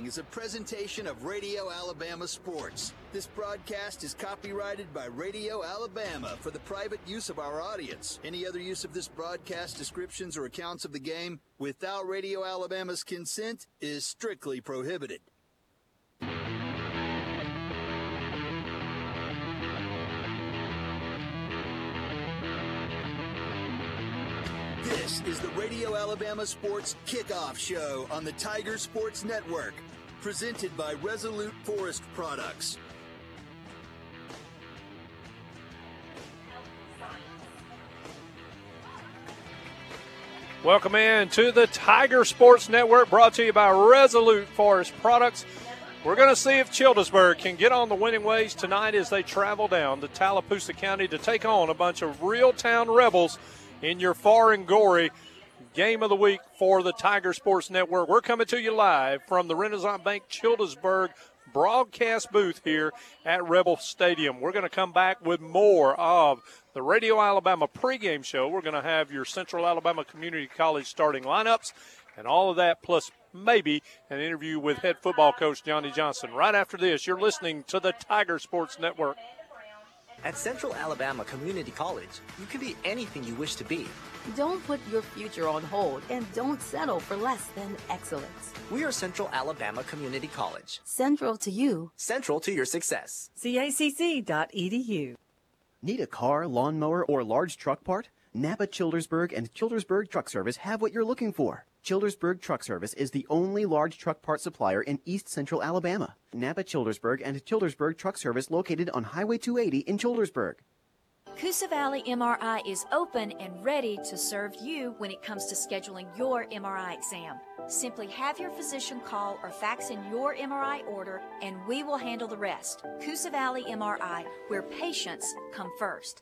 following is a presentation of Radio Alabama Sports. This broadcast is copyrighted by Radio Alabama for the private use of our audience. Any other use of this broadcast, descriptions, or accounts of the game without Radio Alabama's consent is strictly prohibited. This is the Radio Alabama Sports Kickoff Show on the Tiger Sports Network, presented by Resolute Forest Products. Welcome in to the Tiger Sports Network, brought to you by Resolute Forest Products. We're going to see if Childersburg can get on the winning ways tonight as they travel down to Tallapoosa County to take on a bunch of Reeltown rebels in your Farr and Gorey game of the week for the Tiger Sports Network. We're coming to you live from the Renaissance Bank Childersburg broadcast booth here at Rebel Stadium. We're going to come back with more of the Radio Alabama pregame show. We're going to have your Central Alabama Community College starting lineups and all of that, plus maybe an interview with head football coach Johnny Johnson. Right after this, you're listening to the Tiger Sports Network. At Central Alabama Community College, you can be anything you wish to be. Don't put your future on hold and don't settle for less than excellence. We are Central Alabama Community College. Central to you. Central to your success. CACC.edu. Need a car, lawnmower, or large truck part? Napa Childersburg and Childersburg Truck Service have what you're looking for. Childersburg Truck Service is the only large truck part supplier in east central Alabama. Napa Childersburg and Childersburg Truck Service located on Highway 280 in Childersburg. Coosa Valley MRI is open and ready to serve you when it comes to scheduling your MRI exam. Simply have your physician call or fax in your MRI order and we will handle the rest. Coosa Valley MRI, where patients come first.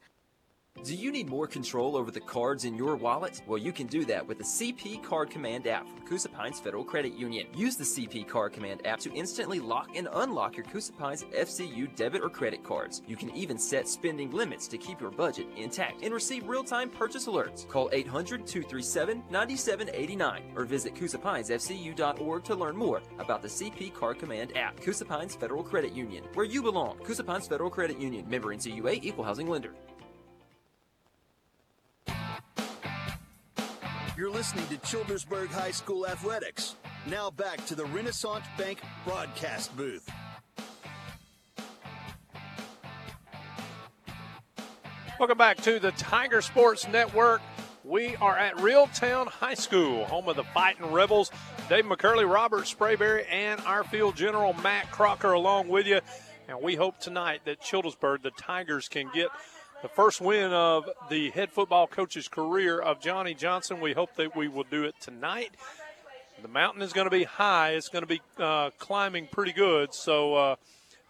Do you need more control over the cards in your wallet? Well, you can do that with the CP Card Command app from Coosa Pines Federal Credit Union. Use the CP Card Command app to instantly lock and unlock your Coosa Pines FCU debit or credit cards. You can even set spending limits to keep your budget intact and receive real-time purchase alerts. Call 800-237-9789 or visit CoosaPinesFCU.org to learn more about the CP Card Command app. Coosa Pines Federal Credit Union, where you belong. Coosa Pines Federal Credit Union, member NCUA, equal housing lender. You're listening to Childersburg High School Athletics. Now back to the Renaissance Bank broadcast booth. Welcome back to the Tiger Sports Network. We are at Reeltown High School, home of the Fighting Rebels. Dave McCurley, Robert Sprayberry, and our field general Matt Crocker along with you. And we hope tonight that Childersburg, the Tigers, can get the first win of the head football coach's career of Johnny Johnson. We hope that we will do it tonight. The mountain is going to be high. It's going to be uh, climbing pretty good. So uh,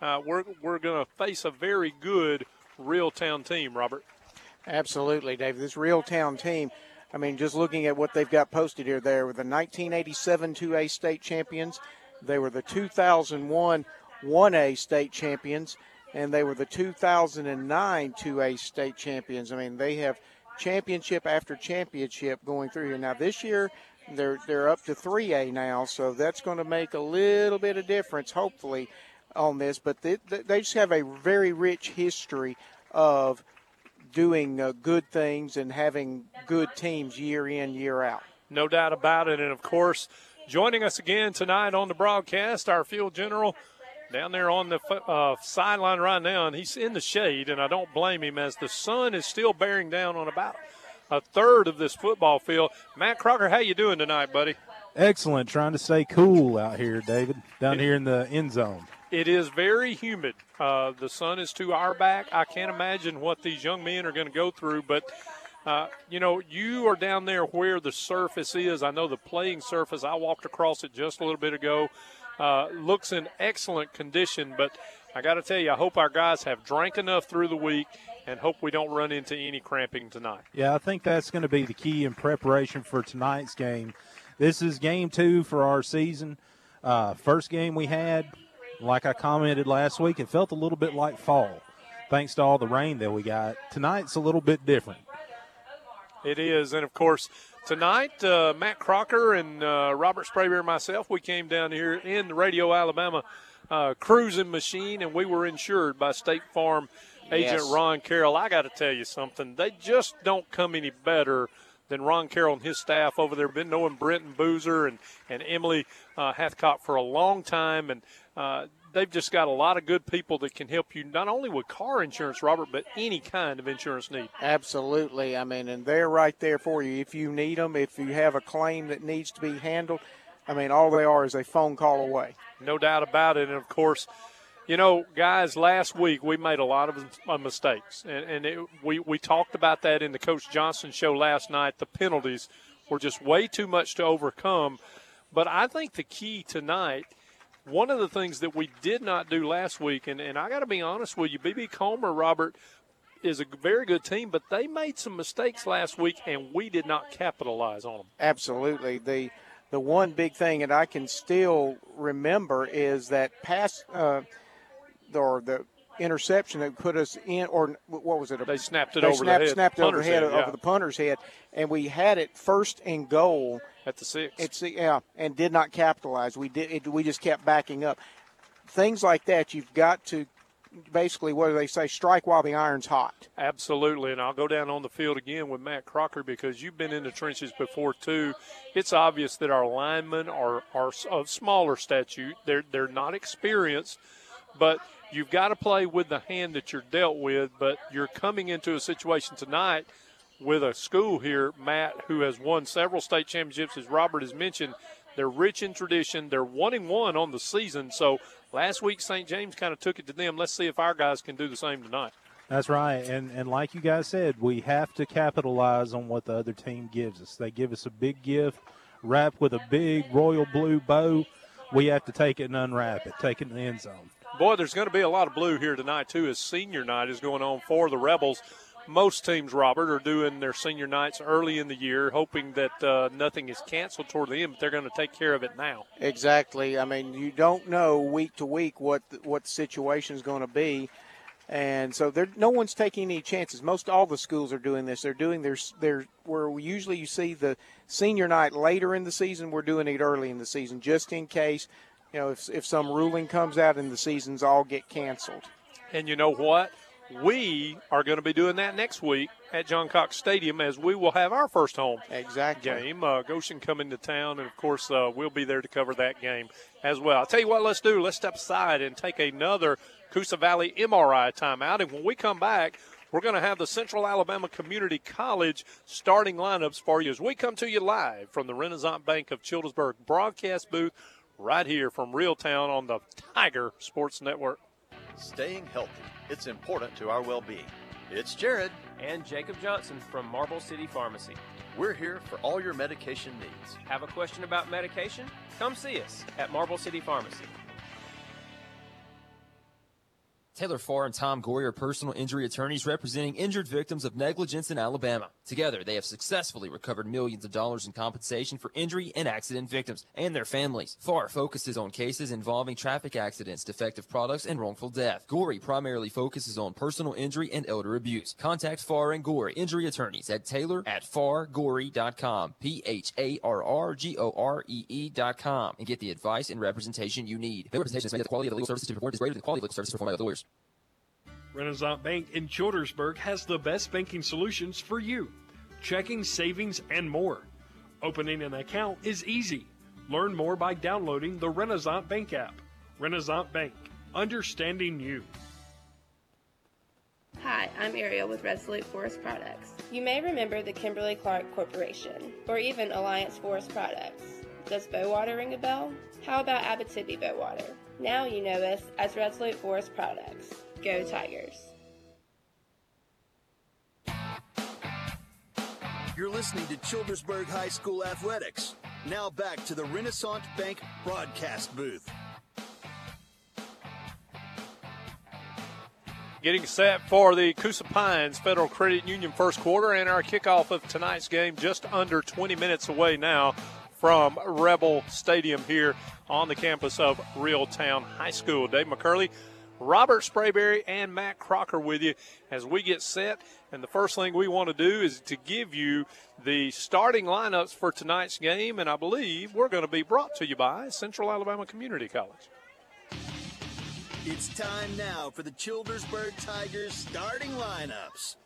uh, we're, we're going to face a very good Reeltown team, Robert. Absolutely, Dave. This Reeltown team, I mean, just looking at what they've got posted here, they were the 1987 2A state champions. They were the 2001 1A state champions and they were the 2009 2A state champions. I mean, they have championship after championship going through here. Now this year, they're they're up to 3A now, so that's going to make a little bit of difference, hopefully, on this. But they, they just have a very rich history of doing uh, good things and having good teams year in year out. No doubt about it, and of course, joining us again tonight on the broadcast, our field general down there on the uh, sideline right now, and he's in the shade, and I don't blame him as the sun is still bearing down on about a third of this football field. Matt Crocker, how you doing tonight, buddy? Excellent. Trying to stay cool out here, David, down here in the end zone. It is very humid. Uh, the sun is to our back. I can't imagine what these young men are going to go through, but. Uh, you know, you are down there where the surface is. I know the playing surface. I walked across it just a little bit ago. Uh, looks in excellent condition, but I got to tell you, I hope our guys have drank enough through the week and hope we don't run into any cramping tonight. Yeah, I think that's going to be the key in preparation for tonight's game. This is game two for our season. Uh, first game we had, like I commented last week, it felt a little bit like fall, thanks to all the rain that we got. Tonight's a little bit different. It is, and of course, Tonight, uh, Matt Crocker and uh, Robert Sprayberry and myself, we came down here in the Radio Alabama uh, cruising machine, and we were insured by State Farm agent Yes. Ron Carroll. I got to tell you something. They just don't come any better than Ron Carroll and his staff over there. Been knowing Brenton Boozer and, and Emily uh, Hathcott for a long time, and uh, they've just got a lot of good people that can help you not only with car insurance, Robert, but any kind of insurance need. Absolutely. I mean, and they're right there for you if you need them. If you have a claim that needs to be handled, I mean, all they are is a phone call away. No doubt about it. And of course, you know, guys, last week we made a lot of uh, mistakes, and, and it, we we talked about that in the Coach Johnson show last night. The penalties were just way too much to overcome. But I think the key tonight, one of the things that we did not do last week, and, and I got to be honest with you, BB Comer, Robert, is a very good team, but they made some mistakes last week, and we did not capitalize on them. Absolutely. The the one big thing that I can still remember is that pass uh, or the interception that put us in, or what was it? They snapped it they over the snapped, head, snapped it over the punter's head, head, yeah. over the punter's head, and we had it first and goal at the six. It's yeah, and did not capitalize. We did. It, we just kept backing up. Things like that, you've got to basically what do they say? Strike while the iron's hot. Absolutely, and I'll go down on the field again with Matt Crocker because you've been in the trenches before too. It's obvious that our linemen are are of smaller stature. They're they're not experienced, but you've got to play with the hand that you're dealt with. But you're coming into a situation tonight with a school here, Matt, who has won several state championships, as Robert has mentioned. They're rich in tradition. They're one and one on the season. So last week St. James kind of took it to them. Let's see if our guys can do the same tonight. That's right, and and like you guys said, we have to capitalize on what the other team gives us. They give us a big gift, wrapped with a big royal blue bow. We have to take it and unwrap it, take it in the end zone. Boy, there's going to be a lot of blue here tonight too, as senior night is going on for the Rebels. Most teams, Robert, are doing their senior nights early in the year, hoping that uh, nothing is canceled toward the end, but they're going to take care of it now. Exactly. I mean, you don't know week to week what the, what the situation is going to be, and so there no one's taking any chances. Most all the schools are doing this. They're doing their their where usually you see the senior night later in the season. We're doing it early in the season just in case, you know, if if some ruling comes out and the seasons all get canceled. And you know what? We are going to be doing that next week at John Cox Stadium as we will have our first home exactly. game. Uh, Goshen coming to town, and of course, uh, we'll be there to cover that game as well. I'll tell you what, let's do. Let's step aside and take another Coosa Valley MRI timeout. And when we come back, we're going to have the Central Alabama Community College starting lineups for you as we come to you live from the Renaissance Bank of Childersburg broadcast booth right here from Reeltown on the Tiger Sports Network. Staying healthy, it's important to our well being. It's Jared. And Jacob Johnson from Marble City Pharmacy. We're here for all your medication needs. Have a question about medication? Come see us at Marble City Pharmacy. Taylor Farr and Tom Gorey are personal injury attorneys representing injured victims of negligence in Alabama. Together, they have successfully recovered millions of dollars in compensation for injury and accident victims and their families. Farr focuses on cases involving traffic accidents, defective products, and wrongful death. Gorey primarily focuses on personal injury and elder abuse. Contact Farr and Gorey injury attorneys at Taylor at fargorey.com, P-H-A-R-R-G-O-R-E-E dot com, and get the advice and representation you need. Their representation is made that the quality of the legal services to be performed is greater than the quality of legal services performed by lawyers. Renaissance Bank in Childersburg has the best banking solutions for you checking, savings, and more. Opening an account is easy. Learn more by downloading the Renaissance Bank app. Renaissance Bank, understanding you. Hi, I'm Ariel with Resolute Forest Products. You may remember the Kimberly Clark Corporation, or even Alliance Forest Products. Does Bowater ring a bell? How about Abitibi Bowater? Now you know us as Resolute Forest Products. Go Tigers! You're listening to Childersburg High School Athletics. Now back to the Renaissance Bank broadcast booth. Getting set for the Coosa Pines Federal Credit Union first quarter and our kickoff of tonight's game just under 20 minutes away now from Rebel Stadium here on the campus of Reeltown High School. Dave McCurley, Robert Sprayberry and Matt Crocker with you as we get set. And the first thing we want to do is to give you the starting lineups for tonight's game. And I believe we're going to be brought to you by Central Alabama Community College. It's time now for the Childersburg Tigers starting lineups.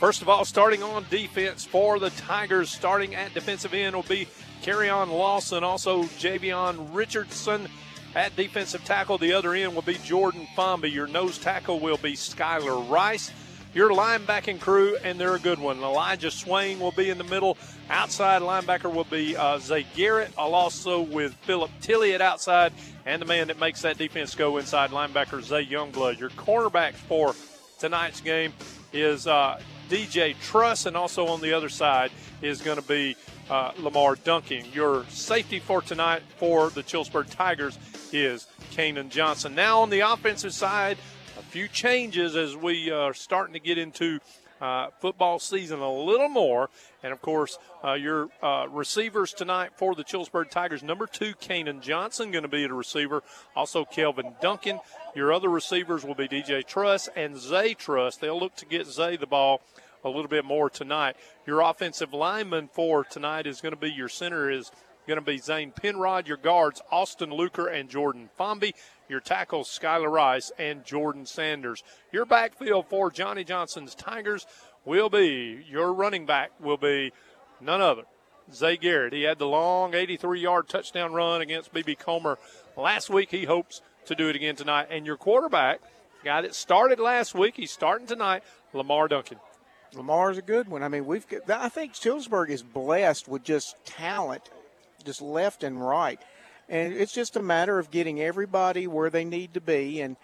First of all, starting on defense for the Tigers, starting at defensive end will be on Lawson, also Javion Richardson at defensive tackle. The other end will be Jordan Fomby. Your nose tackle will be Skylar Rice. Your linebacking crew, and they're a good one. Elijah Swain will be in the middle. Outside linebacker will be uh, Zay Garrett. I'll also with Philip Tilley at outside, and the man that makes that defense go inside linebacker Zay Youngblood. Your cornerbacks for tonight's game is uh, DJ Truss, and also on the other side is going to be uh, Lamar Duncan. Your safety for tonight for the Childersburg Tigers is Kanan Johnson. Now on the offensive side, a few changes as we are starting to get into uh, football season a little more. And of course, uh, your uh, receivers tonight for the Childersburg Tigers number two, Kanan Johnson, going to be the receiver. Also, Kelvin Duncan. Your other receivers will be DJ Truss and Zay Truss. They'll look to get Zay the ball a little bit more tonight. Your offensive lineman for tonight is going to be your center is going to be Zane Penrod. Your guards, Austin Luker and Jordan Fomby. Your tackles, Skylar Rice and Jordan Sanders. Your backfield for Johnny Johnson's Tigers will be your running back will be none other Zay Garrett. He had the long 83 yard touchdown run against BB Comer last week. He hopes to do it again tonight. And your quarterback, guy that started last week, he's starting tonight, Lamar Duncan. Lamar's a good one. I mean, we've got, I think Childersburg is blessed with just talent, just left and right. And it's just a matter of getting everybody where they need to be and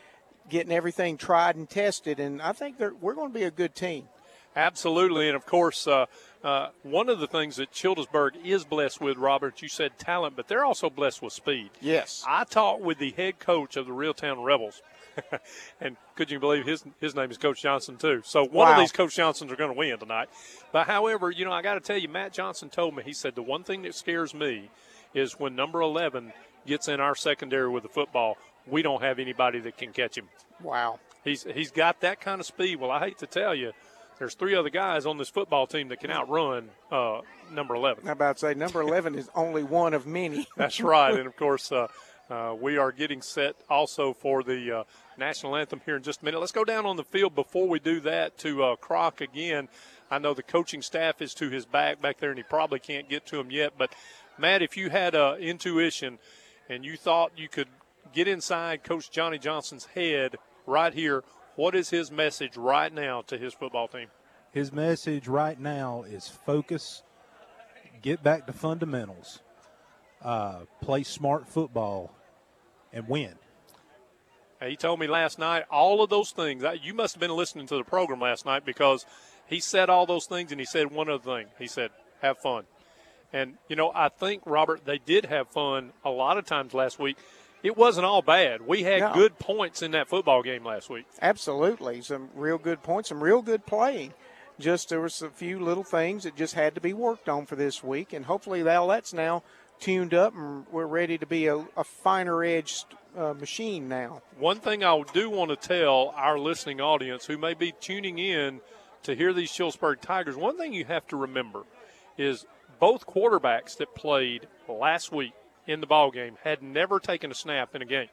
getting everything tried and tested. And I think we're going to be a good team. Absolutely. And of course, uh, uh, one of the things that Childersburg is blessed with, Robert, you said talent, but they're also blessed with speed. Yes. I talked with the head coach of the Reeltown Rebels. and could you believe his his name is Coach Johnson too? So one wow. of these Coach Johnsons are going to win tonight. But however, you know, I got to tell you, Matt Johnson told me he said the one thing that scares me is when number eleven gets in our secondary with the football, we don't have anybody that can catch him. Wow. He's he's got that kind of speed. Well, I hate to tell you, there's three other guys on this football team that can outrun uh, number 11. I'm about to say number 11 is only one of many. That's right. And of course, uh, uh, we are getting set also for the uh, national anthem here in just a minute. Let's go down on the field before we do that to uh, Croc again. I know the coaching staff is to his back back there, and he probably can't get to him yet. But Matt, if you had uh, intuition and you thought you could get inside Coach Johnny Johnson's head right here, what is his message right now to his football team? His message right now is focus, get back to fundamentals, uh, play smart football, and win. He told me last night all of those things. You must have been listening to the program last night because he said all those things, and he said one other thing. He said, "Have fun." And you know, I think Robert, they did have fun a lot of times last week it wasn't all bad. We had no. good points in that football game last week. Absolutely, some real good points, some real good playing. Just there was a few little things that just had to be worked on for this week, and hopefully all that's now tuned up and we're ready to be a, a finer edged uh, machine now. One thing I do want to tell our listening audience who may be tuning in to hear these Childersburg Tigers, one thing you have to remember is both quarterbacks that played last week in the ball game had never taken a snap in a game.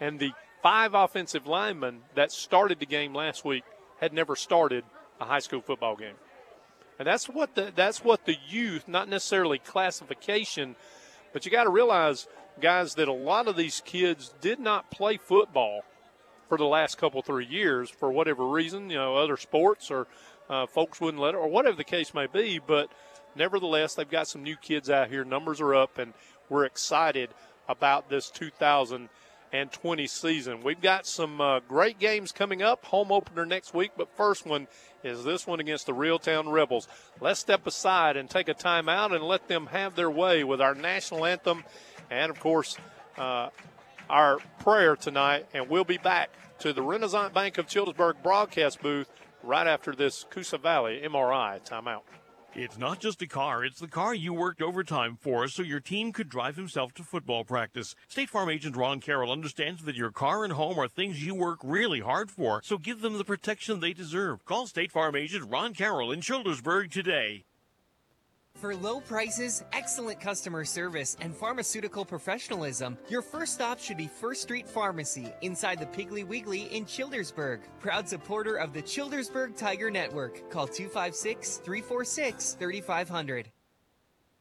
And the five offensive linemen that started the game last week had never started a high school football game. And that's what the that's what the youth, not necessarily classification, but you got to realize, guys, that a lot of these kids did not play football for the last couple three years for whatever reason, you know, other sports or uh, folks wouldn't let it, or whatever the case may be. But nevertheless, they've got some new kids out here. Numbers are up, and we're excited about this 2020 season. We've got some uh, great games coming up. Home opener next week, but first one is this one against the Reeltown Rebels. Let's step aside and take a timeout and let them have their way with our national anthem and, of course, uh, our prayer tonight. And we'll be back to the Renaissance Bank of Childersburg broadcast booth right after this Coosa Valley MRI timeout. It's not just a car, it's the car you worked overtime for so your team could drive himself to football practice. State Farm agent Ron Carroll understands that your car and home are things you work really hard for, so give them the protection they deserve. Call State Farm agent Ron Carroll in Childersburg today. For low prices, excellent customer service, and pharmaceutical professionalism, your first stop should be First Street Pharmacy inside the Piggly Wiggly in Childersburg. Proud supporter of the Childersburg Tiger Network. Call 256 346 3500.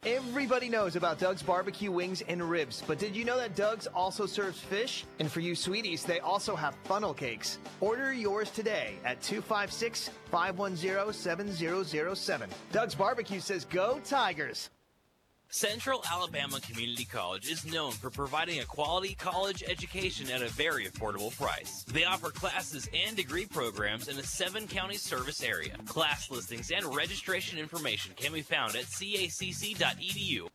Everybody knows about Doug's barbecue wings and ribs, but did you know that Doug's also serves fish? And for you sweeties, they also have funnel cakes. Order yours today at 256 510 7007. Doug's Barbecue says, Go Tigers! Central Alabama Community College is known for providing a quality college education at a very affordable price. They offer classes and degree programs in a seven county service area. Class listings and registration information can be found at cacc.edu.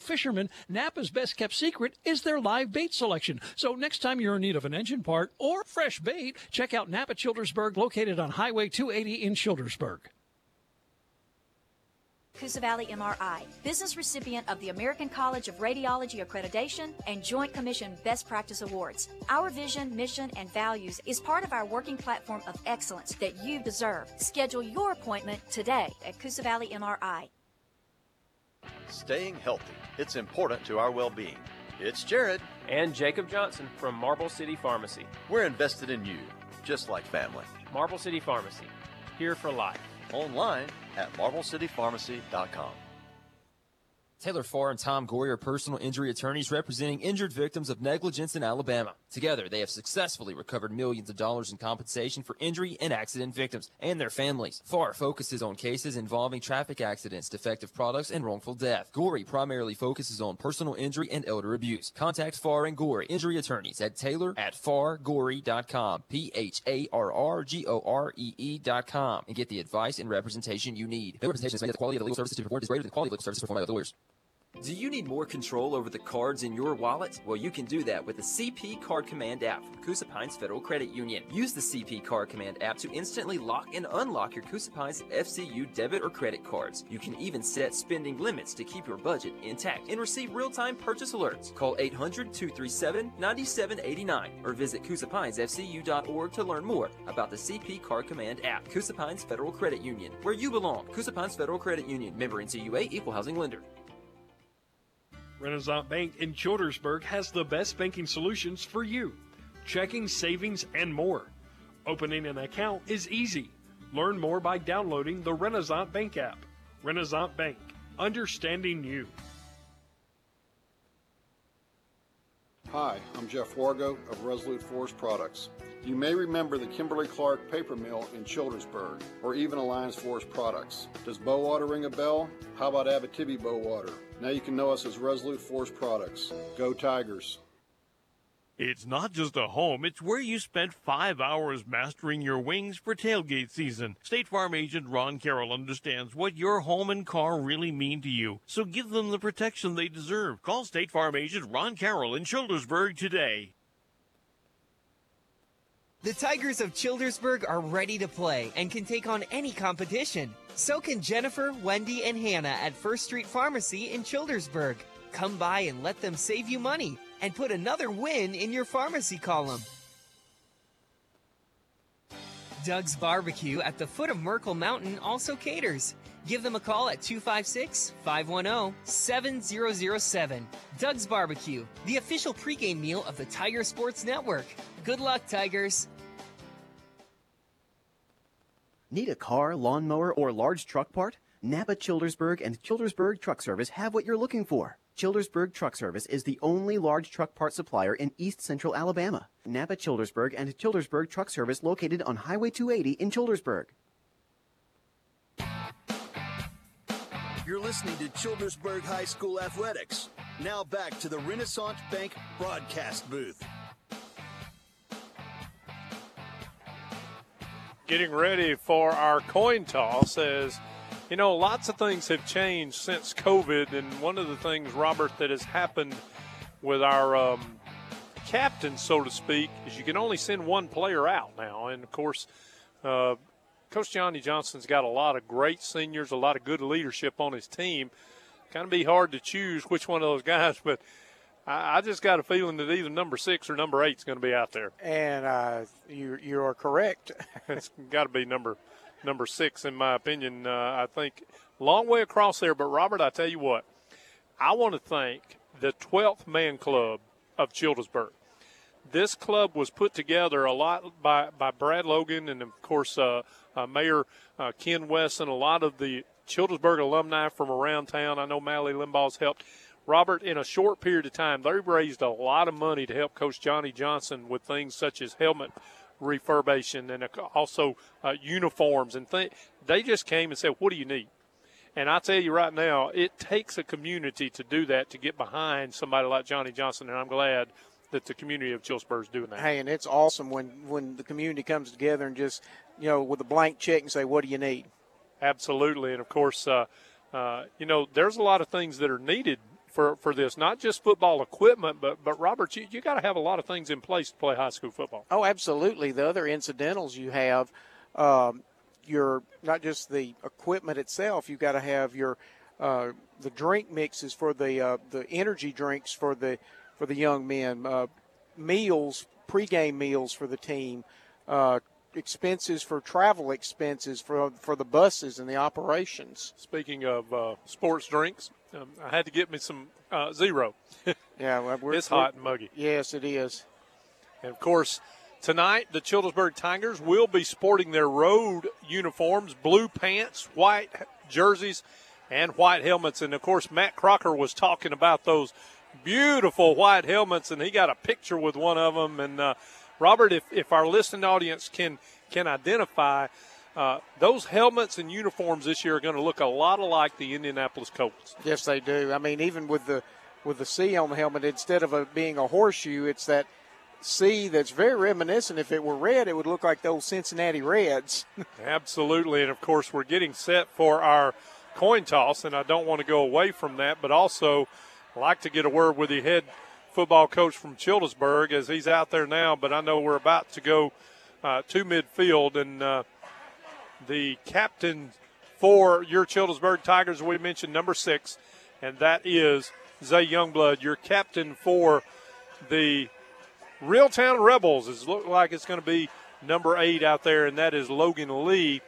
Fishermen, Napa's best kept secret is their live bait selection. So next time you're in need of an engine part or fresh bait, check out Napa Childersburg, located on Highway 280 in Childersburg. Coosa Valley MRI, business recipient of the American College of Radiology Accreditation and Joint Commission Best Practice Awards. Our vision, mission, and values is part of our working platform of excellence that you deserve. Schedule your appointment today at Coosa Valley MRI. Staying healthy. It's important to our well being. It's Jared. And Jacob Johnson from Marble City Pharmacy. We're invested in you, just like family. Marble City Pharmacy, here for life. Online at marblecitypharmacy.com. Taylor Farr and Tom Gorey are personal injury attorneys representing injured victims of negligence in Alabama. Together, they have successfully recovered millions of dollars in compensation for injury and accident victims and their families. Farr focuses on cases involving traffic accidents, defective products, and wrongful death. Gorey primarily focuses on personal injury and elder abuse. Contact Farr and Gorey injury attorneys at Taylor at fargorey.com, P-H-A-R-R-G-O-R-E-E dot com, and get the advice and representation you need. The representation is made that the quality of the legal services to perform is greater than the quality of legal services performed by other lawyers. Do you need more control over the cards in your wallet? Well, you can do that with the CP Card Command app from Coosa Pines Federal Credit Union. Use the CP Card Command app to instantly lock and unlock your Coosa Pines FCU debit or credit cards. You can even set spending limits to keep your budget intact and receive real-time purchase alerts. Call 800-237-9789 or visit CoosaPinesFCU.org to learn more about the CP Card Command app. Coosa Pines Federal Credit Union, where you belong. Coosa Pines Federal Credit Union, member NCUA, equal housing lender. Renaissance Bank in Childersburg has the best banking solutions for you checking, savings, and more. Opening an account is easy. Learn more by downloading the Renaissance Bank app. Renaissance Bank, understanding you. Hi, I'm Jeff Wargo of Resolute Forest Products. You may remember the Kimberly Clark paper mill in Childersburg, or even Alliance Forest Products. Does Bowater ring a bell? How about Abitibi Bowater? Now you can know us as Resolute Forest Products. Go Tigers! It's not just a home, it's where you spent five hours mastering your wings for tailgate season. State Farm agent Ron Carroll understands what your home and car really mean to you, so give them the protection they deserve. Call State Farm agent Ron Carroll in Childersburg today. The Tigers of Childersburg are ready to play and can take on any competition. So can Jennifer, Wendy, and Hannah at First Street Pharmacy in Childersburg. Come by and let them save you money and put another win in your pharmacy column. Doug's Barbecue at the foot of Merkle Mountain also caters. Give them a call at 256 510 7007. Doug's Barbecue, the official pregame meal of the Tiger Sports Network. Good luck, Tigers. Need a car, lawnmower, or large truck part? Napa Childersburg and Childersburg Truck Service have what you're looking for. Childersburg Truck Service is the only large truck part supplier in east central Alabama. Napa Childersburg and Childersburg Truck Service located on Highway 280 in Childersburg. You're listening to Childersburg High School Athletics. Now back to the Renaissance Bank broadcast booth. Getting ready for our coin toss as you know, lots of things have changed since COVID, and one of the things, Robert, that has happened with our um, captain, so to speak, is you can only send one player out now. And of course, uh, Coach Johnny Johnson's got a lot of great seniors, a lot of good leadership on his team. Kind of be hard to choose which one of those guys, but I, I just got a feeling that either number six or number eight is going to be out there. And uh, you you are correct. it's got to be number number six in my opinion. Uh, I think long way across there. But Robert, I tell you what, I want to thank the 12th Man Club of Childersburg. This club was put together a lot by, by Brad Logan and, of course, uh, uh, Mayor uh, Ken and a lot of the Childersburg alumni from around town. I know Mally Limbaugh's helped. Robert, in a short period of time, they raised a lot of money to help Coach Johnny Johnson with things such as helmet refurbishing and also uh, uniforms and things. They just came and said, "What do you need?" And I tell you right now, it takes a community to do that to get behind somebody like Johnny Johnson, and I'm glad that the community of Chillsburg is doing that. Hey, and it's awesome when when the community comes together and just you know with a blank check and say, "What do you need?" Absolutely, and of course, uh, uh, you know, there's a lot of things that are needed for, for this, not just football equipment, but but Robert, you, you got to have a lot of things in place to play high school football. Oh, absolutely. The other incidentals you have, um, your not just the equipment itself. You got to have your uh, the drink mixes for the uh, the energy drinks for the for the young men, uh, meals, pregame meals for the team, uh, expenses for travel expenses for for the buses and the operations. Speaking of uh, sports drinks, um, I had to get me some uh, zero. yeah, well, it's hot and muggy. Yes, it is. And of course, tonight the Childersburg Tigers will be sporting their road uniforms: blue pants, white jerseys, and white helmets. And of course, Matt Crocker was talking about those beautiful white helmets, and he got a picture with one of them. And uh, Robert, if, if our listening audience can can identify uh, those helmets and uniforms this year are going to look a lot like the Indianapolis Colts. Yes, they do. I mean, even with the with the C on the helmet, instead of a, being a horseshoe, it's that C that's very reminiscent. If it were red, it would look like those Cincinnati Reds. Absolutely, and of course, we're getting set for our coin toss, and I don't want to go away from that, but also like to get a word with the head football coach from Childersburg as he's out there now. But I know we're about to go uh, to midfield, and uh, the captain for your Childersburg Tigers, we mentioned number six, and that is Zay Youngblood, your captain for the Reeltown Rebels. It looks like it's going to be number eight out there, and that is Logan Lee.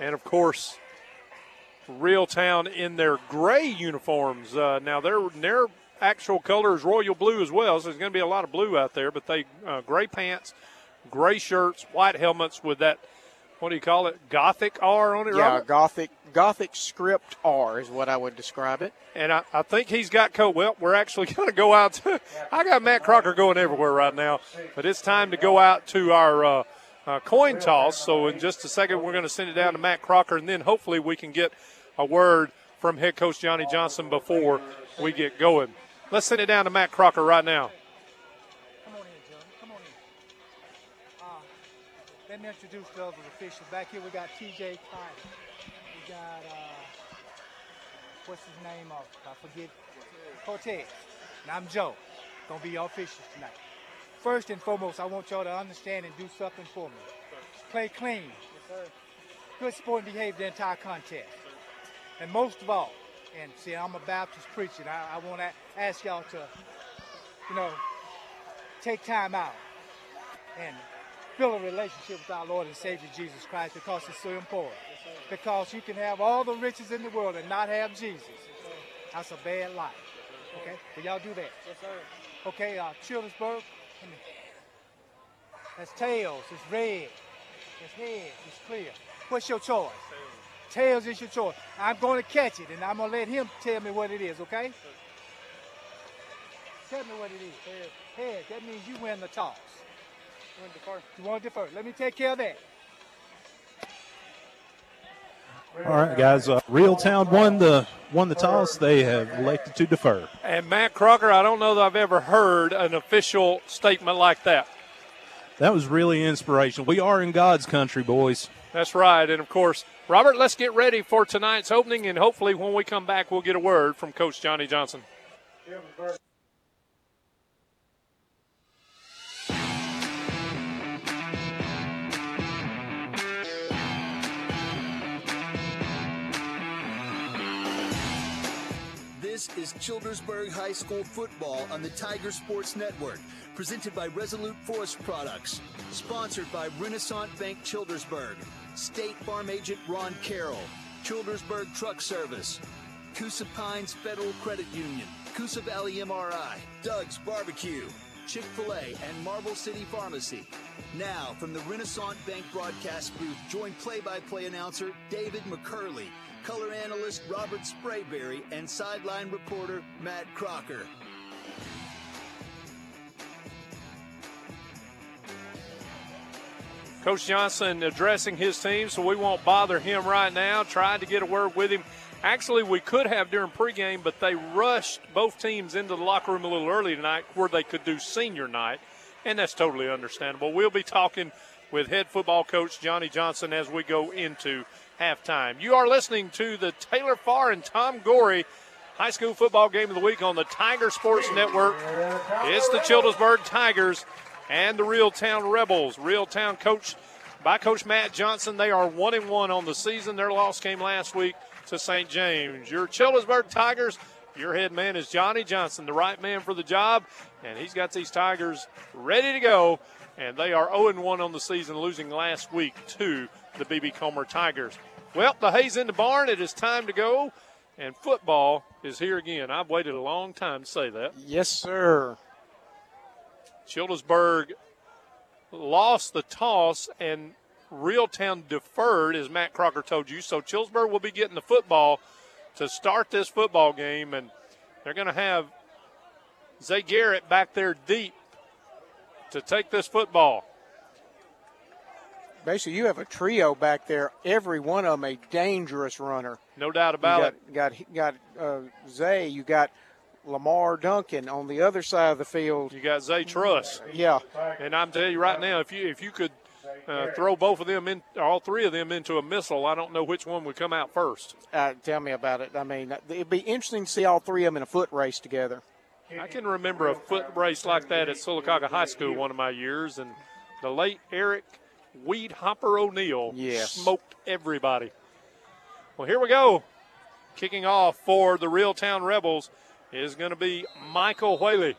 And of course, Reeltown in their gray uniforms. Uh, now their their actual color is royal blue as well, so there's going to be a lot of blue out there. But they uh, gray pants, gray shirts, white helmets with that what do you call it? Gothic R on it, yeah, Robert? Gothic Gothic script R is what I would describe it. And I, I think he's got coat. Well, we're actually going to go out. To, I got Matt Crocker going everywhere right now, but it's time to go out to our uh, uh, coin toss. So in just a second, we're going to send it down to Matt Crocker, and then hopefully we can get a word from head coach Johnny Johnson before we get going. Let's send it down to Matt Crocker right now. Let me introduce the other officials. Back here we got TJ Carter. We got, uh, what's his name? Of? I forget. Cortez. And I'm Joe. Gonna be your officials tonight. First and foremost, I want y'all to understand and do something for me. Play clean. Yes, Good sport and behave the entire contest. And most of all, and see, I'm a Baptist preacher, I, I want to ask y'all to, you know, take time out and build a relationship with our Lord and Savior Jesus Christ because it's so important. Because you can have all the riches in the world and not have Jesus. That's a bad life. Okay? Can y'all do that? Yes, sir. Okay, uh, Childersburg. That's tails. It's red. It's head. It's clear. What's your choice? Tails is your choice. I'm going to catch it, and I'm going to let him tell me what it is, okay? Tell me what it is. Head. Head. That means you win the toss. You want to defer? You want to defer? Let me take care of that. All right, guys. Uh, Reeltown won the won the toss. They have elected to defer. And Matt Crocker, I don't know that I've ever heard an official statement like that. That was really inspirational. We are in God's country, boys. That's right. And of course, Robert, let's get ready for tonight's opening, and hopefully, when we come back, we'll get a word from Coach Johnny Johnson. This is Childersburg High School football on the Tiger Sports Network, presented by Resolute Forest Products, sponsored by Renaissance Bank Childersburg, State Farm Agent Ron Carroll, Childersburg Truck Service, Coosa Pines Federal Credit Union, Coosa Valley MRI, Doug's Barbecue, Chick fil A, and Marble City Pharmacy. Now, from the Renaissance Bank broadcast booth, join play by play announcer David McCurley, color analyst Robert Sprayberry, and sideline reporter Matt Crocker. Coach Johnson addressing his team, so we won't bother him right now. Tried to get a word with him. Actually, we could have during pregame, but they rushed both teams into the locker room a little early tonight where they could do senior night, and that's totally understandable. We'll be talking with head football coach Johnny Johnson as we go into halftime. You are listening to the Taylor Farr and Tom Gorey high school football game of the week on the Tiger Sports Network. It's the Childersburg Tigers and the Reeltown Rebels. Reeltown coach by Coach Matt Johnson. They are one and one on the season. Their loss came last week to St. James. Your Childersburg Tigers. Your head man is Johnny Johnson, the right man for the job, and he's got these Tigers ready to go. And they are 0 1 on the season, losing last week to the BB Comer Tigers. Well, the hay's in the barn. It is time to go, and football is here again. I've waited a long time to say that. Yes, sir. Childersburg lost the toss and Reeltown deferred, as Matt Crocker told you. So Childersburg will be getting the football to start this football game, and they're going to have Zay Garrett back there deep to take this football. Basically, you have a trio back there. Every one of them a dangerous runner. No doubt about you it. got, it. Got got uh, Zay. You got Lamar Duncan on the other side of the field. You got Zay Truss. Yeah. And I'm telling you right now, if you if you could uh, throw both of them in, all three of them into a missile, I don't know which one would come out first. Uh, tell me about it. I mean, it'd be interesting to see all three of them in a foot race together. I can remember a foot race like that at Sylacauga High School one of my years, and the late Eric Weed Hopper O'Neill yes. smoked everybody. Well, here we go. Kicking off for the Reeltown Rebels is going to be Michael Whaley.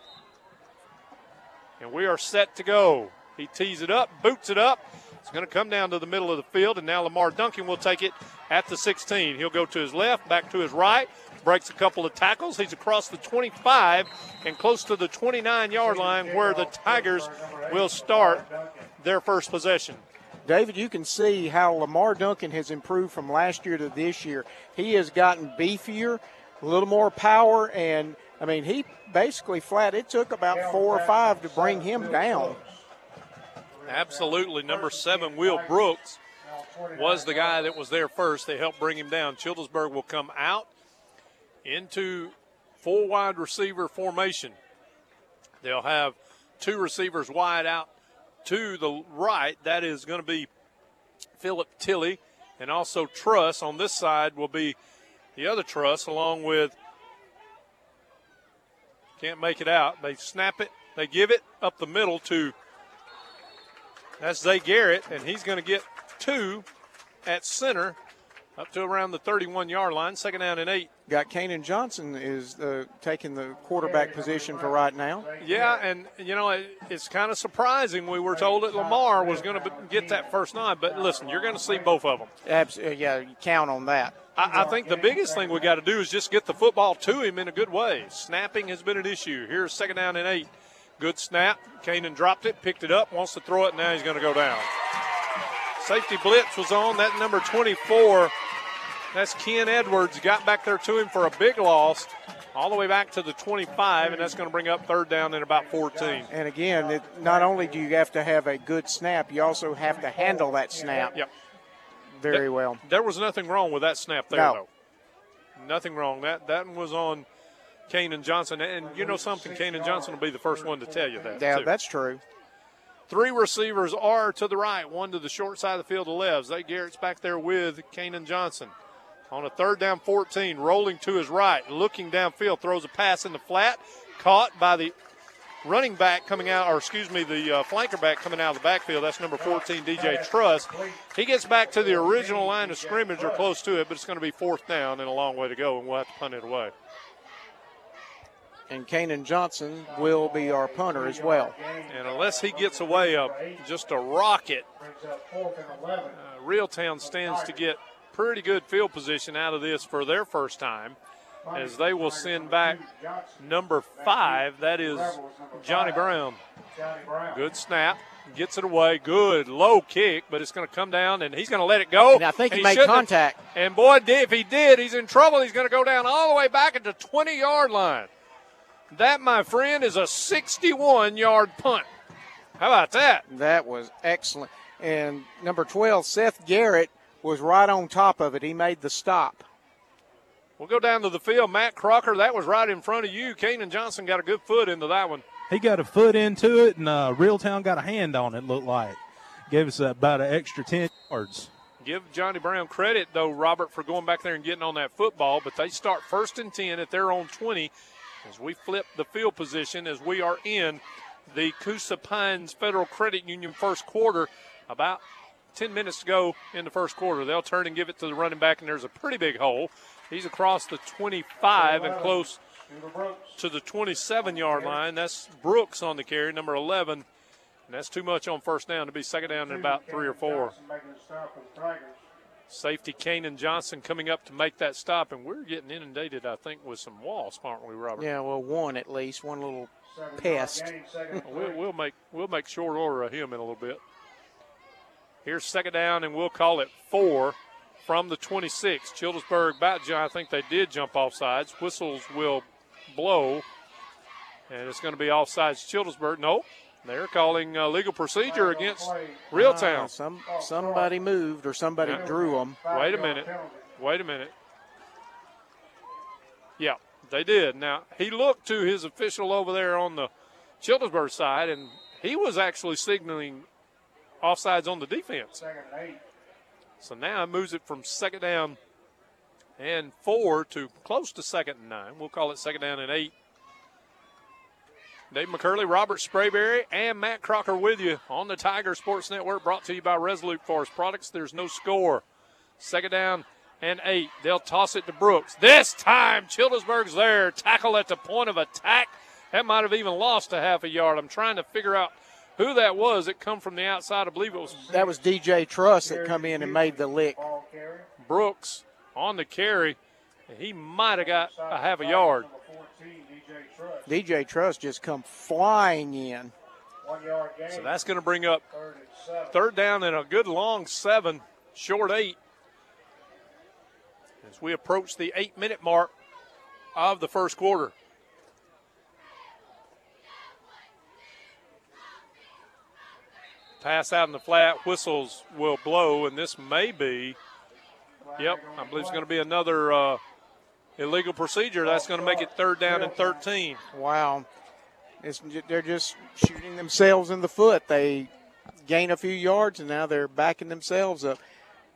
And we are set to go. He tees it up, boots it up. It's going to come down to the middle of the field, and now Lamar Duncan will take it at the 16. He'll go to his left, back to his right, breaks a couple of tackles. He's across the 25 and close to the 29 yard line where the Tigers will start their first possession. David, you can see how Lamar Duncan has improved from last year to this year. He has gotten beefier, a little more power, and I mean, he basically flat. It took about four or five to bring him down. Absolutely. Number seven, Will Brooks, was the guy that was there first. They helped bring him down. Childersburg will come out into full wide receiver formation. They'll have two receivers wide out to the right. That is going to be Philip Tilley and also Truss. On this side will be the other Truss along with, can't make it out. They snap it, they give it up the middle to, that's Zay Garrett, and he's going to get two at center up to around the 31 yard line, second down and eight. Got Kanan Johnson is uh, taking the quarterback position for right now. Yeah, and you know it, it's kind of surprising. We were told that Lamar was going to get that first nine, but listen, you're going to see both of them. Absolutely, yeah, you count on that. I, I think the biggest thing we got to do is just get the football to him in a good way. Snapping has been an issue. Here's second down and eight. Good snap. Kanan dropped it, picked it up, wants to throw it, now he's going to go down. Safety blitz was on. That number 24, that's Ken Edwards, got back there to him for a big loss, all the way back to the 25, and that's going to bring up third down in about 14. And again, it, not only do you have to have a good snap, you also have to handle that snap yep. very there, well. There was nothing wrong with that snap there, no. though. Nothing wrong. That that was on Kanan Johnson, and you know something, Kanan Johnson will be the first one to tell you that. Yeah, too. that's true. Three receivers are to the right, one to the short side of the field to left. Zay Garrett's back there with Kanan Johnson. On a third down 14, rolling to his right, looking downfield, throws a pass in the flat, caught by the running back coming out, or excuse me, the uh, flanker back coming out of the backfield. That's number 14, DJ Truss. He gets back to the original line of scrimmage or close to it, but it's going to be fourth down and a long way to go, and we'll have to punt it away. And Kanan Johnson will be our punter as well. And unless he gets away a, just a rocket, uh, Reeltown stands to get pretty good field position out of this for their first time as they will send back number five. That is Johnny Brown. Good snap. Gets it away. Good low kick, but it's going to come down and he's going to let it go. And I think he, And made shouldn't have. contact. And boy, if he did, he's in trouble. He's going to go down all the way back at the 20 yard line. That, my friend, is a 61 yard punt. How about that? That was excellent. And number 12, Seth Garrett, was right on top of it. He made the stop. We'll go down to the field. Matt Crocker, that was right in front of you. Kanan Johnson got a good foot into that one. He got a foot into it, and uh, Reeltown got a hand on it. Looked like gave us about an extra ten yards. Give Johnny Brown credit, though, Robert, for going back there and getting on that football. But they start first and 10 at their own 20 as we flip the field position as we are in the Coosa Pines Federal Credit Union first quarter. About 10 minutes to go in the first quarter. They'll turn and give it to the running back, and there's a pretty big hole. He's across the 25 and close to the 27 yard line. That's Brooks on the carry, number 11. And that's too much on first down to be second down in about three or four. Safety Kanan Johnson coming up to make that stop, and we're getting inundated, I think, with some wasps, aren't we, Robert? Yeah, well, one at least, one little pest. we'll, we'll make we'll make short order of him in a little bit. Here's second down, and we'll call it four from the 26. Childersburg, about, John. I think they did jump off sides. Whistles will blow, and it's going to be offsides. Childersburg, nope. They're calling uh, legal procedure against Reeltown. Uh, some somebody moved or somebody Yeah. drew them. Wait a minute. Wait a minute. Yeah, they did. Now, he looked to his official over there on the Childersburg side, and he was actually signaling offsides on the defense. So now it moves it from second down and four to close to second and nine. We'll call it second down and eight. Dave McCurley, Robert Sprayberry, and Matt Crocker with you on the Tiger Sports Network, brought to you by Resolute Forest Products. There's no score. Second down and eight. They'll toss it to Brooks. This time, Childersburg's there. Tackle at the point of attack. That might have even lost a half a yard. I'm trying to figure out who that was that come from the outside. I believe it was That was DJ Truss that come in and made the lick. Brooks on the carry. and He might have got a half a yard. DJ Truss just come flying in. So that's going to bring up third down and a good long seven, short eight. As we approach the eight minute mark of the first quarter. Pass out in the flat, whistles will blow, and this may be, yep, I believe it's going to be another uh, illegal procedure. That's going to make it third down and 13. Wow. It's, they're just shooting themselves in the foot. They gain a few yards and now they're backing themselves up.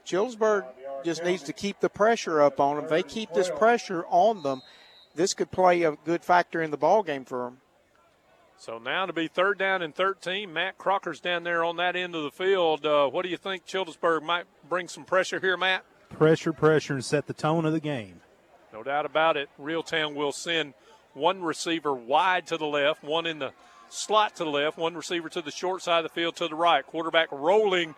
Childersburg just needs to keep the pressure up on them. If they keep this pressure on them, this could play a good factor in the ball game for them. So now to be third down and 13, Matt Crocker's down there on that end of the field. Uh, what do you think Childersburg might bring some pressure here, Matt? Pressure, pressure, and set the tone of the game. No doubt about it. Reeltown will send one receiver wide to the left, one in the slot to the left, one receiver to the short side of the field to the right. Quarterback rolling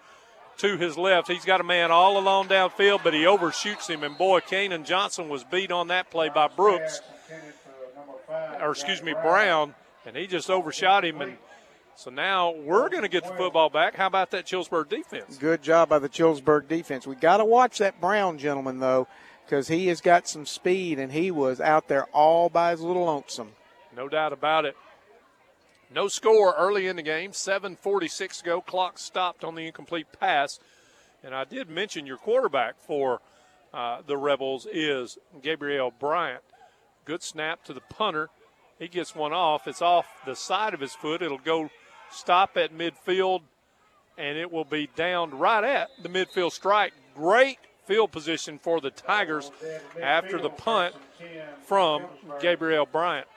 to his left. He's got a man all along downfield, but he overshoots him. And boy, Kanan Johnson was beat on that play by Brooks, or excuse me, Brown, and he just overshot him. And so now we're going to get the football back. How about that Chillsburg defense? Good job by the Childersburg defense. We got to watch that Brown gentleman, though, because he has got some speed and he was out there all by his little lonesome. No doubt about it. No score early in the game. 7.46 to go. Clock stopped on the incomplete pass. And I did mention your quarterback for uh, the Rebels is Gabriel Bryant. Good snap to the punter. He gets one off. It's off the side of his foot. It'll go stop at midfield, and it will be down right at the midfield strike. Great field position for the Tigers after the punt from Gabriel Bryant.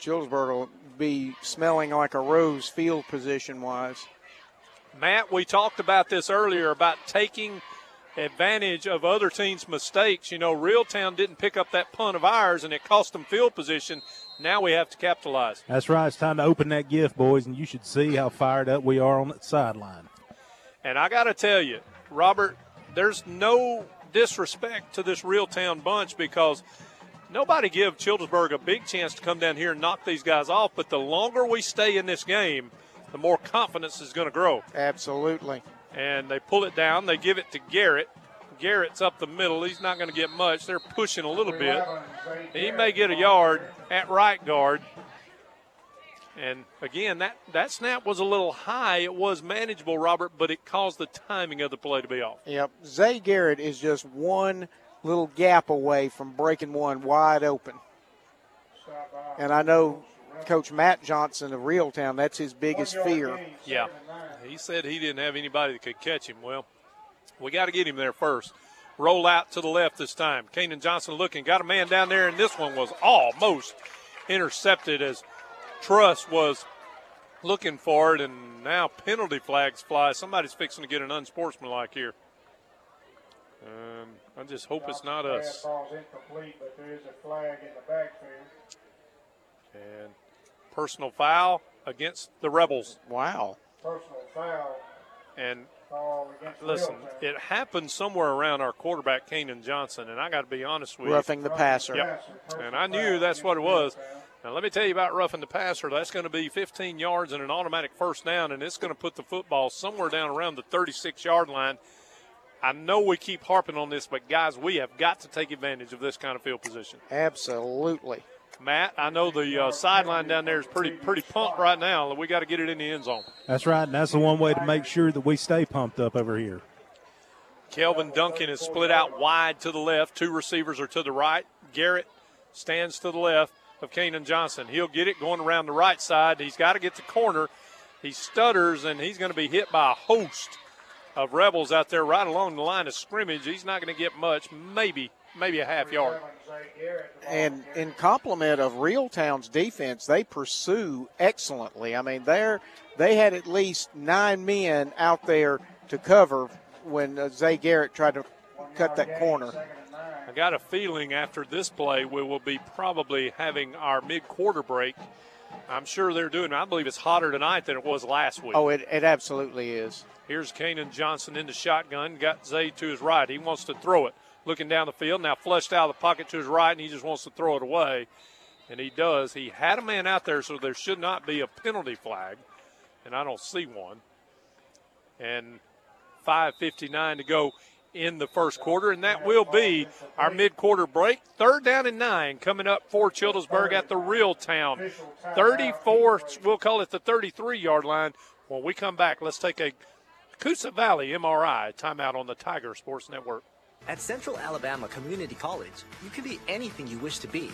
Childersburg will be smelling like a rose field position wise. Matt, we talked about this earlier about taking advantage of other teams' mistakes. You know, Reeltown didn't pick up that punt of ours, and it cost them field position. Now we have to capitalize. That's right. It's time to open that gift, boys, and you should see how fired up we are on that sideline. And I got to tell you, Robert, there's no disrespect to this Reeltown bunch because nobody give Childersburg a big chance to come down here and knock these guys off. But the longer we stay in this game, the more confidence is going to grow. Absolutely. And they pull it down. They give it to Garrett. Garrett's up the middle. He's not going to get much. They're pushing a little bit. He may get a yard at right guard. And again, that, that snap was a little high. It was manageable, Robert, but it caused the timing of the play to be off. Yep. Zay Garrett is just one little gap away from breaking one wide open. And I know Coach Matt Johnson of Reeltown, that's his biggest fear. Yeah. He said he didn't have anybody that could catch him. Well, we got to get him there first. Roll out to the left this time. Kanan Johnson looking, got a man down there, and this one was almost intercepted as Truss was looking for it, and now penalty flags fly. Somebody's fixing to get an unsportsmanlike here. Um, I just hope it's not us. Ball's incomplete, but there is a flag in the backfield. And personal foul against the Rebels. Wow. Personal foul. And Foul listen, it happened somewhere around our quarterback, Kanan Johnson, and I got to be honest with you. Roughing the passer. Yep. And I knew that's what it was. Now, let me tell you about roughing the passer. That's going to be 15 yards and an automatic first down, and it's going to put the football somewhere down around the 36 yard line. I know we keep harping on this, but guys, we have got to take advantage of this kind of field position. Absolutely. Matt, I know the uh, sideline down there is pretty pretty pumped right now. We got to get it in the end zone. That's right, and that's the one way to make sure that we stay pumped up over here. Kelvin Duncan is split out wide to the left. Two receivers are to the right. Garrett stands to the left of Kanan Johnson. He'll get it going around the right side. He's got to get the corner. He stutters, and he's going to be hit by a host of Rebels out there right along the line of scrimmage. He's not going to get much, maybe maybe a half yard. And in complement of Reeltown's defense, they pursue excellently. I mean, they're they had at least nine men out there to cover when uh, Zay Garrett tried to cut that corner. I got a feeling after this play, we will be probably having our mid quarter break. I'm sure they're doing. I believe it's hotter tonight than it was last week. Oh, it, it absolutely is. Here's Kanan Johnson in the shotgun. Got Zay to his right. He wants to throw it. Looking down the field. Now flushed out of the pocket to his right, and he just wants to throw it away. And he does. He had a man out there, so there should not be a penalty flag. And I don't see one. And 5.59 to go in the first quarter, and that will be our mid-quarter break. Third down and nine coming up for Childersburg at the Reeltown. 34, we'll call it the 33-yard line. When we come back, let's take a Coosa Valley MRI timeout on the Tiger Sports Network. At Central Alabama Community College, you can be anything you wish to be.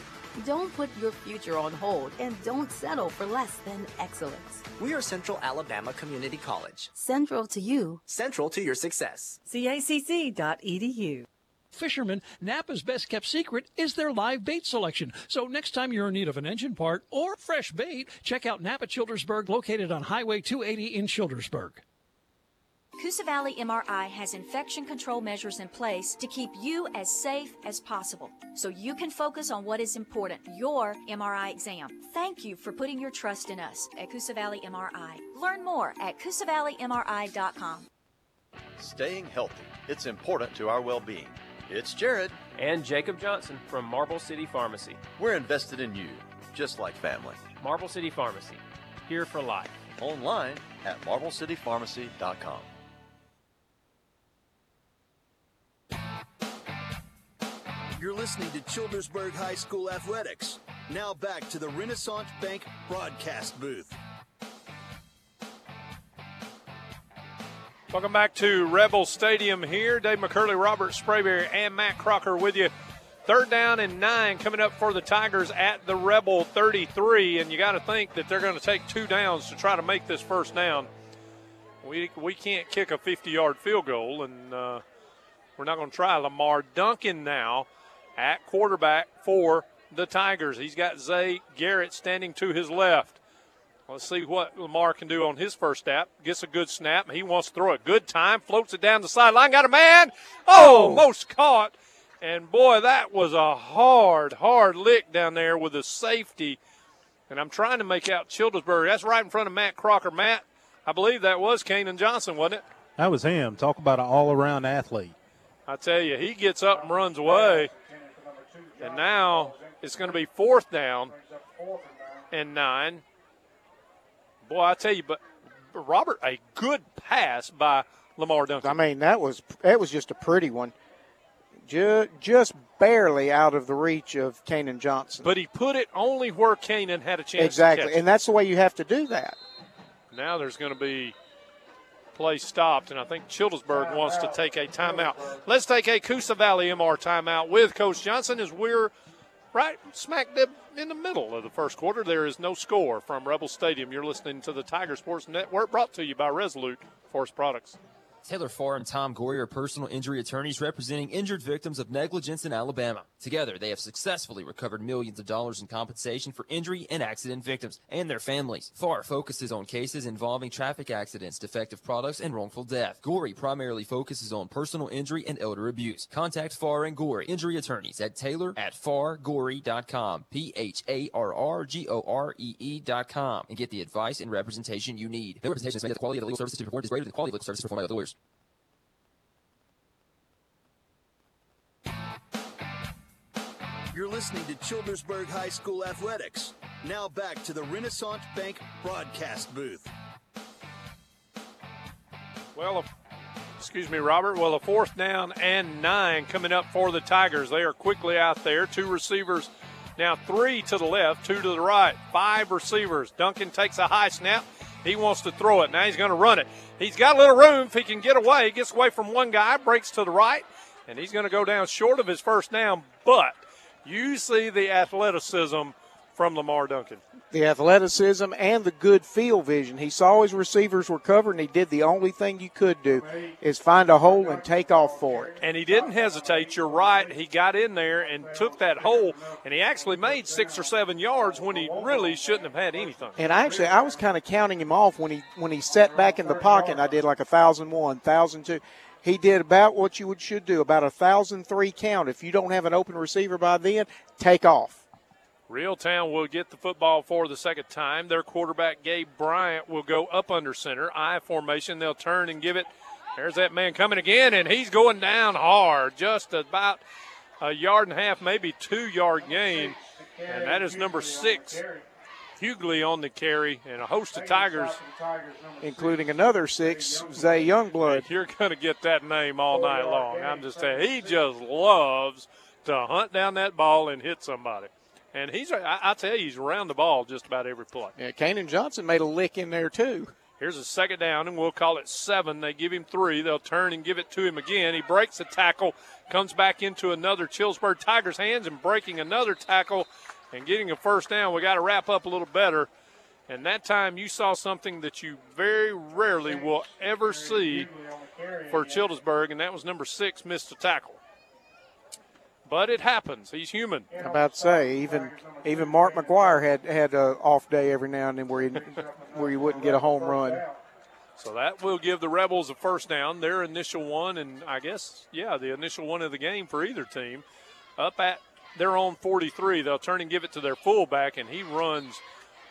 Don't put your future on hold and don't settle for less than excellence. We are Central Alabama Community College. Central to you. Central to your success. CACC.edu. Fishermen, Napa's best kept secret is their live bait selection. So next time you're in need of an engine part or fresh bait, check out Napa Childersburg, located on Highway 280 in Childersburg. Coosa Valley MRI has infection control measures in place to keep you as safe as possible so you can focus on what is important your MRI exam. Thank you for putting your trust in us at Coosa Valley MRI. Learn more at CoosaValleyMRI.com. Staying healthy. It's important to our well being. It's Jared. And Jacob Johnson from Marble City Pharmacy. We're invested in you, just like family. Marble City Pharmacy, here for life. Online at marblecitypharmacy.com. You're listening to Childersburg High School Athletics. Now back to the Renaissance Bank broadcast booth. Welcome back to Rebel Stadium here. Dave McCurley, Robert Sprayberry, and Matt Crocker with you. Third down and nine coming up for the Tigers at the Rebel 33, and you got to think that they're going to take two downs to try to make this first down. We we can't kick a 50-yard field goal, and uh, we're not going to try. Lamar Duncan now at quarterback for the Tigers. He's got Zay Garrett standing to his left. Let's see what Lamar can do on his first snap. Gets a good snap. He wants to throw a good time. Floats it down the sideline. Got a man. Oh, oh, almost caught. And boy, that was a hard, hard lick down there with the safety. And I'm trying to make out Childersburg. That's right in front of Matt Crocker. Matt, I believe that was Kanan Johnson, wasn't it? That was him. Talk about an all around athlete. I tell you, he gets up and runs away. And now it's going to be fourth down and nine. Boy, I tell you, but Robert, a good pass by Lamar Duncan. I mean, that was that was just a pretty one. Just, just barely out of the reach of Kanan Johnson. But he put it only where Kanan had a chance exactly, and that's the way you have to do that. Now there's going to be play stopped, and I think Childersburg wants to take a timeout. Let's take a Coosa Valley MR timeout with Coach Johnson as we're right smack dab in the middle of the first quarter. There is no score from Rebel Stadium. You're listening to the Tiger Sports Network brought to you by Resolute Forest Products. Taylor Farr and Tom Gorey are personal injury attorneys representing injured victims of negligence in Alabama. Together, they have successfully recovered millions of dollars in compensation for injury and accident victims and their families. Farr focuses on cases involving traffic accidents, defective products, and wrongful death. Gorey primarily focuses on personal injury and elder abuse. Contact Farr and Gorey, injury attorneys at Taylor at fargorey.com, P-H-A-R-R-G-O-R-E-E.com, and get the advice and representation you need. No representation is made that the quality of the legal services to be is greater than the quality of legal services performed by other lawyers. You're listening to Childersburg High School Athletics. Now back to the Renaissance Bank broadcast booth. Well, excuse me, Robert. Well, a fourth down and nine coming up for the Tigers. They are quickly out there. Two receivers now, three to the left, two to the right. Five receivers. Duncan takes a high snap. He wants to throw it. Now he's going to run it. He's got a little room if he can get away. He gets away from one guy, breaks to the right, and he's going to go down short of his first down. But you see the athleticism from Lamar Duncan. The athleticism and the good field vision. He saw his receivers were covered, and he did the only thing you could do is find a hole and take off for it. And he didn't hesitate. You're right. He got in there and took that hole, and he actually made six or seven yards when he really shouldn't have had anything. And actually, I was kind of counting him off when he when he sat back in the pocket. And I did like a thousand one, thousand two. He did about what you would should do, about a thousand three count. If you don't have an open receiver by then, take off. Reeltown will get the football for the second time. Their quarterback, Gabe Bryant, will go up under center. I formation. They'll turn and give it. There's that man coming again, and he's going down hard, just about a yard and a half, maybe two yard gain. And that is number six, Hughley on the carry, and a host of Tigers. Including another six, Zay Youngblood. You're going to get that name all night long. I'm just saying, he just loves to hunt down that ball and hit somebody. And he's, I, I tell you, he's around the ball just about every play. Yeah, Kanan Johnson made a lick in there, too. Here's a second down, and we'll call it seven. They give him three. They'll turn and give it to him again. He breaks a tackle, comes back into another Chillsburg Tigers' hands, and breaking another tackle and getting a first down. We got to wrap up a little better. And that time you saw something that you very rarely will ever see for Childersburg, and that was number six missed a tackle. But it happens. He's human. I'm about to say, even even Mark McGwire had had an off day every now and then where he where he wouldn't get a home run. So that will give the Rebels a first down, their initial one, and I guess yeah, the initial one of the game for either team. Up at their own 43, they'll turn and give it to their fullback, and he runs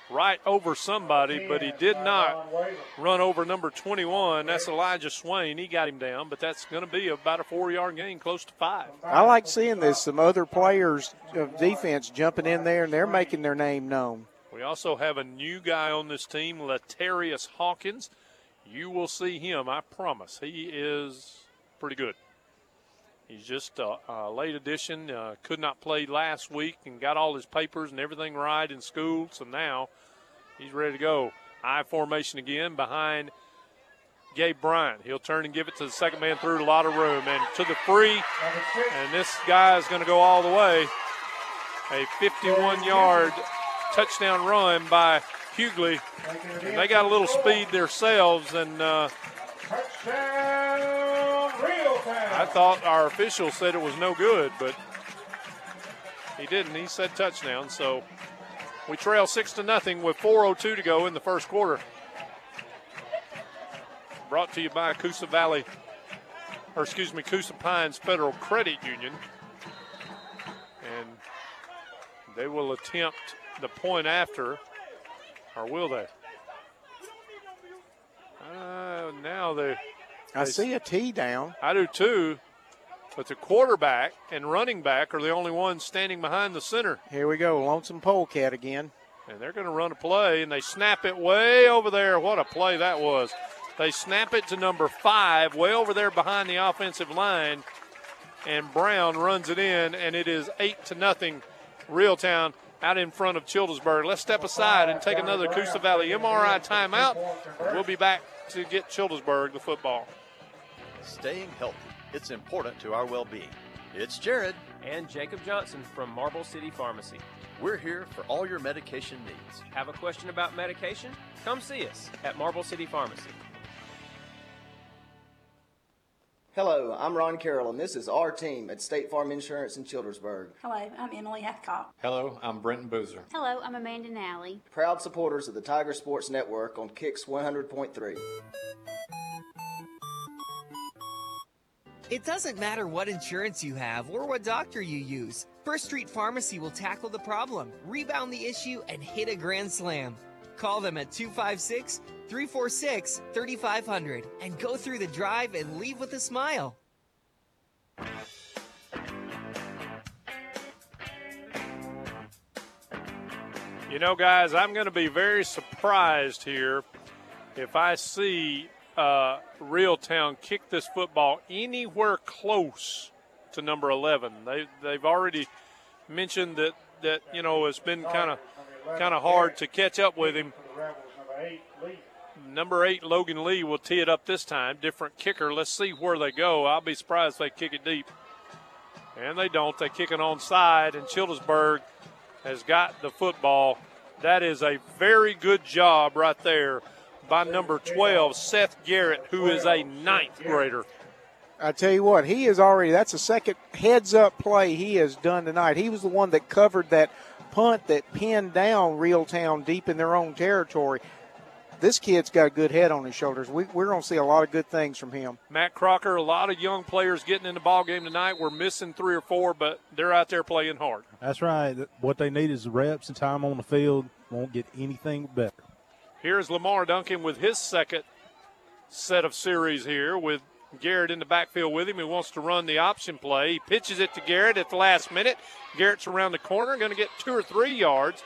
right over somebody, but he did not run over number 21. That's Elijah Swain. He got him down, but that's going to be about a four yard gain, close to five. I like seeing this. Some other players of defense jumping in there, and they're making their name known. We also have a new guy on this team, Latarius Hawkins. You will see him, I promise. He is pretty good. He's just a, a late addition. Uh, could not play last week and got all his papers and everything right in school. So now he's ready to go. I formation again behind Gabe Bryant. He'll turn and give it to the second man through a lot of room and to the free. And this guy is going to go all the way. A 51 yard touchdown run by Hughley. And they got a little speed themselves and. Uh, I thought our official said it was no good, but he didn't. He said touchdown. So We trail six to nothing with 4:02 to go in the first quarter. Brought to you by Coosa Valley, or excuse me, Coosa Pines Federal Credit Union, and they will attempt the point after, or will they? Uh, now they. I they- see a tee down. I do too. But the quarterback and running back are the only ones standing behind the center. Here we go, lonesome polecat again. And they're going to run a play, and they snap it way over there. What a play that was. They snap it to number five, way over there behind the offensive line, and Brown runs it in, and it is eight to nothing. Reeltown out in front of Childersburg. Let's step aside and take another Coosa Valley MRI timeout. We'll be back to get Childersburg the football. Staying healthy. It's important to our well being. It's Jared. And Jacob Johnson from Marble City Pharmacy. We're here for all your medication needs. Have a question about medication? Come see us at Marble City Pharmacy. Hello, I'm Ron Carroll, and this is our team at State Farm Insurance in Childersburg. Hello, I'm Emily Hathcock. Hello, I'm Brenton Boozer. Hello, I'm Amanda Nally. Proud supporters of the Tiger Sports Network on Kicks 100.3. It doesn't matter what insurance you have or what doctor you use. First Street Pharmacy will tackle the problem, rebound the issue, and hit a grand slam. Call them at 256 346 3500 and go through the drive and leave with a smile. You know, guys, I'm going to be very surprised here if I see uh, Reeltown kick this football anywhere close to number 11. They they've already mentioned that that you know it's been kind of kind of hard to catch up with him. Number eight, Logan Lee will tee it up this time. Different kicker. Let's see where they go. I'll be surprised if they kick it deep. And they don't. They kick it on side, and Childersburg has got the football. That is a very good job right there by number 12, Seth Garrett, who is a ninth grader. I tell you what, he is already. That's a second heads up play he has done tonight. He was the one that covered that punt that pinned down Reeltown deep in their own territory. This kid's got a good head on his shoulders. We, we're going to see a lot of good things from him. Matt Crocker, a lot of young players getting in the ball game tonight. We're missing three or four, but they're out there playing hard. That's right. What they need is reps and time on the field. Won't get anything better. Here's Lamar Duncan with his second set of series here with Garrett in the backfield with him. He wants to run the option play. He pitches it to Garrett at the last minute. Garrett's around the corner, going to get two or three yards.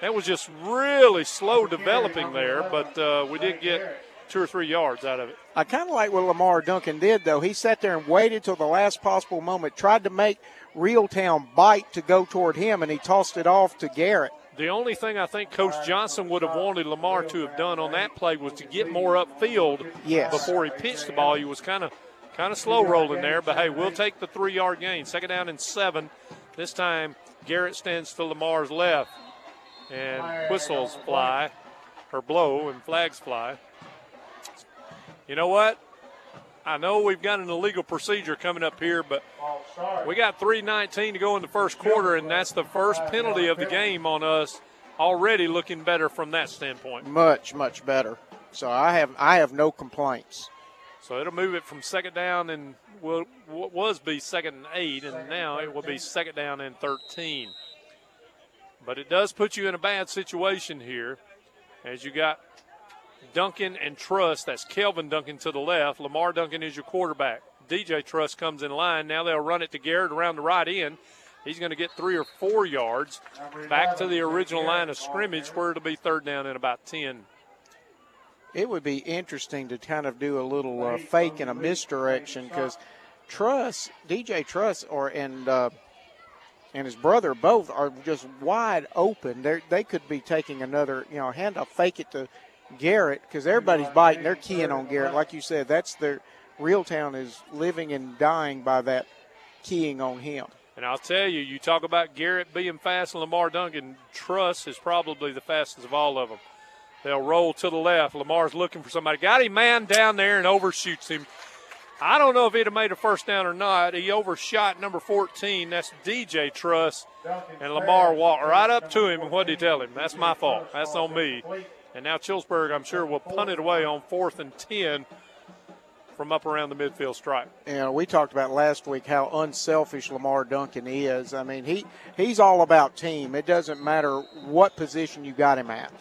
That was just really slow developing there, but uh, we did get two or three yards out of it. I kind of like what Lamar Duncan did, though. He sat there and waited till the last possible moment, tried to make Reeltown bite to go toward him, and he tossed it off to Garrett. The only thing I think Coach Johnson would have wanted Lamar to have done on that play was to get more upfield Yes. before he pitched the ball. He was kind of kind of slow rolling there, but hey, we'll take the three yard gain. Second down and seven. This time Garrett stands to Lamar's left, and whistles fly or blow and flags fly. You know what? I know we've got an illegal procedure coming up here, but oh, we got 319 to go in the first quarter, and that's the first penalty of the game on us. Already looking better from that standpoint. Much, much better. So I have I have no complaints. So it'll move it from second down and will what was be second and eight, and now it will be second down and 13. But it does put you in a bad situation here, as you got Duncan and Truss. That's Kelvin Duncan to the left. Lamar Duncan is your quarterback. DJ Truss comes in line. Now they'll run it to Garrett around the right end. He's going to get three or four yards back to the original line of scrimmage, where it'll be third down in about 10. It would be interesting to kind of do a little uh, fake and a misdirection because Truss, DJ Truss, or and uh, and his brother both are just wide open. They they could be taking another you know handoff, fake it to Garrett because everybody's biting. They're keying on Garrett, like you said. That's their Reeltown is living and dying by that keying on him. And I'll tell you, you talk about Garrett being fast and Lamar Duncan, Truss is probably the fastest of all of them. They'll roll to the left. Lamar's looking for somebody. Got him man down there and overshoots him. I don't know if he'd have made a first down or not. He overshot number 14. That's DJ Truss. And Lamar walked right up to him. And what did he tell him? That's my fault. That's on me. And now Chillsburg, I'm sure, will punt it away on fourth and 10 from up around the midfield stripe. Know, we talked about last week how unselfish Lamar Duncan is. I mean, he he's all about team. It doesn't matter what position you got him at.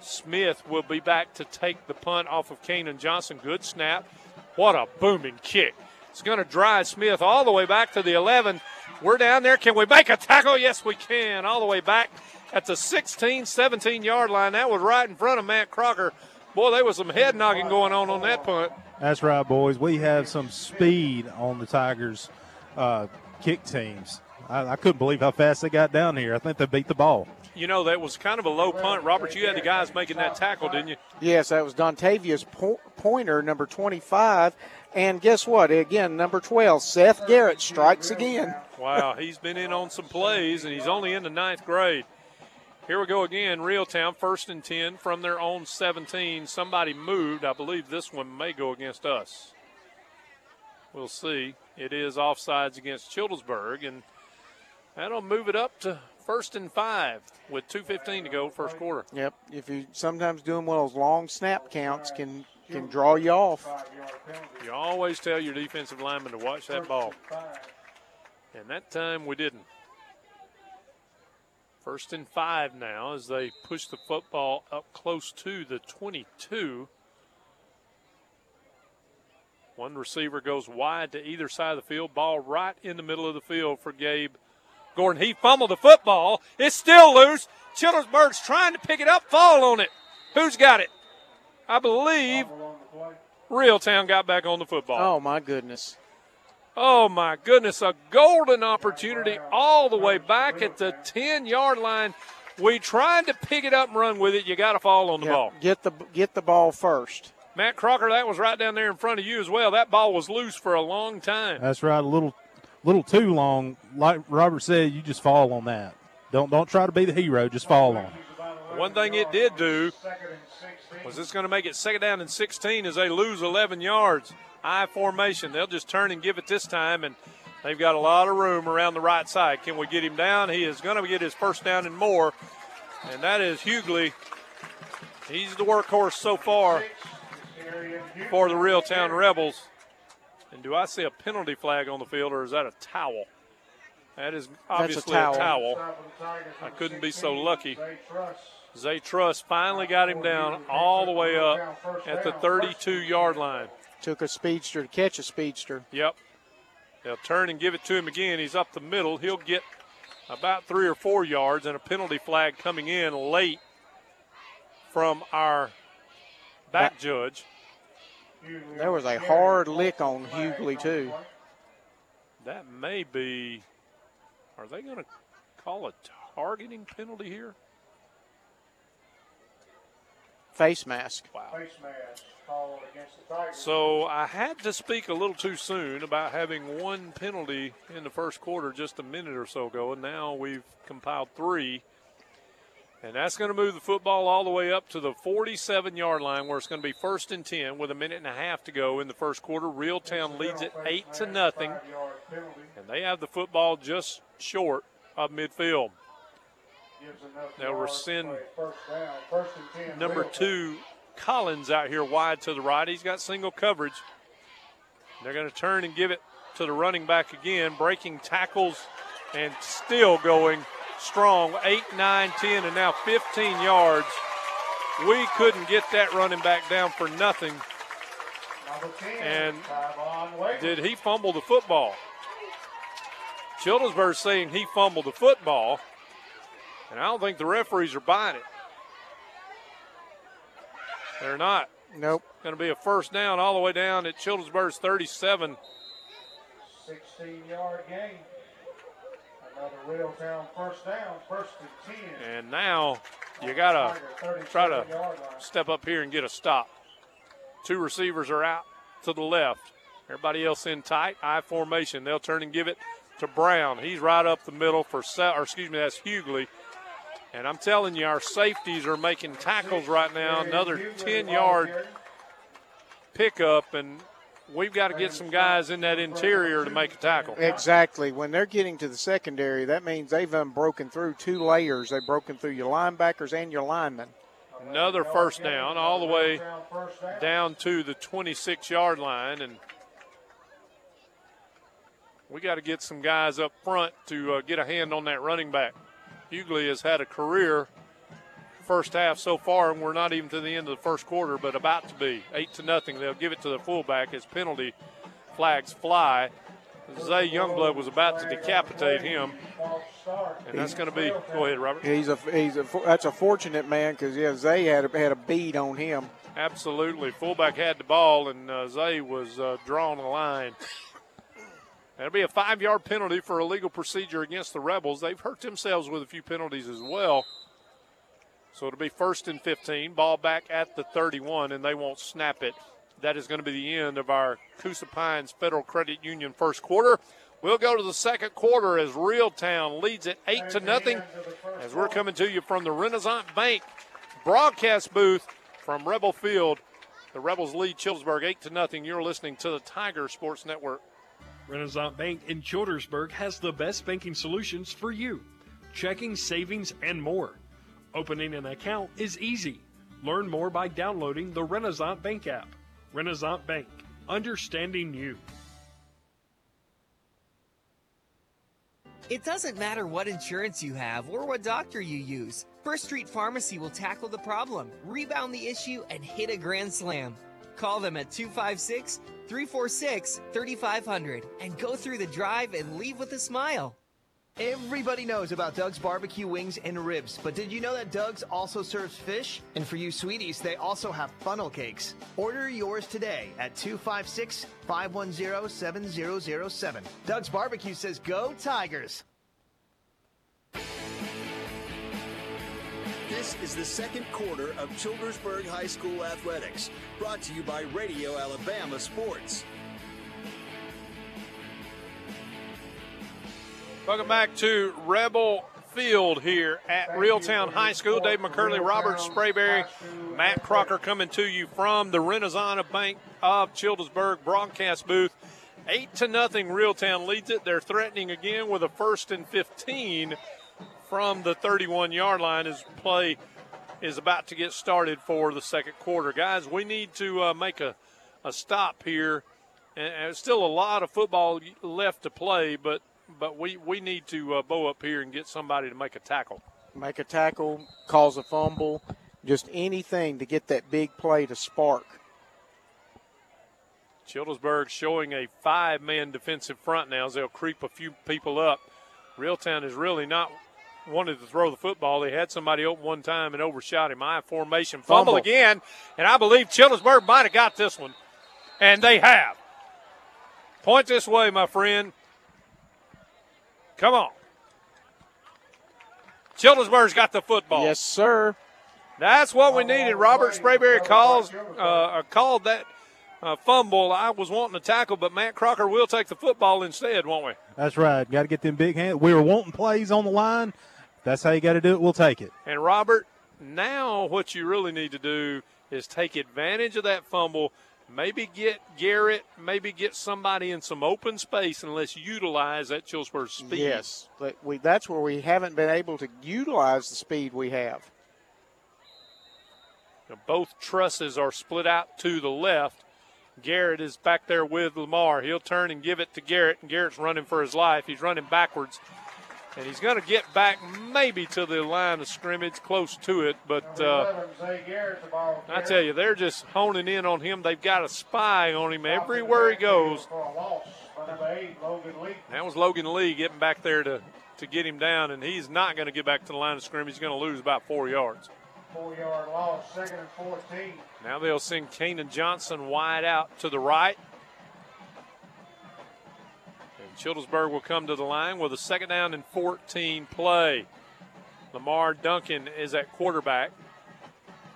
Smith will be back to take the punt off of Kanan Johnson. Good snap. What a booming kick. It's going to drive Smith all the way back to the 11. We're down there. Can we make a tackle? Yes, we can. All the way back at the 16, 17 yard line. That was right in front of Matt Crocker. Boy, there was some head knocking going on on that punt. That's right, boys. We have some speed on the Tigers' uh, kick teams. I, I couldn't believe how fast they got down here. I think they beat the ball. You know, that was kind of a low punt. Robert, you had the guys making that tackle, didn't you? Yes, that was Dontavius po- Pointer, number 25. And guess what? Again, number 12, Seth Garrett strikes again. Wow, he's been in on some plays, and he's only in the ninth grade. Here we go again, Reeltown, first and 10 from their own 17. Somebody moved. I believe this one may go against us. We'll see. It is offsides against Childersburg, and that'll move it up to first and five with 2.15 to go, first quarter. Yep. If you sometimes doing one of those long snap counts can can draw you off. You always tell your defensive lineman to watch that ball. And that time we didn't. First and five now as they push the football up close to the 22. One receiver goes wide to either side of the field. Ball right in the middle of the field for Gabe Gordon. He fumbled the football. It's still loose. Childersburg's trying to pick it up, fall on it. Who's got it? I believe Reeltown got back on the football. Oh, my goodness. Oh, my goodness. A golden opportunity all the way back at the 10 yard line. We tried to pick it up and run with it. You got to fall on the Yep, ball. Get the get the ball first. Matt Crocker, that was right down there in front of you as well. That ball was loose for a long time. That's right. A little, little too long. Like Robert said, you just fall on that. Don't don't try to be the hero. Just fall on. it. One thing it did do was it's going to make it second down and 16 as they lose 11 yards. I formation. They'll just turn and give it this time, and they've got a lot of room around the right side. Can we get him down? He is going to get his first down and more, and that is Hughley. He's the workhorse so far for the Reeltown Rebels. And do I see a penalty flag on the field, or is that a towel? That is obviously a towel. a towel. I couldn't be so lucky. Zay Truss finally got him down all the way up at the 32 yard line. Took a speedster to catch a speedster. Yep. They'll turn and give it to him again. He's up the middle. He'll get about three or four yards, and a penalty flag coming in late from our back judge. There was a hard lick on Hughley too. That may be. Are they going to call a targeting penalty here? Face mask. Wow. Face mask called against the Tigers. So I had to speak a little too soon about having one penalty in the first quarter just a minute or so ago, and now we've compiled three. And that's going to move the football all the way up to the 47 yard line where it's going to be first and 10 with a minute and a half to go in the first quarter. Reeltown leads it 8 to nothing. And they have the football just short of midfield. Gives enough They'll yards rescind to play First down, first and 10. number two, Collins, out here wide to the right. He's got single coverage. They're going to turn and give it to the running back again, breaking tackles and still going strong. 8, 9, 10, and now 15 yards. We couldn't get that running back down for nothing. 10, And did he fumble the football? Childersburg saying he fumbled the football, and I don't think the referees are buying it. They're not. Nope. Going to be a first down all the way down at Childersburg's 37. 16 yard gain. Another Reeltown first down, first and 10. And now you got to try to step up here and get a stop. Two receivers are out to the left. Everybody else in tight, I formation. They'll turn and give it to Brown. He's right up the middle for, Sa- or excuse me, that's Hughley. And I'm telling you, our safeties are making tackles right now. Another 10 yard pickup, and we've got to get some guys in that interior to make a tackle. Exactly. When they're getting to the secondary, that means they've broken through two layers. They've broken through your linebackers and your linemen. Another first down, all the way down to the 26 yard line. And we got to get some guys up front to uh, get a hand on that running back. Hughley has had a career first half so far, and we're not even to the end of the first quarter, but about to be. Eight to nothing. They'll give it to the fullback as penalty flags fly. Zay Youngblood was about to decapitate him, and that's going to be. Go ahead, Robert. He's a he's a that's a fortunate man because yeah, Zay had a, had a bead on him. Absolutely, fullback had the ball, and uh, Zay was uh, drawing a line. That'll be a five-yard penalty for illegal procedure against the Rebels. They've hurt themselves with a few penalties as well. So it'll be first and 15, ball back at the 31, and they won't snap it. That is going to be the end of our Coosa Pines Federal Credit Union first quarter. We'll go to the second quarter as Reeltown leads it eight to nothing. As we're coming to you from the Renaissance Bank broadcast booth from Rebel Field, the Rebels lead Childersburg eight to nothing. You're listening to the Tiger Sports Network. Renaissance Bank in Childersburg has the best banking solutions for you checking, savings, and more. Opening an account is easy. Learn more by downloading the Renaissance Bank app. Renaissance Bank, understanding you. It doesn't matter what insurance you have or what doctor you use. First Street Pharmacy will tackle the problem, rebound the issue, and hit a grand slam. Call them at 256 346 3500 and go through the drive and leave with a smile. Everybody knows about Doug's barbecue wings and ribs, but did you know that Doug's also serves fish? And for you sweeties, they also have funnel cakes. Order yours today at 256 510 7007. Doug's Barbecue says, Go Tigers! This is the second quarter of Childersburg High School Athletics, brought to you by Radio Alabama Sports. Welcome back to Rebel Field here at Reeltown High School. Dave McCurley, Robert Sprayberry, Matt Crocker coming to you from the Renaissance Bank of Childersburg broadcast booth. Eight to nothing, Reeltown leads it. They're threatening again with a first and 15 from the 31 yard line as play is about to get started for the second quarter. Guys, we need to uh, make a, a stop here. And, and still a lot of football left to play, but but we, we need to uh, bow up here and get somebody to make a tackle. Make a tackle, cause a fumble, just anything to get that big play to spark. Childersburg showing a five man defensive front now as they'll creep a few people up. Reeltown is really not wanted to throw the football. They had somebody open one time and overshot him. I formation fumble, fumble again, and I believe Childersburg might have got this one, and they have. Point this way, my friend. Come on. Childersburg's got the football. Yes, sir. That's what we needed. Robert Sprayberry calls uh, called that uh, fumble. I was wanting to tackle, but Matt Crocker will take the football instead, won't we? That's right. Got to get them big hands. We were wanting plays on the line. That's how you got to do it. We'll take it. And Robert, now what you really need to do is take advantage of that fumble maybe get Garrett, maybe get somebody in some open space and let's utilize that Childersburg speed. Yes, but we, that's where we haven't been able to utilize the speed we have. Now, both trusses are split out to the left. Garrett is back there with Lamar. He'll turn and give it to Garrett, and Garrett's running for his life. He's running backwards. And he's going to get back maybe to the line of scrimmage, close to it. But uh, I tell you, they're just honing in on him. They've got a spy on him everywhere he goes. That was Logan Lee getting back there to, to get him down, and he's not going to get back to the line of scrimmage. He's going to lose about four yards. Four yard loss, second and 14. Now they'll send Kanan Johnson wide out to the right. Childersburg will come to the line with a second down and 14 play. Lamar Duncan is at quarterback.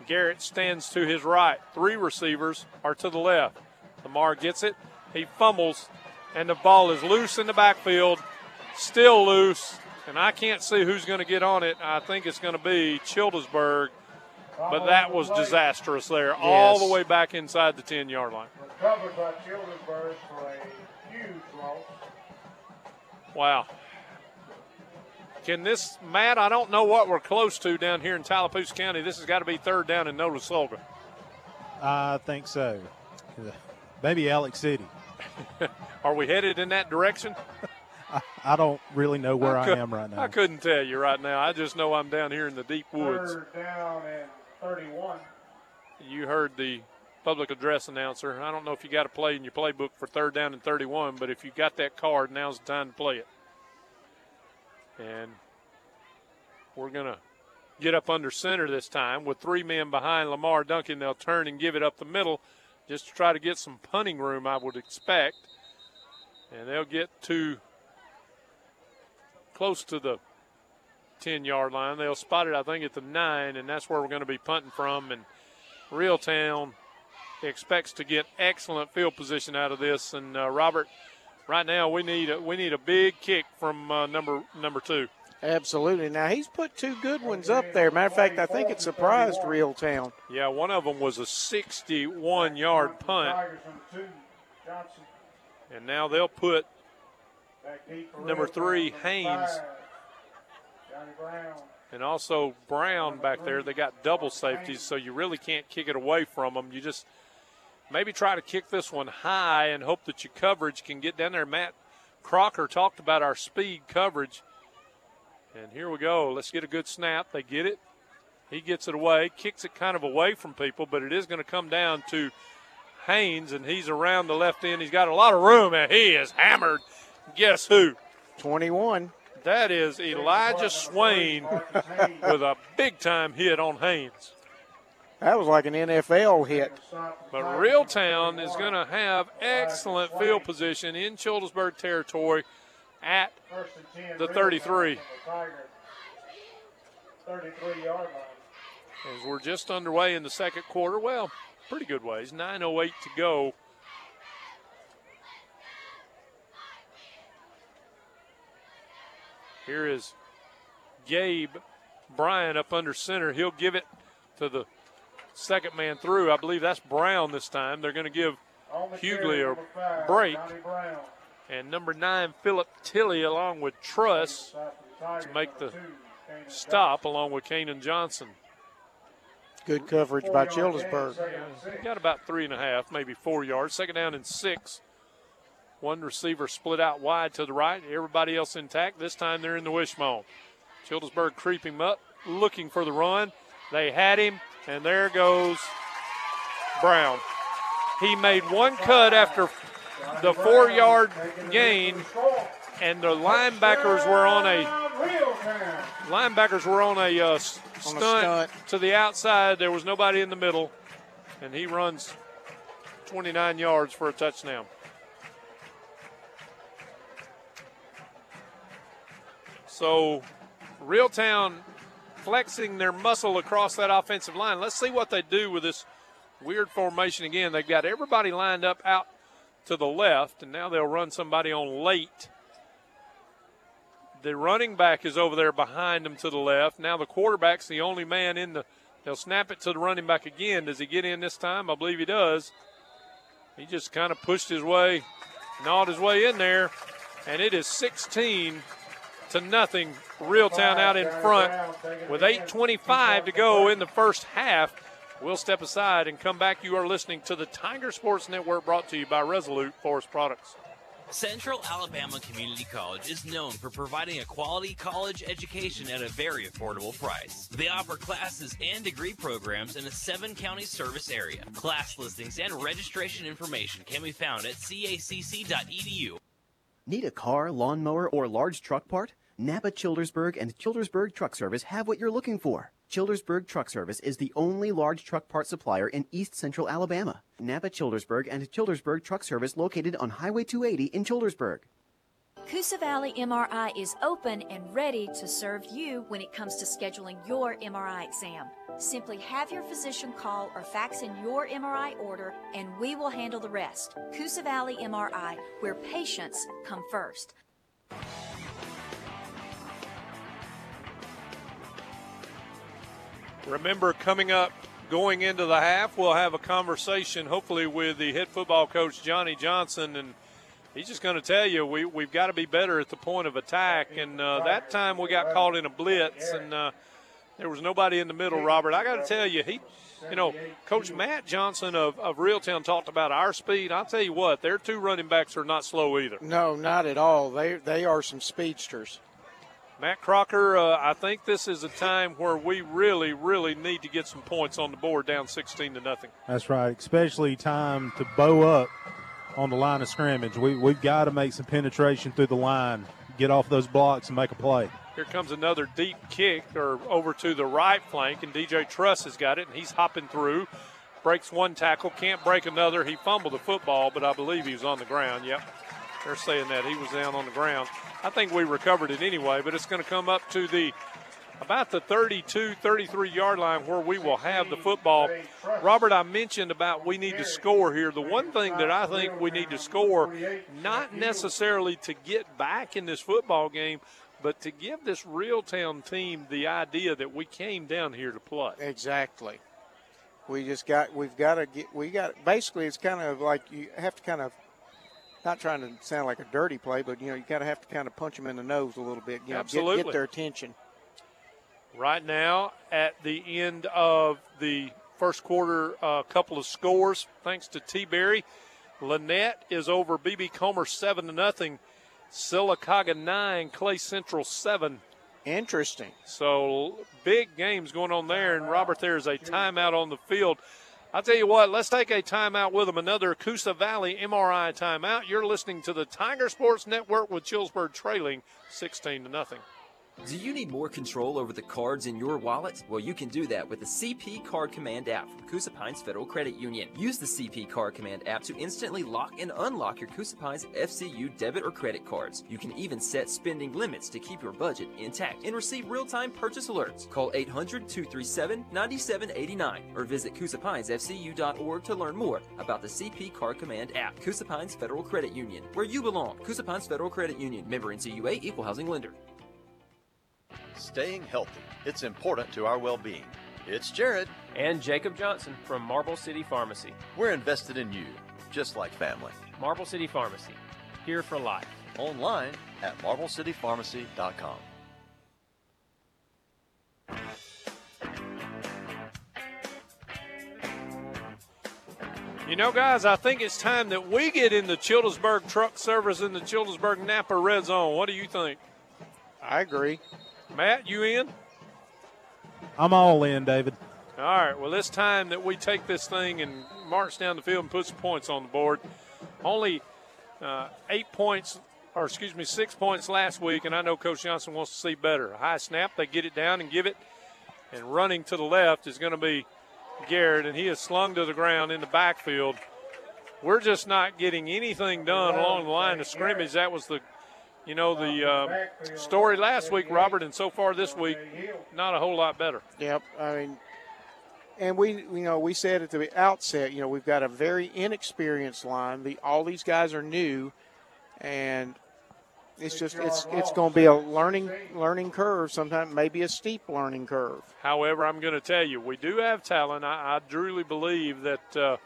Garrett stands to his right. Three receivers are to the left. Lamar gets it. He fumbles, and the ball is loose in the backfield. Still loose, and I can't see who's going to get on it. I think it's going to be Childersburg. but that was disastrous there, all the way back inside the 10 yard line. Recovered by Childersburg for a huge loss. Wow. Can this, Matt? I don't know what we're close to down here in Tallapoosa County. This has got to be third down in Notasulga. I think so. Maybe Alex City. Are we headed in that direction? I, I don't really know where I, could- am right now. I couldn't tell you right now. I just know I'm down here in the deep woods. Third down and 31. You heard the public address announcer. I don't know if you got to play in your playbook for third down and 31, but if you got that card, now's the time to play it. And we're going to get up under center this time with three men behind Lamar Duncan. They'll turn and give it up the middle just to try to get some punting room, I would expect. And they'll get to close to the 10 yard line. They'll spot it, I think, at the nine, and that's where we're going to be punting from. And Reeltown expects to get excellent field position out of this. And uh, Robert, right now we need a, we need a big kick from uh, number number two. Absolutely. Now he's put two good ones up there. Matter of fact, I think it surprised Reeltown. Yeah, one of them was a 61 yard punt, Tigers from two. Johnson and now they'll put back deep for number three Haynes five. Johnny Brown. and also Brown back there. They got double safeties, so you really can't kick it away from them. You just maybe try to kick this one high and hope that your coverage can get down there. Matt Crocker talked about our speed coverage. And here we go. Let's get a good snap. They get it. He gets it away, kicks it kind of away from people, but it is going to come down to Haynes, and he's around the left end. He's got a lot of room, and he is hammered. Guess who? 21. That is Elijah Swain with a big time hit on Haynes. That was like an NFL hit. But Reeltown is going to have excellent field position in Childersburg territory at First and 10. the 33. from the Tiger 33 yard line. As we're just underway in the second quarter. Well, pretty good ways. 9.08 to go. Here is Gabe Bryan up under center. He'll give it to the second man through. I believe that's Brown this time. They're going to give Hughley a five, break. And number nine, Philip Tilley, along with Truss, Side for the Tigers, to make the stop, along with Kanan Johnson. Good coverage by Childersburg. Got about three and a half, maybe four yards. Second down and six. One receiver split out wide to the right. Everybody else intact. This time they're in the wishbone. Childersburg creeping up, looking for the run. They had him, and there goes Brown. He made one cut after the four yard gain, and the linebackers were on a linebackers were on a, uh, s- On a stunt, stunt. to the outside. There was nobody in the middle, and he runs 29 yards for a touchdown. So, Reeltown flexing their muscle across that offensive line. Let's see what they do with this weird formation again. They've got everybody lined up out to the left, and now they'll run somebody on late. The running back is over there behind them to the left. Now the quarterback's the only man in the. They'll snap it to the running back again. Does he get in this time? I believe he does. He just kind of pushed his way, gnawed his way in there, and it is 16 to nothing. Reeltown out in front with 8:25 to go in the first half. We'll step aside and come back. You are listening to the Tiger Sports Network, brought to you by Resolute Forest Products. Central Alabama Community College is known for providing a quality college education at a very affordable price. They offer classes and degree programs in a seven county service area. Class listings and registration information can be found at cacc.edu. Need a car, lawnmower, or large truck part? Napa Childersburg and Childersburg Truck Service have what you're looking for. Childersburg Truck Service is the only large truck part supplier in east central Alabama. Napa Childersburg and Childersburg Truck Service located on Highway 280 in Childersburg. Coosa Valley MRI is open and ready to serve you when it comes to scheduling your MRI exam. Simply have your physician call or fax in your MRI order and we will handle the rest. Coosa Valley MRI, where patients come first. Remember, coming up going into the half, we'll have a conversation, hopefully, with the head football coach, Johnny Johnson. And he's just going to tell you we, we've got to be better at the point of attack. And uh, that time we got caught in a blitz, and uh, there was nobody in the middle, Robert. I got to tell you, he. You know, Coach Matt Johnson of, of Reeltown talked about our speed. I'll tell you what, their two running backs are not slow either. No, not at all. They they are some speedsters. Matt Crocker, uh, I think this is a time where we really, really need to get some points on the board, down 16 to nothing. That's right, especially time to bow up on the line of scrimmage. We, we've got to make some penetration through the line, get off those blocks, and make a play. Here comes another deep kick or over to the right flank, and DJ Truss has got it, and he's hopping through. Breaks one tackle, can't break another. He fumbled the football, but I believe he was on the ground. Yep. They're saying that he was down on the ground. I think we recovered it anyway, but it's going to come up to the about the 32, 33 yard line where we will have the football. Robert, I mentioned about we need to score here. The one thing that I think we need to score, not necessarily to get back in this football game, but to give this Reeltown team the idea that we came down here to play. Exactly. We just got, we've got to get, we got, basically, it's kind of like you have to kind of, not trying to sound like a dirty play, but, you know, you got to have to kind of punch them in the nose a little bit, you know, Absolutely. Get, get their attention. Right now, at the end of the first quarter, a uh, couple of scores, thanks to T. Berry. Lanett is over BB Comer 7 to nothing. Sylacauga 9, Clay Central 7. Interesting. So big games going on there. And Robert, there's a timeout on the field. I'll tell you what, let's take a timeout with them. Another Coosa Valley MRI timeout. You're listening to the Tiger Sports Network with Chillsburg trailing 16 to nothing. Do you need more control over the cards in your wallet? Well, you can do that with the CP Card Command app from Coosa Pines Federal Credit Union. Use the CP Card Command app to instantly lock and unlock your Coosa Pines FCU debit or credit cards. You can even set spending limits to keep your budget intact and receive real-time purchase alerts. Call 800-237-9789 or visit CoosaPinesFCU.org to learn more about the CP Card Command app. Coosa Pines Federal Credit Union, where you belong. Coosa Pines Federal Credit Union, member NCUA, equal housing lender. Staying healthy. It's important to our well being. It's Jared. And Jacob Johnson from Marble City Pharmacy. We're invested in you, just like family. Marble City Pharmacy. Here for life. Online at marblecitypharmacy.com. You know, guys, I think it's time that we get in the Childersburg truck service in the Childersburg Napa Red Zone. What do you think? I agree. Matt, you in? I'm all in, David. All right. Well, it's time that we take this thing and march down the field and put some points on the board. Only uh, eight points, or excuse me, six points last week, and I know Coach Johnson wants to see better. A high snap, they get it down and give it, and running to the left is going to be Garrett, and he is slung to the ground in the backfield. We're just not getting anything done along the line of scrimmage. That was the you know, the uh, story last week, Robert, and so far this week, not a whole lot better. Yep. I mean, and we, you know, we said at the outset, you know, we've got a very inexperienced line. The all these guys are new, and it's just it's it's going to be a learning learning curve. Sometimes maybe a steep learning curve. However, I'm going to tell you, we do have talent. I, I truly believe that. Uh,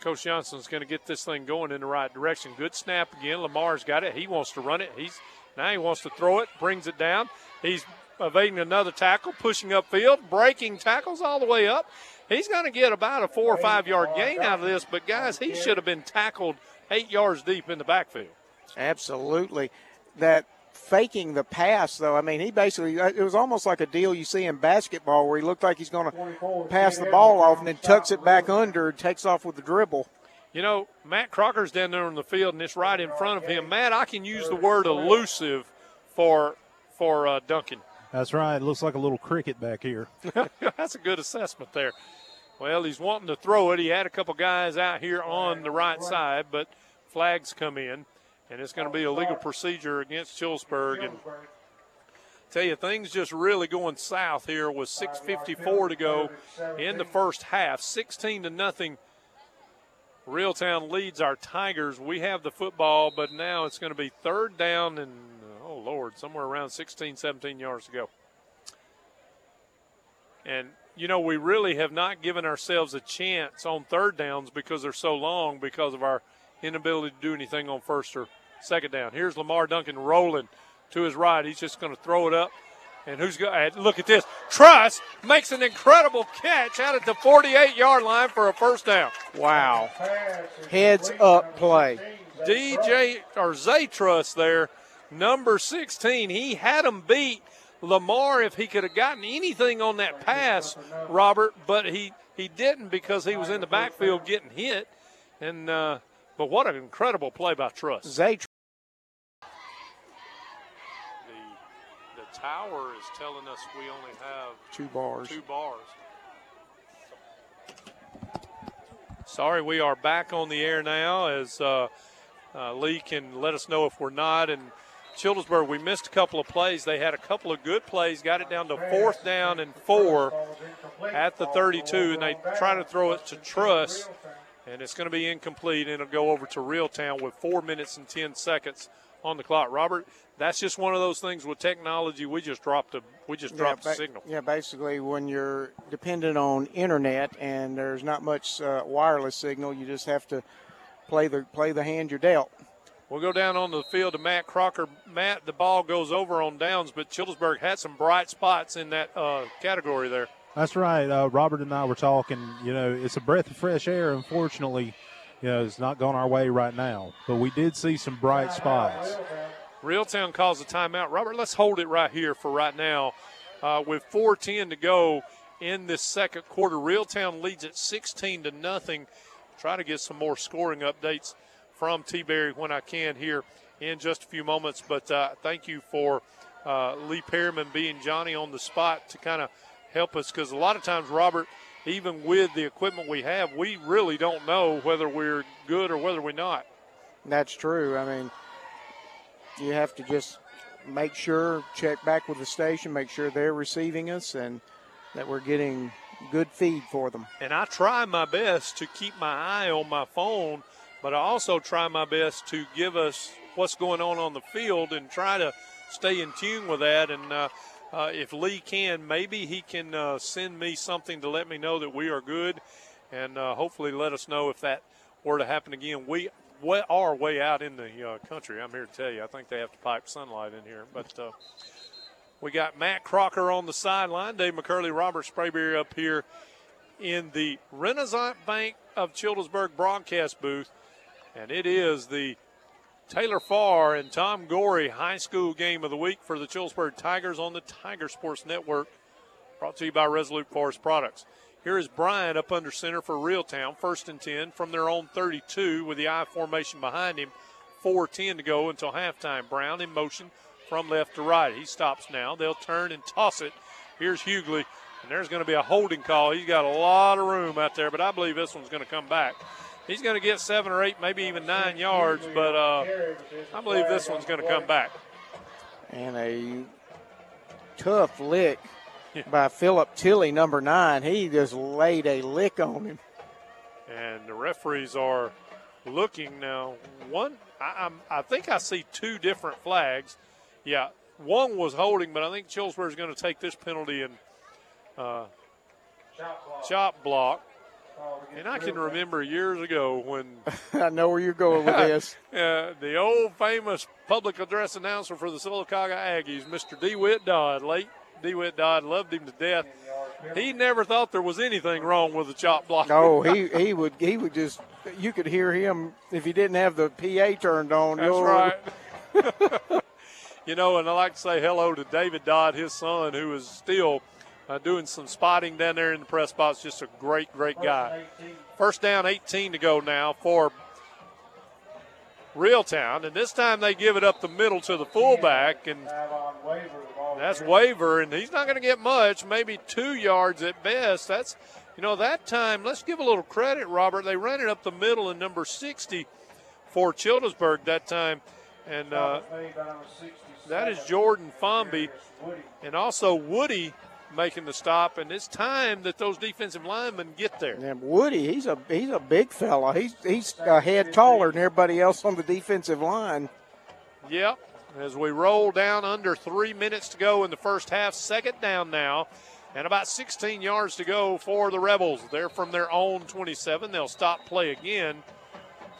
Coach Johnson's going to get this thing going in the right direction. Good snap again. Lamar's got it. He wants to run it. He's now he wants to throw it, brings it down. He's evading another tackle, pushing upfield, breaking tackles all the way up. He's going to get about a four or five yard gain out of this, but guys, he should have been tackled eight yards deep in the backfield. Absolutely. That faking the pass, though. I mean, he basically, uh, it was almost like a deal you see in basketball where he looked like he's going to pass the ball off and then tucks it back under and takes off with the dribble. You know, Matt Crocker's down there on the field and it's right in front of him. Matt, I can use the word elusive for for uh, Duncan. That's right. It looks like a little cricket back here. That's a good assessment there. Well, he's wanting to throw it. He had a couple guys out here on the right side, but flags come in and it's going to be a legal procedure against Chillsburg. And tell you, things just really going south here with 6:54 to go in the first half, 16 to nothing. Reeltown leads our Tigers. We have the football, but now it's going to be third down and oh lord, somewhere around 16, 17 yards to go. And you know, we really have not given ourselves a chance on third downs because they're so long because of our inability to do anything on first or second down. Here's Lamar Duncan rolling to his right. He's just going to throw it up. And who's going to look at this? Truss makes an incredible catch out at the 48 yard line for a first down. Wow. Heads up play. DJ or Zay Truss there, number 16. He had him beat Lamar if he could have gotten anything on that pass, Robert, but he, he didn't because he was in the backfield getting hit. And uh, but what an incredible play by Truss. Zay the, the tower is telling us we only have two bars. Two bars. Sorry, we are back on the air now as uh, uh, Lee can let us know if we're not. And Childersburg, we missed a couple of plays. They had a couple of good plays, got it down to fourth down and four at the 32, and they try to throw it to Truss, and it's going to be incomplete, and it'll go over to Reeltown with four minutes and 10 seconds on the clock. Robert, that's just one of those things with technology. We just dropped a we just dropped yeah, signal. Yeah, basically, when you're dependent on internet and there's not much uh, wireless signal, you just have to play the play the hand you're dealt. We'll go down on the field to Matt Crocker. Matt, the ball goes over on downs, but Childersburg had some bright spots in that uh, category there. That's right. Uh, Robert and I were talking. You know, it's a breath of fresh air. Unfortunately, you know, it's not going our way right now. But we did see some bright spots. Reeltown calls a timeout. Robert, let's hold it right here for right now. Uh, with 4:10 to go in this second quarter, Reeltown leads at 16 to nothing. Try to get some more scoring updates from T. Berry when I can here in just a few moments. But uh, thank you for uh, Lee Perryman being Johnny on the spot to kind of help us because a lot of times, Robert, even with the equipment we have, we really don't know whether we're good or whether we're not. That's true. I mean, you have to just make sure, check back with the station, make sure they're receiving us and that we're getting good feed for them. And I try my best to keep my eye on my phone, but I also try my best to give us what's going on on the field and try to stay in tune with that. And uh, uh, if Lee can, maybe he can uh, send me something to let me know that we are good, and uh, hopefully let us know if that were to happen again. We we are way out in the uh, country. I'm here to tell you. I think they have to pipe sunlight in here, but. Uh, we got Matt Crocker on the sideline, Dave McCurley, Robert Sprayberry up here in the Renaissance Bank of Childersburg broadcast booth. And it is the Taylor Farr and Tom Gorey high school game of the week for the Childersburg Tigers on the Tiger Sports Network, brought to you by Resolute Forest Products. Here is Brian up under center for Reeltown, first and 10 from their own 32 with the I formation behind him. 4-10 to go until halftime. Brown in motion from left to right. He stops now. They'll turn and toss it. Here's Hughley, and there's going to be a holding call. He's got a lot of room out there, but I believe this one's going to come back. He's going to get seven or eight, maybe even nine yards, but uh, I believe this one's going to come back. And a tough lick by Philip Tilley, number nine. He just laid a lick on him. And the referees are looking now. One, I, I'm, I think I see two different flags. Yeah, one was holding, but I think Childersburg is going to take this penalty and uh, chop block. And I can remember years ago when I know where you're going with this. uh, the old famous public address announcer for the Sylacauga Aggies, Mr. DeWitt Dodd, late DeWitt Dodd, loved him to death. He never thought there was anything wrong with the chop block. No, he, he would he would just you could hear him if he didn't have the PA turned on. That's right. you know, and I like to say hello to David Dodd, his son, who is still uh, doing some spotting down there in the press box. Just a great, great guy. First down, 18 to go now for Reeltown, and this time they give it up the middle to the fullback, and that's Waver, and he's not going to get much, maybe two yards at best. That's, you know, that time. Let's give a little credit, Robert. They ran it up the middle in number 60 for Childersburg that time, and uh, that is Jordan Fomby, and also Woody making the stop, and it's time that those defensive linemen get there. And Woody, he's a he's a big fella. He's he's a head taller than everybody else on the defensive line. Yep. As we roll down under three minutes to go in the first half, second down now And about 16 yards to go for the Rebels. They're from their own 27. They'll stop play again.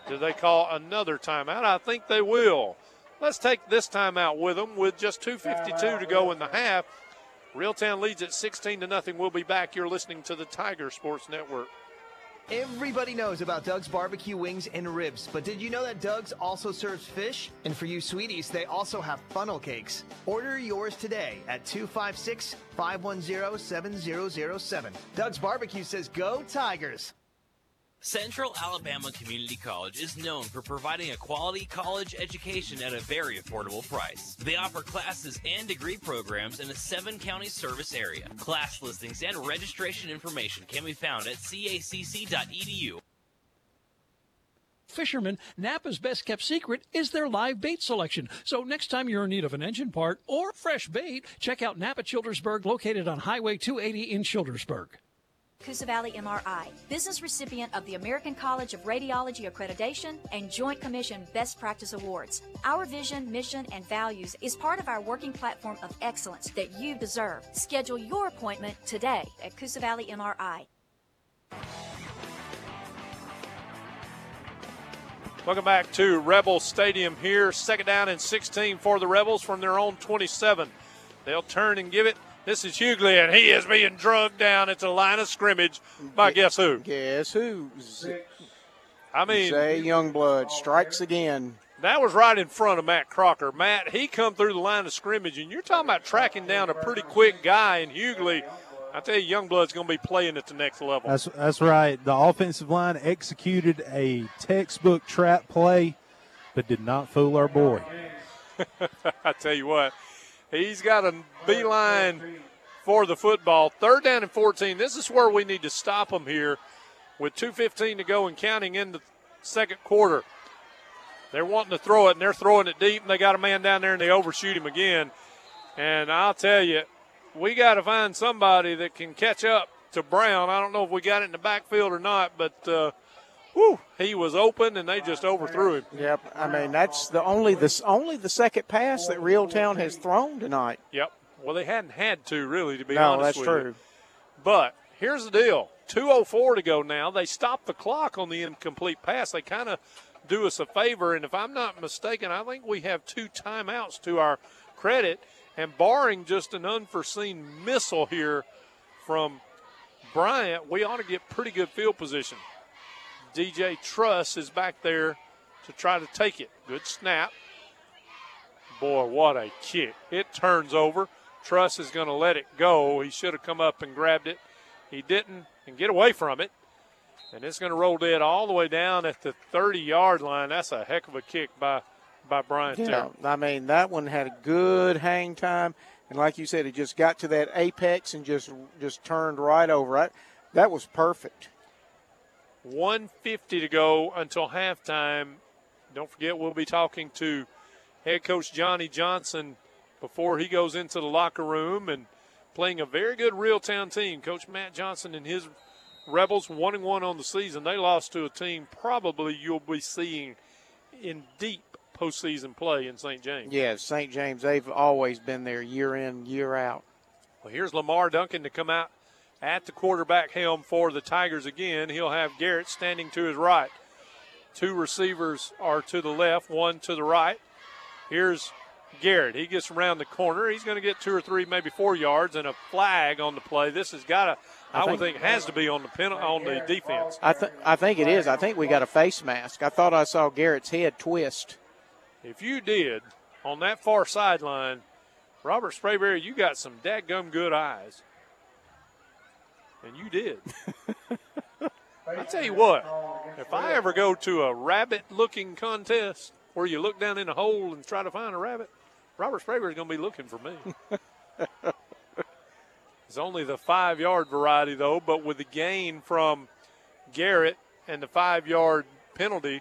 Do they call another timeout? I think they will. Let's take this timeout with them with just 2.52 to go in the half. Reeltown leads at 16 to nothing. We'll be back. You're listening to the Tiger Sports Network. Everybody knows about Doug's barbecue wings and ribs, but did you know that Doug's also serves fish? And for you sweeties, they also have funnel cakes. Order yours today at 256 510 7007. Doug's Barbecue says, Go Tigers! Central Alabama Community College is known for providing a quality college education at a very affordable price. They offer classes and degree programs in a seven county service area. Class listings and registration information can be found at cacc.edu. Fishermen, Napa's best kept secret is their live bait selection. So next time you're in need of an engine part or fresh bait, check out Napa Childersburg, located on Highway 280 in Childersburg. Coosa Valley MRI, business recipient of the American College of Radiology Accreditation and Joint Commission Best Practice Awards. Our vision, mission, and values is part of our working platform of excellence that you deserve. Schedule your appointment today at Coosa Valley MRI. Welcome back to Rebel Stadium here. Second down and 16 for the Rebels from their own 27. They'll turn and give it. This is Hughley, and he is being drugged down at the line of scrimmage by guess who? Guess who? I mean, Zay Youngblood strikes again. That was right in front of Matt Crocker. Matt, he come through the line of scrimmage, and you're talking about tracking down a pretty quick guy in Hughley. I tell you, Youngblood's going to be playing at the next level. That's that's right. The offensive line executed a textbook trap play, but did not fool our boy. I tell you what, he's got a beeline for the football. Third down and 14. This is where we need to stop them here with 2.15 to go and counting in the second quarter. They're wanting to throw it, and they're throwing it deep, and they got a man down there, and they overshoot him again. And I'll tell you, we got to find somebody that can catch up to Brown. I don't know if we got it in the backfield or not, but uh, whew, he was open, and they just overthrew him. Yep. I mean, that's the only the only the second pass that Reeltown has thrown tonight. Yep. Well, they hadn't had to really, to be No, honest that's with true. you. But here's the deal: 2:04 to go now. They stopped the clock on the incomplete pass. They kind of do us a favor, and if I'm not mistaken, I think we have two timeouts to our credit. And barring just an unforeseen missile here from Bryant, we ought to get pretty good field position. DJ Truss is back there to try to take it. Good snap. Boy, what a kick. It turns over. Truss is going to let it go. He should have come up and grabbed it. He didn't and get away from it. And it's going to roll dead all the way down at the 30 yard line. That's a heck of a kick by, by Bryant Yeah. I mean that one had a good hang time, and like you said, it just got to that apex and just just turned right over. I, that was perfect. 150 to go until halftime. Don't forget, we'll be talking to head coach Johnny Johnson before he goes into the locker room and playing a very good Reeltown team. Coach Matt Johnson and his Rebels one and one on the season. They lost to a team probably you'll be seeing in deep postseason play in St. James. Yeah, St. James, they've always been there year in, year out. Well, here's Lamar Duncan to come out at the quarterback helm for the Tigers again. He'll have Garrett standing to his right. Two receivers are to the left, one to the right. Here's Garrett. He gets around the corner. He's going to get two or three, maybe four yards, and a flag on the play. This has got to, I, I would think- think, has to be on the pen, on the defense. I think I think it is. I think we got a face mask. I thought I saw Garrett's head twist. If you did on that far sideline, Robert Sprayberry, you got some dadgum good eyes. And you did. I tell you what, if I ever go to a rabbit looking contest where you look down in a hole and try to find a rabbit, Robert Sprayberry is going to be looking for me. it's only the five yard variety, though, but with the gain from Garrett and the five yard penalty,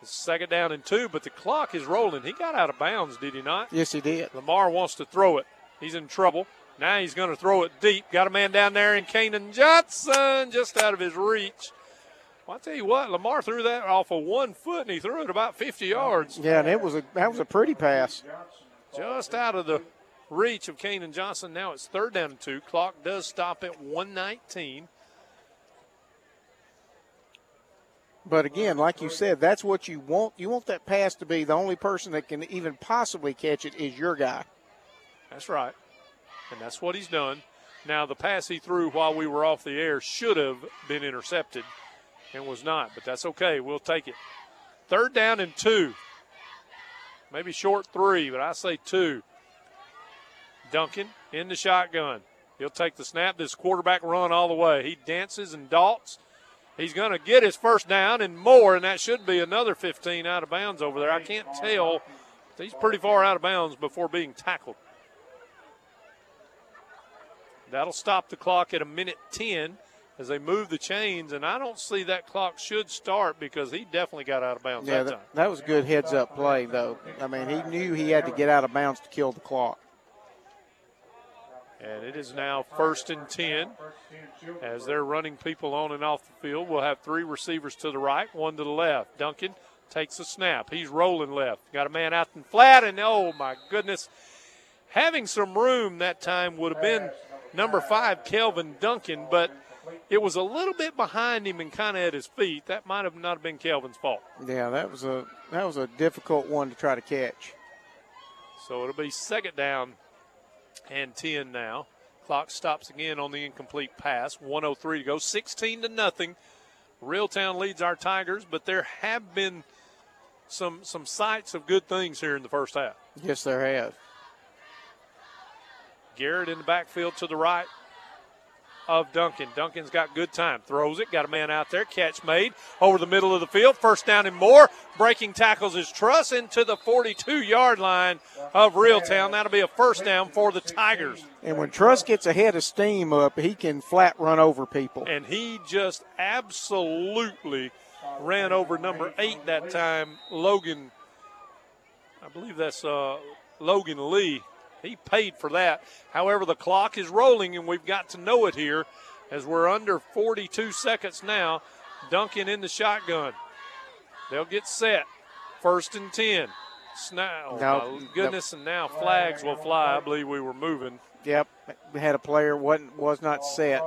it's second down and two, but the clock is rolling. He got out of bounds, did he not? Yes, he did. Lamar wants to throw it. He's in trouble. Now he's going to throw it deep. Got a man down there in Kanan Johnson, just out of his reach. Well, I tell you what, Lamar threw that off of one foot, and he threw it about 50 yards. Yeah, and it was a that was a pretty pass. Just out of the reach of Kanan Johnson. Now it's third down and two. Clock does stop at 119. But again, like you said, that's what you want. You want that pass to be the only person that can even possibly catch it is your guy. That's right. And that's what he's done. Now, the pass he threw while we were off the air should have been intercepted and was not, but that's okay. We'll take it. Third down and two. Maybe short three, but I say two. Duncan in the shotgun. He'll take the snap. This quarterback run all the way. He dances and dalts. He's going to get his first down and more, and that should be another 15 out of bounds over there. I can't tell. He's pretty far out of bounds before being tackled. That'll stop the clock at a minute 10 as they move the chains, and I don't see that clock should start because he definitely got out of bounds Yeah, that that, time. that was a good heads up play, though. I mean, he knew he had to get out of bounds to kill the clock. And it is now first and 10 as they're running people on and off the field. We'll have three receivers to the right, one to the left. Duncan takes a snap. He's rolling left. Got a man out in flat, and oh my goodness. Having some room that time would have been number five, Kelvin Duncan, but it was a little bit behind him and kind of at his feet. That might have not have been Kelvin's fault. Yeah, that was a that was a difficult one to try to catch. So it'll be second down and 10 now. Clock stops again on the incomplete pass. 103 to go. 16 to nothing. Reeltown leads our Tigers, but there have been some some sights of good things here in the first half. Yes, there have. Garrett in the backfield to the right of Duncan. Duncan's got good time. Throws it. Got a man out there. Catch made over the middle of the field. First down and more. Breaking tackles his truss into the 42 yard line of Reeltown. That'll be a first down for the Tigers. And when Truss gets ahead of steam up, he can flat run over people. And he just absolutely ran over number eight that time, Logan. I believe that's uh, Logan Lee. He paid for that. However, the clock is rolling, and we've got to know it here as we're under 42 seconds now. Duncan in the shotgun. They'll get set. First and 10. Sna- oh, goodness, and now flags will fly. I believe we were moving. Yep, we had a player wasn't was not set.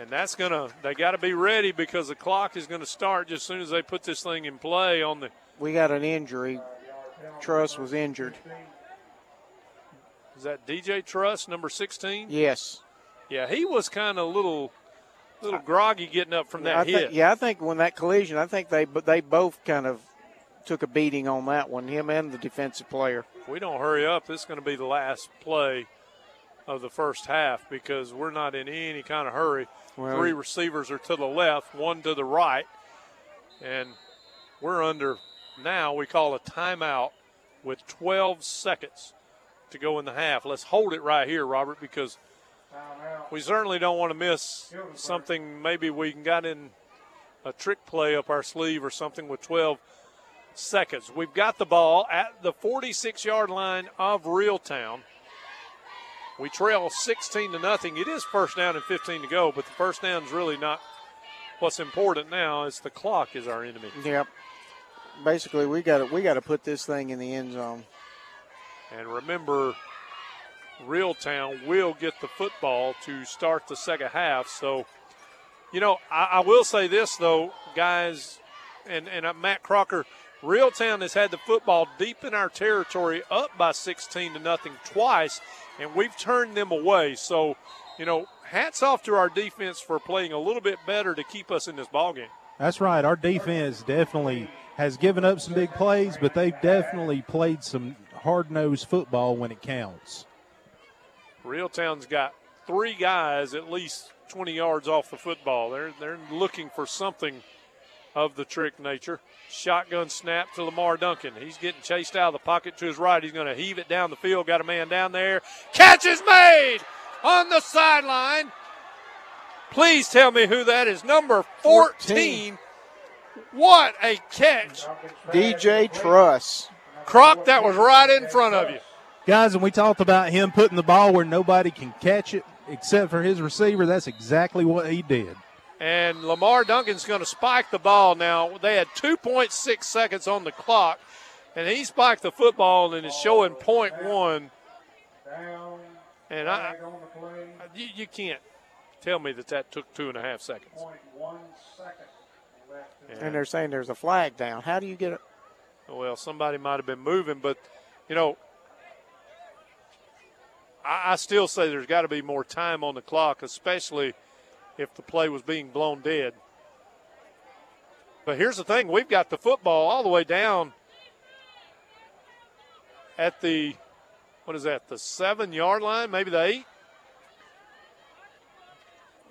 And that's going to, they got to be ready because the clock is going to start just as soon as they put this thing in play on the. We got an injury. Truss was injured. Is that DJ Truss, number 16? Yes. Yeah, he was kind of a little, little groggy getting up from that I hit. think, yeah, I think when that collision, I think they they both kind of took a beating on that one. Him and the defensive player. If we don't hurry up, this is going to be the last play of the first half because we're not in any kind of hurry. Well- Three receivers are to the left, one to the right, and we're under now. We call a timeout with 12 seconds to go in the half. Let's hold it right here, Robert, because we certainly don't want to miss something. Maybe we got in a trick play up our sleeve or something with 12 seconds. We've got the ball at the 46 yard line of Reeltown. We trail 16 to nothing. It is first down and 15 to go, but the first down is really not what's important now. It's the clock is our enemy. Yep. Basically, we got to we got to put this thing in the end zone. And remember, Reeltown will get the football to start the second half. So, you know, I, I will say this though, guys, and and uh, Matt Crocker, Reeltown has had the football deep in our territory, up by 16 to nothing twice, and we've turned them away. So, you know, hats off to our defense for playing a little bit better to keep us in this ball game. That's right. Our defense definitely has given up some big plays, but they've definitely played some hard nosed football when it counts. Reeltown's got three guys at least 20 yards off the football. They're they're looking for something of the trick nature. Shotgun snap to Lamar Duncan. He's getting chased out of the pocket to his right. He's going to heave it down the field. Got a man down there. Catch is made on the sideline. Please tell me who that is. Number 14. What a catch. DJ Truss. Croc, that was right in front of you. Guys, and we talked about him putting the ball where nobody can catch it except for his receiver. That's exactly what he did. And Lamar Duncan's going to spike the ball now. They had 2.6 seconds on the clock. and he spiked the football and is showing point one. And I, you, you can't tell me that that took two and a half seconds. And they're saying there's a flag down. How do you get it? Well, somebody might have been moving, but you know, I, I still say there's got to be more time on the clock, especially if the play was being blown dead. But here's the thing: we've got the football all the way down at the what is that? The seven yard line, maybe the eight.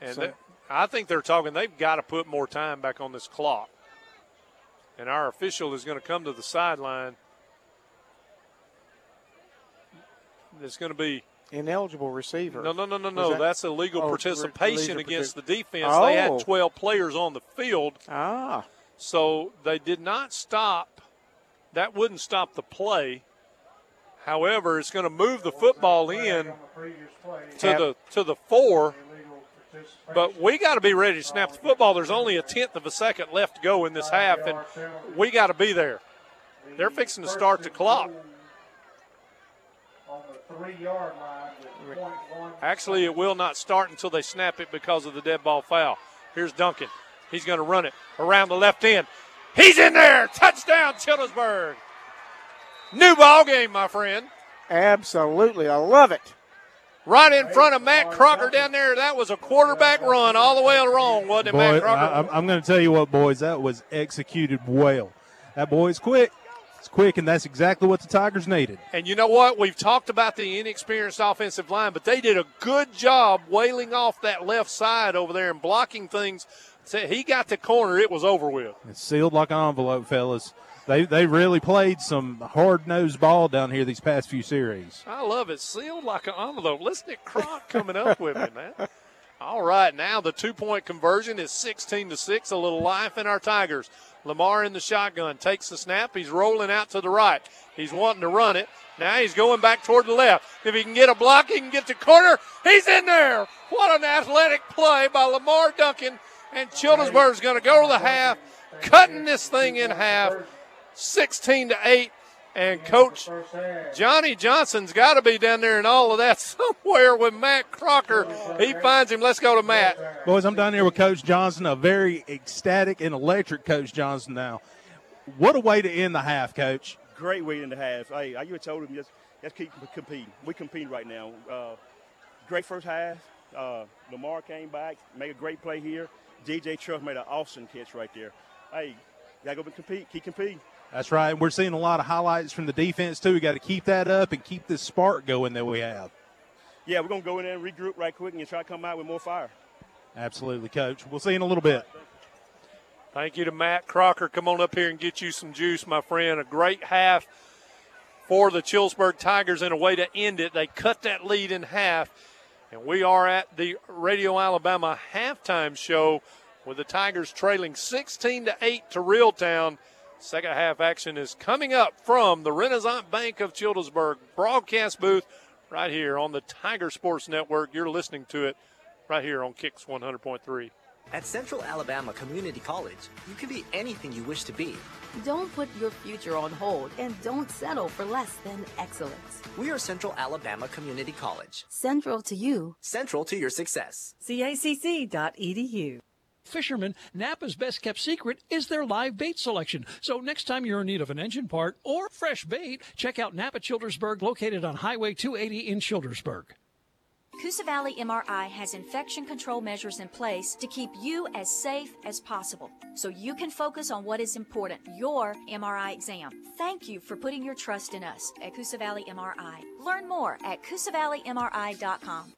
And So- I think they're talking they've got to put more time back on this clock. And our official is going to come to the sideline. It's going to be Ineligible receiver. no, no, no, no, no. that- That's illegal Oh, participation illegal against the partic- defense. They Oh. had 12 players on the field. Ah. So they did not stop. That wouldn't stop the play. However, it's going to move the football in to the to the four. But we got to be ready to snap the football. There's only a tenth of a second left to go in this half, and we got to be there. They're fixing to start the clock. Actually, it will not start until they snap it because of the dead ball foul. Here's Duncan. He's going to run it around the left end. He's in there. Touchdown, Childersburg. New ball game, my friend. Absolutely. I love it. Right in front of Matt Crocker down there. That was a quarterback run all the way along, wasn't it, Boy, Matt Crocker? I, I'm, I'm going to tell you what, boys, that was executed well. That boy's quick. It's quick, and that's exactly what the Tigers needed. And you know what? We've talked about the inexperienced offensive line, but they did a good job wailing off that left side over there and blocking things. So He got the corner, it was over with. It's sealed like an envelope, fellas. They they really played some hard nosed ball down here these past few series. I love it. Sealed like an envelope. Listen to Croc coming up with me, man. All right, now the two point conversion is 16 to 6. A little life in our Tigers. Lamar in the shotgun takes the snap. He's rolling out to the right. He's wanting to run it. Now he's going back toward the left. If he can get a block, he can get to corner. He's in there. What an athletic play by Lamar Duncan. And Childersburg's going to go to the half, cutting this thing in half, 16 to 8. And Coach Johnny Johnson's got to be down there and all of that somewhere with Matt Crocker. He finds him. Let's go to Matt. Boys, I'm down here with Coach Johnson, a very ecstatic and electric Coach Johnson now. What a way to end the half, Coach. Great way to end the half. Hey, I just told him just, just keep competing. We compete right now. Uh, great first half. Uh, Lamar came back, made a great play here. DJ Truss made an awesome catch right there. Hey, gotta go and compete. Keep competing. That's right. We're seeing a lot of highlights from the defense, too. We got to keep that up and keep this spark going that we have. Yeah, we're gonna go in there and regroup right quick and try to come out with more fire. Absolutely, Coach. We'll see you in a little bit. Thank you to Matt Crocker. Come on up here and get you some juice, my friend. A great half for the Chillsburg Tigers and a way to end it. They cut that lead in half. And we are at the Radio Alabama halftime show with the Tigers trailing 16 to 8 to Reeltown. Second half action is coming up from the Renaissance Bank of Childersburg broadcast booth right here on the Tiger Sports Network. You're listening to it right here on Kicks 100.3. At Central Alabama Community College, you can be anything you wish to be. Don't put your future on hold and don't settle for less than excellence. We are Central Alabama Community College, Central to you. central to your success. CACC.edu. Fishermen, Napa's best kept secret is their live bait selection. So next time you're in need of an engine part or fresh bait, check out Napa Childersburg, located on Highway 280 in Childersburg. Coosa Valley MRI has infection control measures in place to keep you as safe as possible so you can focus on what is important your MRI exam. Thank you for putting your trust in us at Coosa Valley MRI. Learn more at CoosaValleyMRI.com.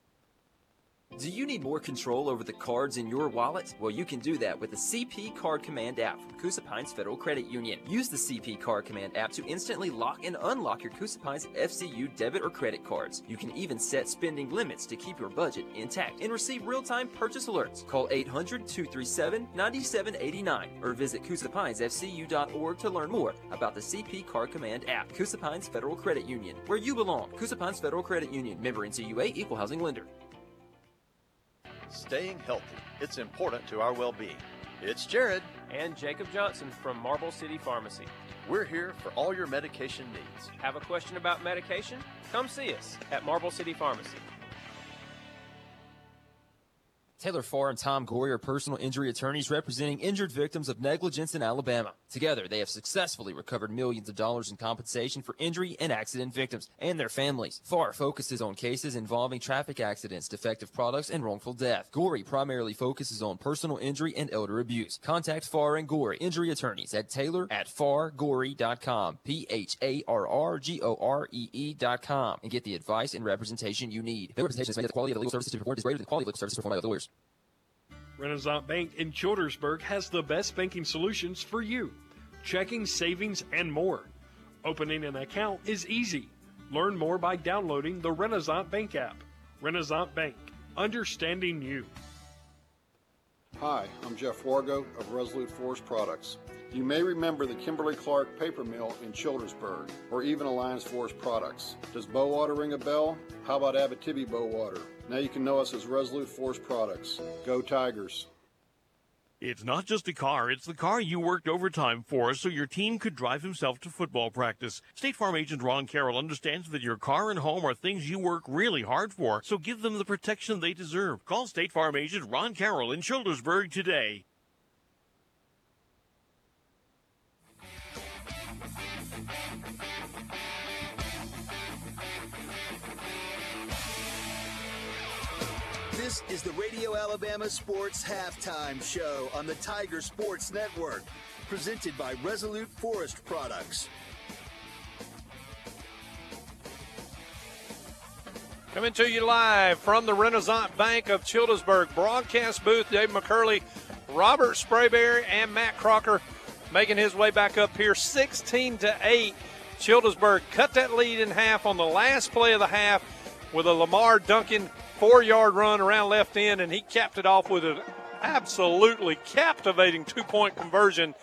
Do you need more control over the cards in your wallet? Well, you can do that with the CP Card Command app from Coosa Pines Federal Credit Union. Use the CP Card Command app to instantly lock and unlock your Coosa Pines FCU debit or credit cards. You can even set spending limits to keep your budget intact and receive real-time purchase alerts. Call 800-237-9789 or visit CoosaPinesFCU.org to learn more about the CP Card Command app. Coosa Pines Federal Credit Union, where you belong. Coosa Pines Federal Credit Union, member NCUA, equal housing lender. Staying healthy. It's important to our well being. It's Jared. And Jacob Johnson from Marble City Pharmacy. We're here for all your medication needs. Have a question about medication? Come see us at Marble City Pharmacy. Taylor Farr and Tom Gorey are personal injury attorneys representing injured victims of negligence in Alabama. Together, they have successfully recovered millions of dollars in compensation for injury and accident victims and their families. Farr focuses on cases involving traffic accidents, defective products, and wrongful death. Gorey primarily focuses on personal injury and elder abuse. Contact Farr and Gorey injury attorneys at Taylor at fargorey.com, P-H-A-R-R-G-O-R-E-E dot com, and get the advice and representation you need. Their representation is made that the quality of the legal services to performed is greater than the quality of legal services performed by other lawyers. Renaissance Bank in Childersburg has the best banking solutions for you checking, savings, and more. Opening an account is easy. Learn more by downloading the Renaissance Bank app. Renaissance Bank, understanding you. Hi, I'm Jeff Wargo of Resolute Forest Products. You may remember the Kimberly Clark paper mill in Childersburg, or even Alliance Forest Products. Does Bowater ring a bell? How about Abitibi Bowater? Now you can know us as Resolute Forest Products. Go Tigers! It's not just a car, it's the car you worked overtime for so your team could drive himself to football practice. State Farm agent Ron Carroll understands that your car and home are things you work really hard for, so give them the protection they deserve. Call State Farm agent Ron Carroll in Childersburg today. This is the Radio Alabama Sports Halftime Show on the Tiger Sports Network, presented by Resolute Forest Products. Coming to you live from the Renaissance Bank of Childersburg broadcast booth. Dave McCurley, Robert Sprayberry, and Matt Crocker making his way back up here, 16 to eight. Childersburg cut that lead in half on the last play of the half with a Lamar Duncan four-yard run around left end, and he capped it off with an absolutely captivating two-point conversion.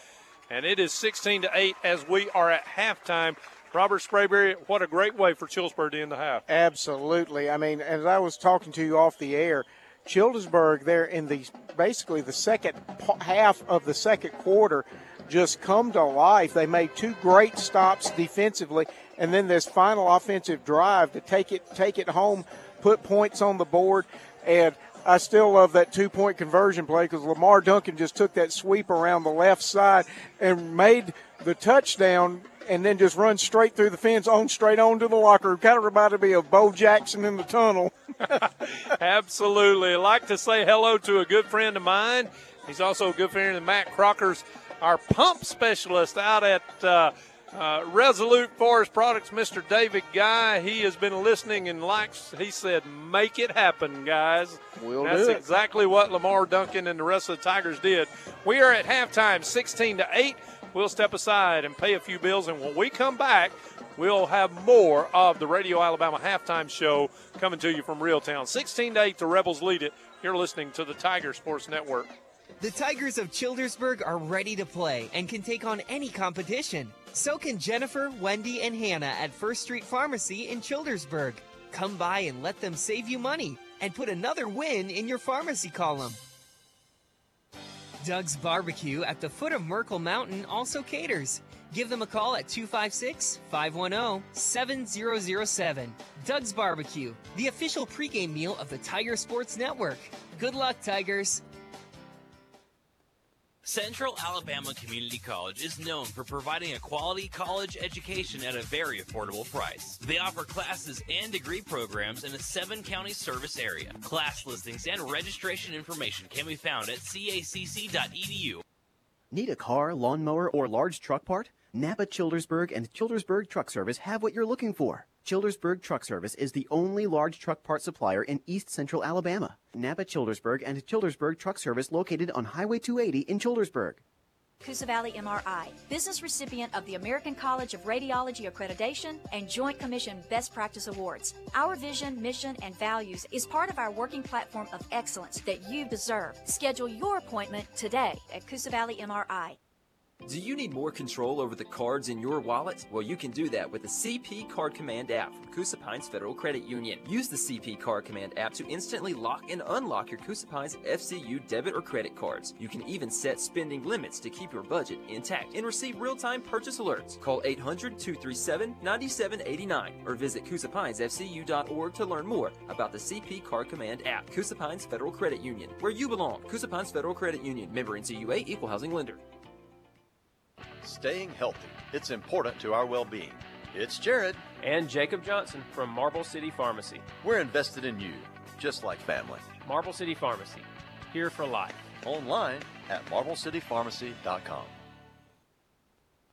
And it is 16 to eight as we are at halftime. Robert Sprayberry, what a great way for Childersburg to end the half. Absolutely. I mean, as I was talking to you off the air, Childersburg there in the basically the second half of the second quarter just come to life. They made two great stops defensively, and then this final offensive drive to take it take it home, put points on the board, and I still love that two point conversion play because Lamar Duncan just took that sweep around the left side and made the touchdown and then just run straight through the fence on straight on to the locker room. Kind of reminded me of Bo Jackson in the tunnel. Absolutely. I'd like to say hello to a good friend of mine. He's also a good friend of Matt Crocker's, our pump specialist out at uh, uh, Resolute Forest Products, Mr. David Guy. He has been listening and likes, he said, make it happen, guys. We'll That's do it. exactly what Lamar Duncan and the rest of the Tigers did. We are at halftime, 16 to 8. We'll step aside and pay a few bills, and when we come back, we'll have more of the Radio Alabama halftime show coming to you from Reeltown. 16 to 8, the Rebels lead it. You're listening to the Tiger Sports Network. The Tigers of Childersburg are ready to play and can take on any competition. So can Jennifer, Wendy, and Hannah at First Street Pharmacy in Childersburg. Come by and let them save you money and put another win in your pharmacy column. Doug's Barbecue at the foot of Merkle Mountain also caters. Give them a call at 256 510 7007. Doug's Barbecue, the official pregame meal of the Tiger Sports Network. Good luck, Tigers. Central Alabama Community College is known for providing a quality college education at a very affordable price. They offer classes and degree programs in a seven county service area. Class listings and registration information can be found at cacc.edu. Need a car, lawnmower, or large truck part? Napa Childersburg and Childersburg Truck Service have what you're looking for. Childersburg Truck Service is the only large truck part supplier in east central Alabama. Napa Childersburg and Childersburg Truck Service located on Highway 280 in Childersburg. Coosa Valley MRI, business recipient of the American College of Radiology Accreditation and Joint Commission Best Practice Awards. Our vision, mission, and values is part of our working platform of excellence that you deserve. Schedule your appointment today at Coosa Valley MRI. Do you need more control over the cards in your wallet? Well, you can do that with the CP Card Command app from Coosa Pines Federal Credit Union. Use the CP Card Command app to instantly lock and unlock your Coosa Pines FCU debit or credit cards. You can even set spending limits to keep your budget intact and receive real-time purchase alerts. Call 800-237-9789 or visit CoosaPinesFCU.org to learn more about the CP Card Command app. Coosa Pines Federal Credit Union, where you belong. Coosa Pines Federal Credit Union, member NCUA, equal housing lender. Staying healthy. It's important to our well being. It's Jared. And Jacob Johnson from Marble City Pharmacy. We're invested in you, just like family. Marble City Pharmacy. Here for life. Online at marblecitypharmacy.com.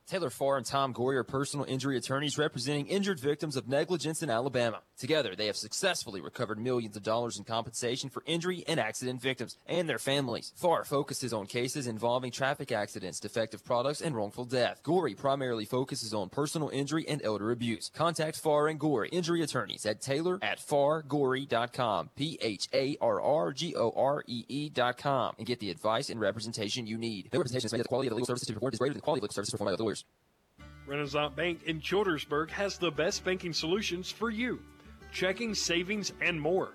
Taylor Farr and Tom Gorey are personal injury attorneys representing injured victims of negligence in Alabama. Together, they have successfully recovered millions of dollars in compensation for injury and accident victims and their families. Farr focuses on cases involving traffic accidents, defective products, and wrongful death. Gorey primarily focuses on personal injury and elder abuse. Contact Farr and Gorey injury attorneys at Taylor at fargorey.com, P-H-A-R-R-G-O-R-E-E dot com, and get the advice and representation you need. The representation is made that the quality of the legal services to be performed is greater than the quality of legal services performed by other lawyers. Renaissance Bank in Childersburg has the best banking solutions for you checking, savings, and more.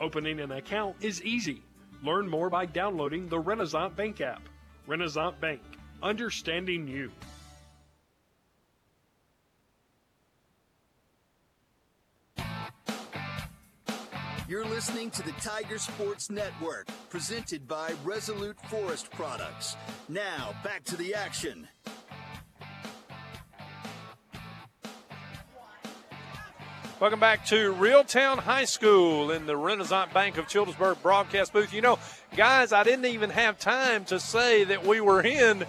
Opening an account is easy. Learn more by downloading the Renaissance Bank app. Renaissance Bank, understanding you. You're listening to the Tiger Sports Network, presented by Resolute Forest Products. Now, back to the action. Welcome back to Reeltown High School in the Renaissance Bank of Childersburg broadcast booth. You know, guys, I didn't even have time to say that we were in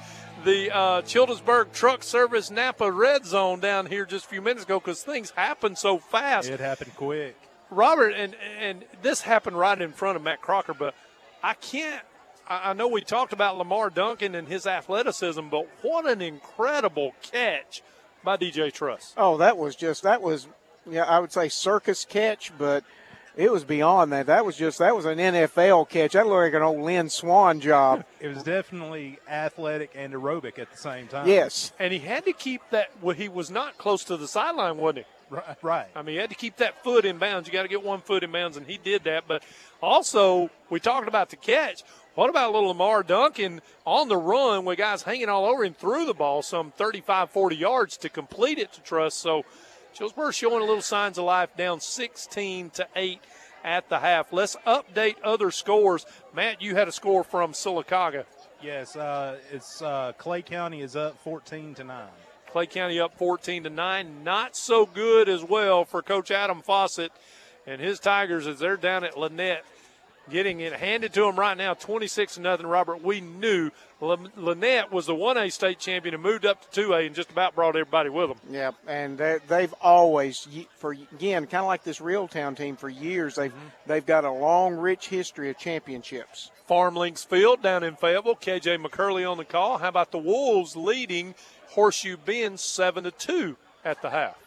the uh, Childersburg Truck Service Napa Red Zone down here just a few minutes ago because things happen so fast. It happened quick. Robert, and and this happened right in front of Matt Crocker, but I can't. I I know we talked about Lamar Duncan and his athleticism, but what an incredible catch by DJ Truss. Oh, that was just that was yeah, I would say circus catch, but it was beyond that. That was just that was an NFL catch. That looked like an old Lynn Swann job. It was definitely athletic and aerobic at the same time. Yes. And he had to keep that. Well, he was not close to the sideline, wasn't he? Right. right. I mean, he had to keep that foot in bounds. You got to get one foot in bounds, and he did that. But also, we talked about the catch. What about little Lamar Duncan on the run with guys hanging all over him threw the ball some 35, 40 yards to complete it to Trust? So, Chillsburg showing a little signs of life down 16 to 8 at the half. Let's update other scores. Matt, you had a score from Sylacauga. Yes, uh, it's uh, Clay County is up 14 to 9. Clay County up 14 to 9. Not so good as well for Coach Adam Fawcett and his Tigers as they're down at Lanett. Getting it handed to them right now, 26 to nothing. Robert, we knew Lanett was the 1A state champion and moved up to 2A and just about brought everybody with them. Yeah, and they've always, for again, kind of like this Reeltown team, for years they've mm-hmm. they've got a long, rich history of championships. Farm Links Field down in Fayetteville. KJ McCurley on the call. How about the Wolves leading Horseshoe Bend seven to two at the half?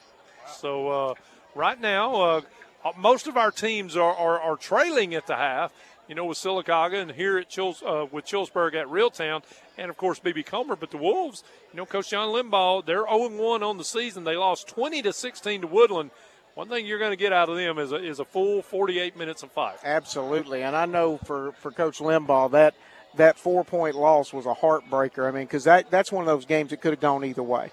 So uh, right now, uh, most of our teams are, are, are trailing at the half you know, with Sylacauga and here at Chills, uh, with Chillsburg at Reeltown, and of course BB Comer. But the Wolves, you know, Coach John Limbaugh, they're 0-1 on the season. They lost 20 to 16 to Woodland. One thing you're going to get out of them is a, is a full 48 minutes of fight. Absolutely, and I know for for Coach Limbaugh that that four point loss was a heartbreaker. I mean, because that that's one of those games that could have gone either way.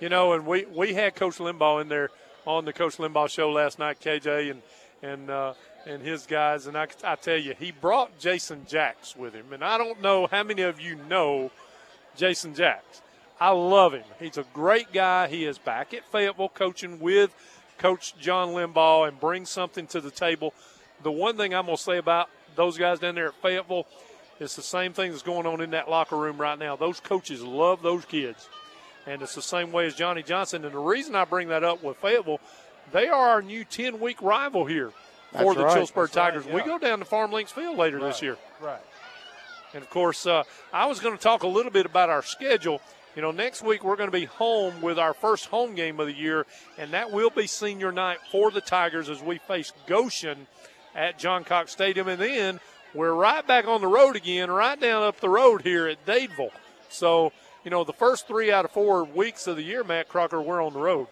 You know, and we we had Coach Limbaugh in there on the Coach Limbaugh show last night, KJ, and and. Uh, and his guys. And I, I tell you, he brought Jason Jacks with him. And I don't know how many of you know Jason Jacks. I love him. He's a great guy. He is back at Fayetteville coaching with Coach John Limbaugh and brings something to the table. The one thing I'm going to say about those guys down there at Fayetteville is the same thing that's going on in that locker room right now. Those coaches love those kids. And it's the same way as Johnny Johnson. And the reason I bring that up with Fayetteville, they are our new 10 week rival here for the right. Chillsburg Tigers. Right, yeah. We go down to Farm Links Field later right. this year. Right. And of course, uh, I was going to talk a little bit about our schedule. You know, next week we're going to be home with our first home game of the year, and that will be senior night for the Tigers as we face Goshen at John Cox Stadium. And then we're right back on the road again, right down up the road here at Dadeville. So you know, the first three out of four weeks of the year, Matt Crocker, we're on the road.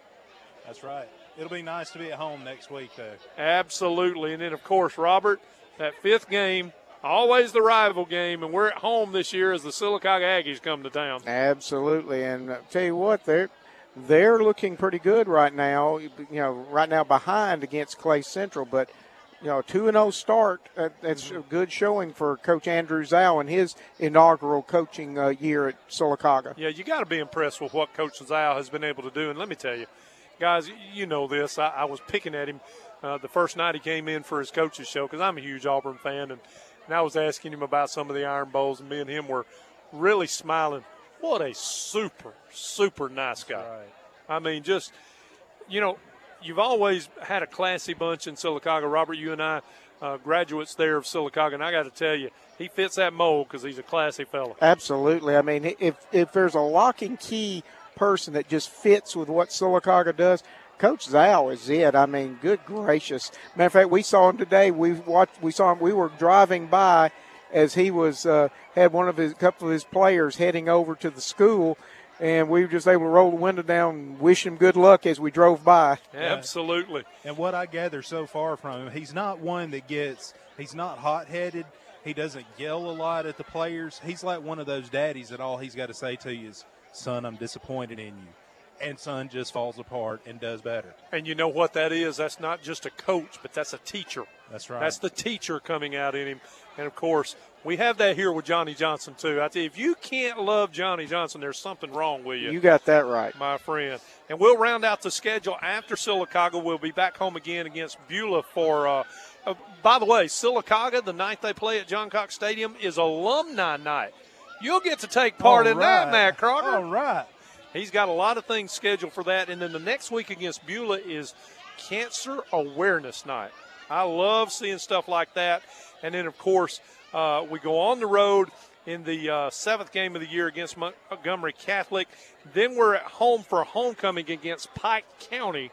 That's right. It'll be nice to be at home next week, though. Absolutely. And then, of course, Robert, that fifth game, always the rival game, and we're at home this year as the Sylacauga Aggies come to town. Absolutely, and uh, tell you what, they're they're looking pretty good right now. You know, right now behind against Clay Central, but you know, two and zero start. Uh, that's a good showing for Coach Andrew Zow in his inaugural coaching uh, year at Sylacauga. Yeah, you got to be impressed with what Coach Zow has been able to do. And let me tell you, guys, you know this. I, I was picking at him uh, the first night he came in for his coaches show because I'm a huge Auburn fan, and, and I was asking him about some of the Iron Bowls, and me and him were really smiling. What a super, super nice guy. I mean, just you know, you've always had a classy bunch in Sylacauga. Robert, you and I, uh, graduates there of Sylacauga, and I got to tell you, he fits that mold because he's a classy fellow. Absolutely. I mean, if if there's a lock and key person that just fits with what Sylacauga does, Coach Zow is it. I mean, good gracious. Matter of fact, we saw him today. We watched. We saw him. We were driving by as he was uh, had one of his couple of his players heading over to the school, and we were just able to roll the window down and wish him good luck as we drove by. Absolutely. And what I gather so far from him, he's not one that gets. He's not hot headed. He doesn't yell a lot at the players. He's like one of those daddies that all he's got to say to you is, "Son, I'm disappointed in you." and son just falls apart and does better. And you know what that is? That's not just a coach, but that's a teacher. That's right. That's the teacher coming out in him. And of course, we have that here with Johnny Johnson too. I tell you, if you can't love Johnny Johnson, there's something wrong with you. You got that right, my friend. And we'll round out the schedule after Sylacauga. We'll be back home again against Beulah for. Uh, uh, by the way, Sylacauga, the night they play at John Cox Stadium, is alumni night. You'll get to take part All in right. that, Matt Crocker. All right. He's got a lot of things scheduled for that. And then the next week against Beulah is Cancer Awareness Night. I love seeing stuff like that. And then, of course, uh, we go on the road in the uh, seventh game of the year against Montgomery Catholic. Then we're at home for homecoming against Pike County,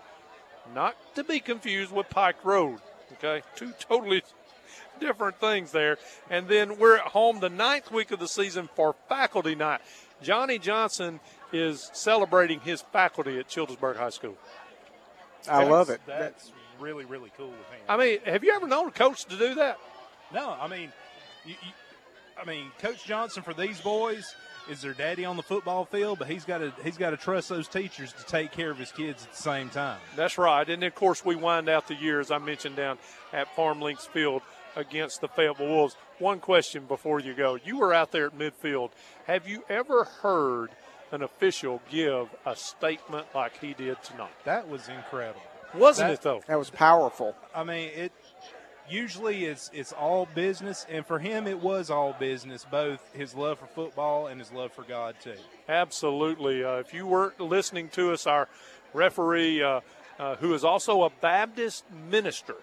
not to be confused with Pike Road. Okay, two totally different things there. And then we're at home the ninth week of the season for faculty night. Johnny Johnson is celebrating his faculty at Childersburg High School. I love it. That's really, really cool of him. I mean, have you ever known a coach to do that? No, I mean, you, you, I mean, Coach Johnson for these boys is their daddy on the football field, but he's got to he's got to trust those teachers to take care of his kids at the same time. That's right. And then, of course, we wind out the year, as I mentioned, down at Farm Links Field against the Fayetteville Wolves. One question before you go. You were out there at midfield. Have you ever heard an official give a statement like he did tonight? That was incredible. Wasn't That- it, though? That was powerful. I mean, it usually it's it's all business, and for him it was all business. Both his love for football and his love for God too. Absolutely. Uh, if you weren't listening to us, our referee, uh, uh, who is also a Baptist minister,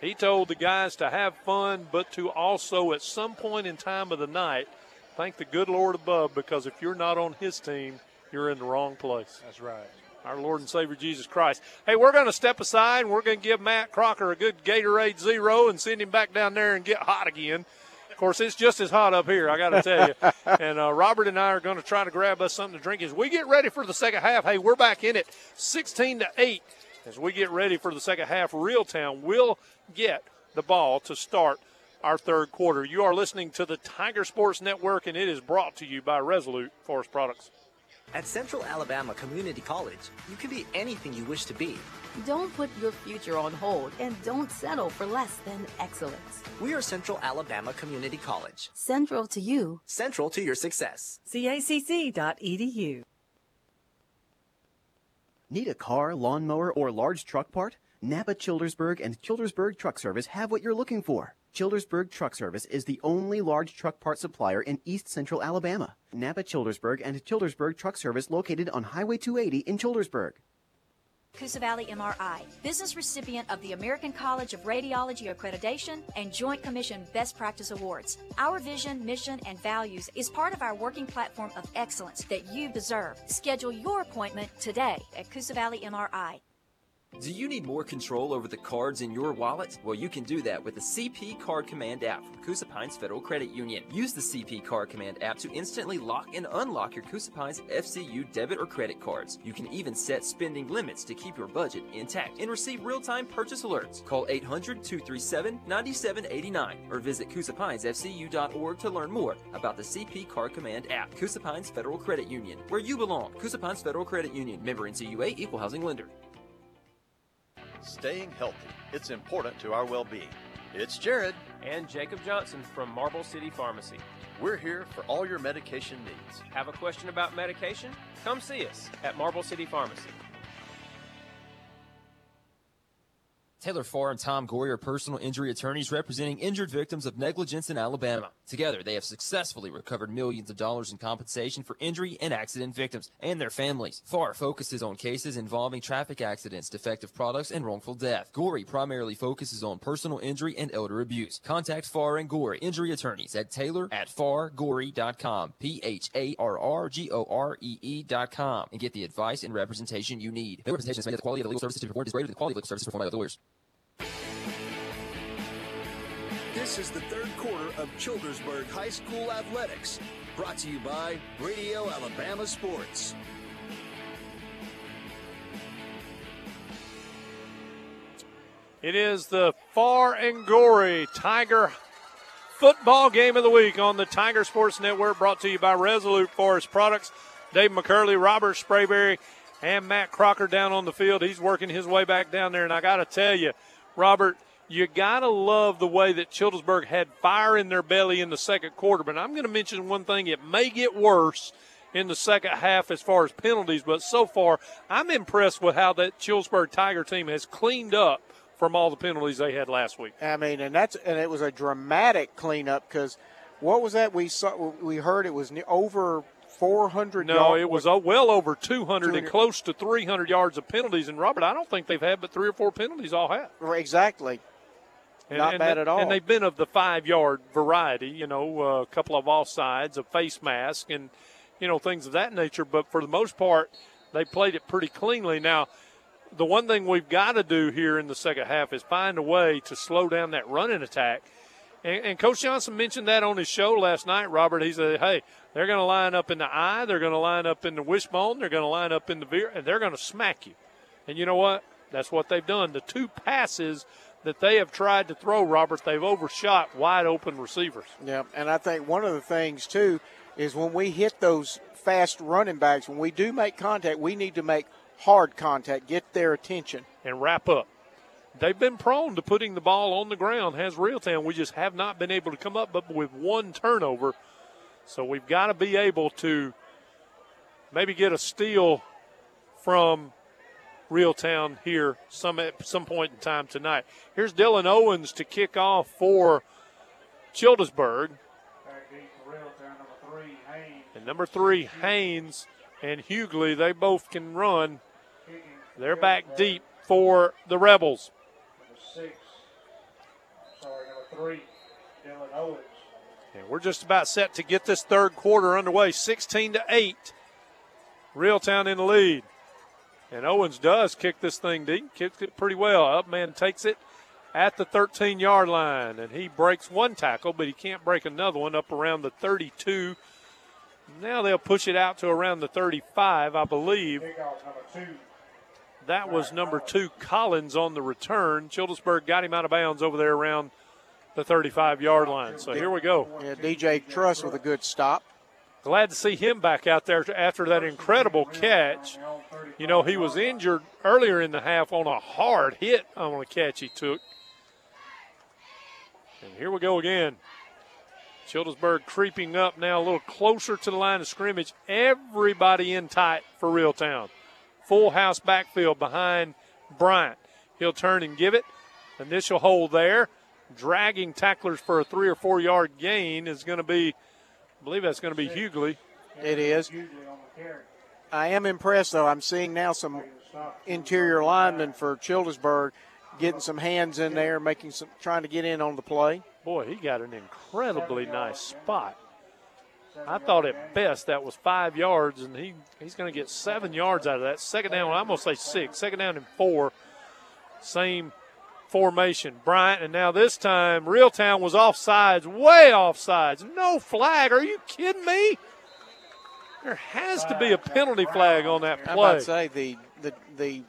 he told the guys to have fun, but to also, at some point in time of the night, thank the good Lord above, because if you're not on his team, you're in the wrong place. That's right. Our Lord and Savior Jesus Christ. Hey, we're going to step aside and we're going to give Matt Crocker a good Gatorade Zero and send him back down there and get hot again. Of course, it's just as hot up here, I got to tell you. and uh, Robert and I are going to try to grab us something to drink as we get ready for the second half. Hey, we're back in it 16 to 8 as we get ready for the second half. Reeltown will get the ball to start our third quarter. You are listening to the Tiger Sports Network, and it is brought to you by Resolute Forest Products. At Central Alabama Community College, you can be anything you wish to be. Don't put your future on hold and don't settle for less than excellence. We are Central Alabama Community College. Central to you. Central to your success. CACC.edu. Need a car, lawnmower, or large truck part? Napa Childersburg and Childersburg Truck Service have what you're looking for. Childersburg Truck Service is the only large truck part supplier in east central Alabama. Napa Childersburg and Childersburg Truck Service located on Highway 280 in Childersburg. Coosa Valley MRI, business recipient of the American College of Radiology Accreditation and Joint Commission Best Practice Awards. Our vision, mission, and values is part of our working platform of excellence that you deserve. Schedule your appointment today at Coosa Valley MRI. Do you need more control over the cards in your wallet? Well, you can do that with the CP Card Command app from Coosa Pines Federal Credit Union. Use the CP Card Command app to instantly lock and unlock your Coosa Pines FCU debit or credit cards. You can even set spending limits to keep your budget intact and receive real-time purchase alerts. Call 800-237-9789 or visit CoosaPinesFCU.org to learn more about the CP Card Command app. Coosa Pines Federal Credit Union, where you belong. Coosa Pines Federal Credit Union, member NCUA, equal housing lender. Staying healthy. It's important to our well being. It's Jared. And Jacob Johnson from Marble City Pharmacy. We're here for all your medication needs. Have a question about medication? Come see us at Marble City Pharmacy. Taylor Farr and Tom Gorey are personal injury attorneys representing injured victims of negligence in Alabama. Together, they have successfully recovered millions of dollars in compensation for injury and accident victims and their families. Farr focuses on cases involving traffic accidents, defective products, and wrongful death. Gorey primarily focuses on personal injury and elder abuse. Contact Farr and Gorey injury attorneys at Taylor at fargorey.com, P-H-A-R-R-G-O-R-E-E dot com, and get the advice and representation you need. No representation is made that the quality of the legal services to performed is greater than the quality of legal services performed by other lawyers. This is the third quarter of Childersburg High School Athletics, brought to you by Radio Alabama Sports. It is the Farr and Gorey Tiger football game of the week on the Tiger Sports Network, brought to you by Resolute Forest Products. Dave McCurley, Robert Sprayberry, and Matt Crocker down on the field. He's working his way back down there, and I got to tell you, Robert, you got to love the way that Childersburg had fire in their belly in the second quarter. But I'm going to mention one thing: it may get worse in the second half as far as penalties. But so far, I'm impressed with how that Childersburg Tiger team has cleaned up from all the penalties they had last week. I mean, and that's and it was a dramatic cleanup because what was that we saw? We heard it was over 400. No, it was well over 200 and close to 300 yards of penalties. And Robert, I don't think they've had but three or four penalties all have. Exactly. And, Not and bad they, at all. And they've been of the five yard variety, you know, uh, a couple of offsides, a face mask, and, you know, things of that nature. But for the most part, they played it pretty cleanly. Now, the one thing we've got to do here in the second half is find a way to slow down that running attack. And, and Coach Johnson mentioned that on his show last night, Robert. He said, hey, they're going to line up in the eye, they're going to line up in the wishbone, they're going to line up in the veer, and they're going to smack you. And you know what? That's what they've done. The two passes that they have tried to throw, Robert, they've overshot wide open receivers. Yeah, and I think one of the things too is when we hit those fast running backs, when we do make contact, we need to make hard contact, get their attention, and wrap up. They've been prone to putting the ball on the ground, has Reeltown. We just have not been able to come up but with one turnover. So we've got to be able to maybe get a steal from Reeltown here some at some point in time tonight. Here's Dylan Owens to kick off for Childersburg. And number three, Haynes and Hughley, they both can run. They're back deep for the Rebels. Six. Sorry, number three, Dylan Owens. And we're just about set to get this third quarter underway, 16 to 8. Reeltown in the lead. And Owens does kick this thing deep, kicks it pretty well. Upman takes it at the 13 yard line, and he breaks one tackle, but he can't break another one up around the 32. Now they'll push it out to around the 35, I believe. That was number two, Collins, on the return. Childersburg got him out of bounds over there around the 35 yard line. So here we go. Yeah, DJ Truss with a good stop. Glad to see him back out there after that incredible catch. You know, he was injured earlier in the half on a hard hit on a catch he took. And here we go again. Childersburg creeping up now a little closer to the line of scrimmage. Everybody in tight for Reeltown. Full house backfield behind Bryant. He'll turn and give it. Initial hold there. Dragging tacklers for a three or four yard gain is going to be, I believe that's going to be Hughley. It is. I am impressed, though. I'm seeing now some interior linemen for Childersburg getting some hands in there, making some, trying to get in on the play. Boy, he got an incredibly nice spot. I thought at best that was five yards, and he, he's going to get seven yards out of that. Second down, I'm going to say six. Second down and four Same formation. Bryant, and now this time, Reeltown was offsides, way offsides. No flag. Are you kidding me? There has to be a penalty flag on that play. about to say the the the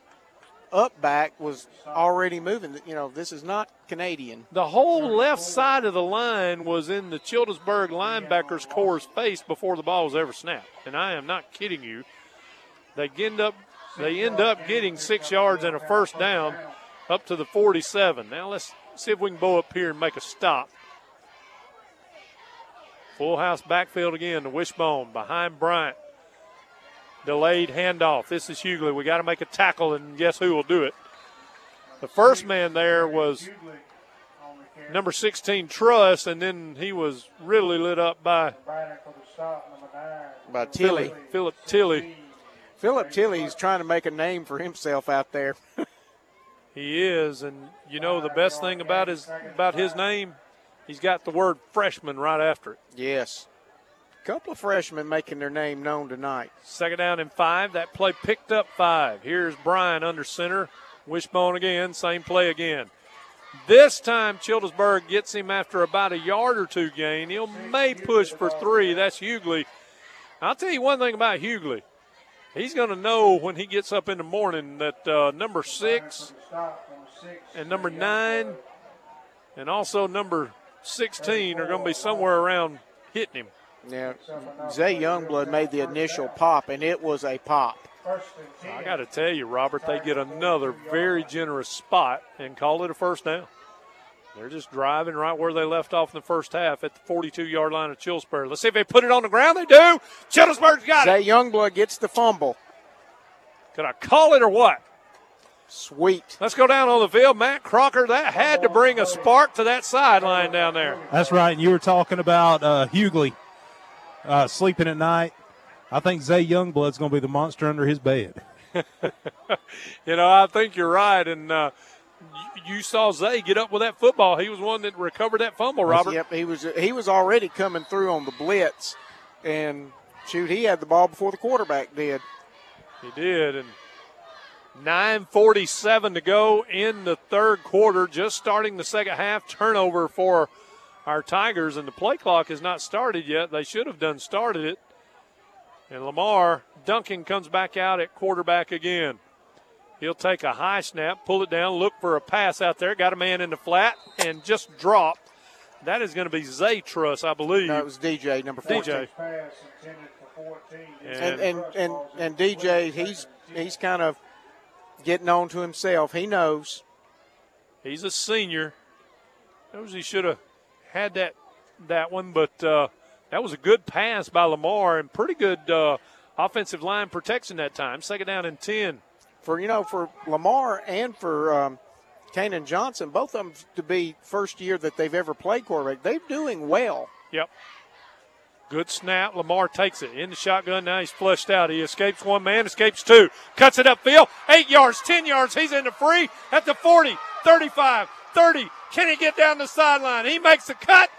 up back was already moving. You know, this is not Canadian. The whole left side of the line was in the Childersburg linebacker's core's face before the ball was ever snapped. And I am not kidding you. They end up they end up getting six yards and a first down up to the 47. Now let's see if we can bow up here and make a stop. Full house backfield again to Wishbone behind Bryant. Delayed handoff. This is Hughley. We got to make a tackle, and guess who will do it? The first man there was number 16 Truss, and then he was really lit up by By Tilly. Philip, Philip Tilly. Philip Tilly's trying to make a name for himself out there. He is, and you know the best thing about his about his name, he's got the word freshman right after it. yes. A Couple of freshmen making their name known tonight. Second down and five. That play picked up five. Here's Brian under center. Wishbone again. Same play again. This time, Childersburg gets him after about a yard or two gain. He'll may push for three. That's Hughley. I'll tell you one thing about Hughley. He's going to know when he gets up in the morning that uh, number six and number nine and also number 16 are going to be somewhere around hitting him. Now, Zay Youngblood made the initial pop, and it was a pop. I got to tell you, Robert, they get another very generous spot and call it a first down. They're just driving right where they left off in the first half at the 42 yard line of Chillsburg. Let's see if they put it on the ground. They do. Chillsburg's got Zay it. Zay Youngblood gets the fumble. Could I call it or what? Sweet. Let's go down on the field. Matt Crocker, that had to bring a spark to that sideline down there. That's right. And you were talking about uh, Hughley uh, sleeping at night. I think Zay Youngblood's going to be the monster under his bed. You know, I think you're right. And uh, you, saw Zay get up with that football. He was one that recovered that fumble, Robert. Yep, he was he was already coming through on the blitz, and shoot, he had the ball before the quarterback did. He did, and 9:47 to go in the third quarter. Just starting the second half. Turnover for our Tigers, and the play clock has not started yet. They should have done started it. And Lamar Duncan comes back out at quarterback again. He'll take a high snap, pull it down, look for a pass out there. Got a man in the flat, and just drop. That is going to be Zay Truss, I believe. No, it was DJ number 14. DJ. Pass intended for 14. And and and, and DJ, he's he's kind of getting on to himself. He knows. He's a senior. Knows he should have had that that one, but uh, that was a good pass by Lamar and pretty good uh, offensive line protection that time. Second down and ten. For you know, for Lamar and for um, Kanan Johnson, both of them to be first year that they've ever played quarterback, they're doing well. Yep. Good snap. Lamar takes it in the shotgun. Now he's flushed out. He escapes one man, escapes two, cuts it upfield. Eight yards, 10 yards. He's in the free at the 40, 35, 30. Can he get down the sideline? He makes the cut.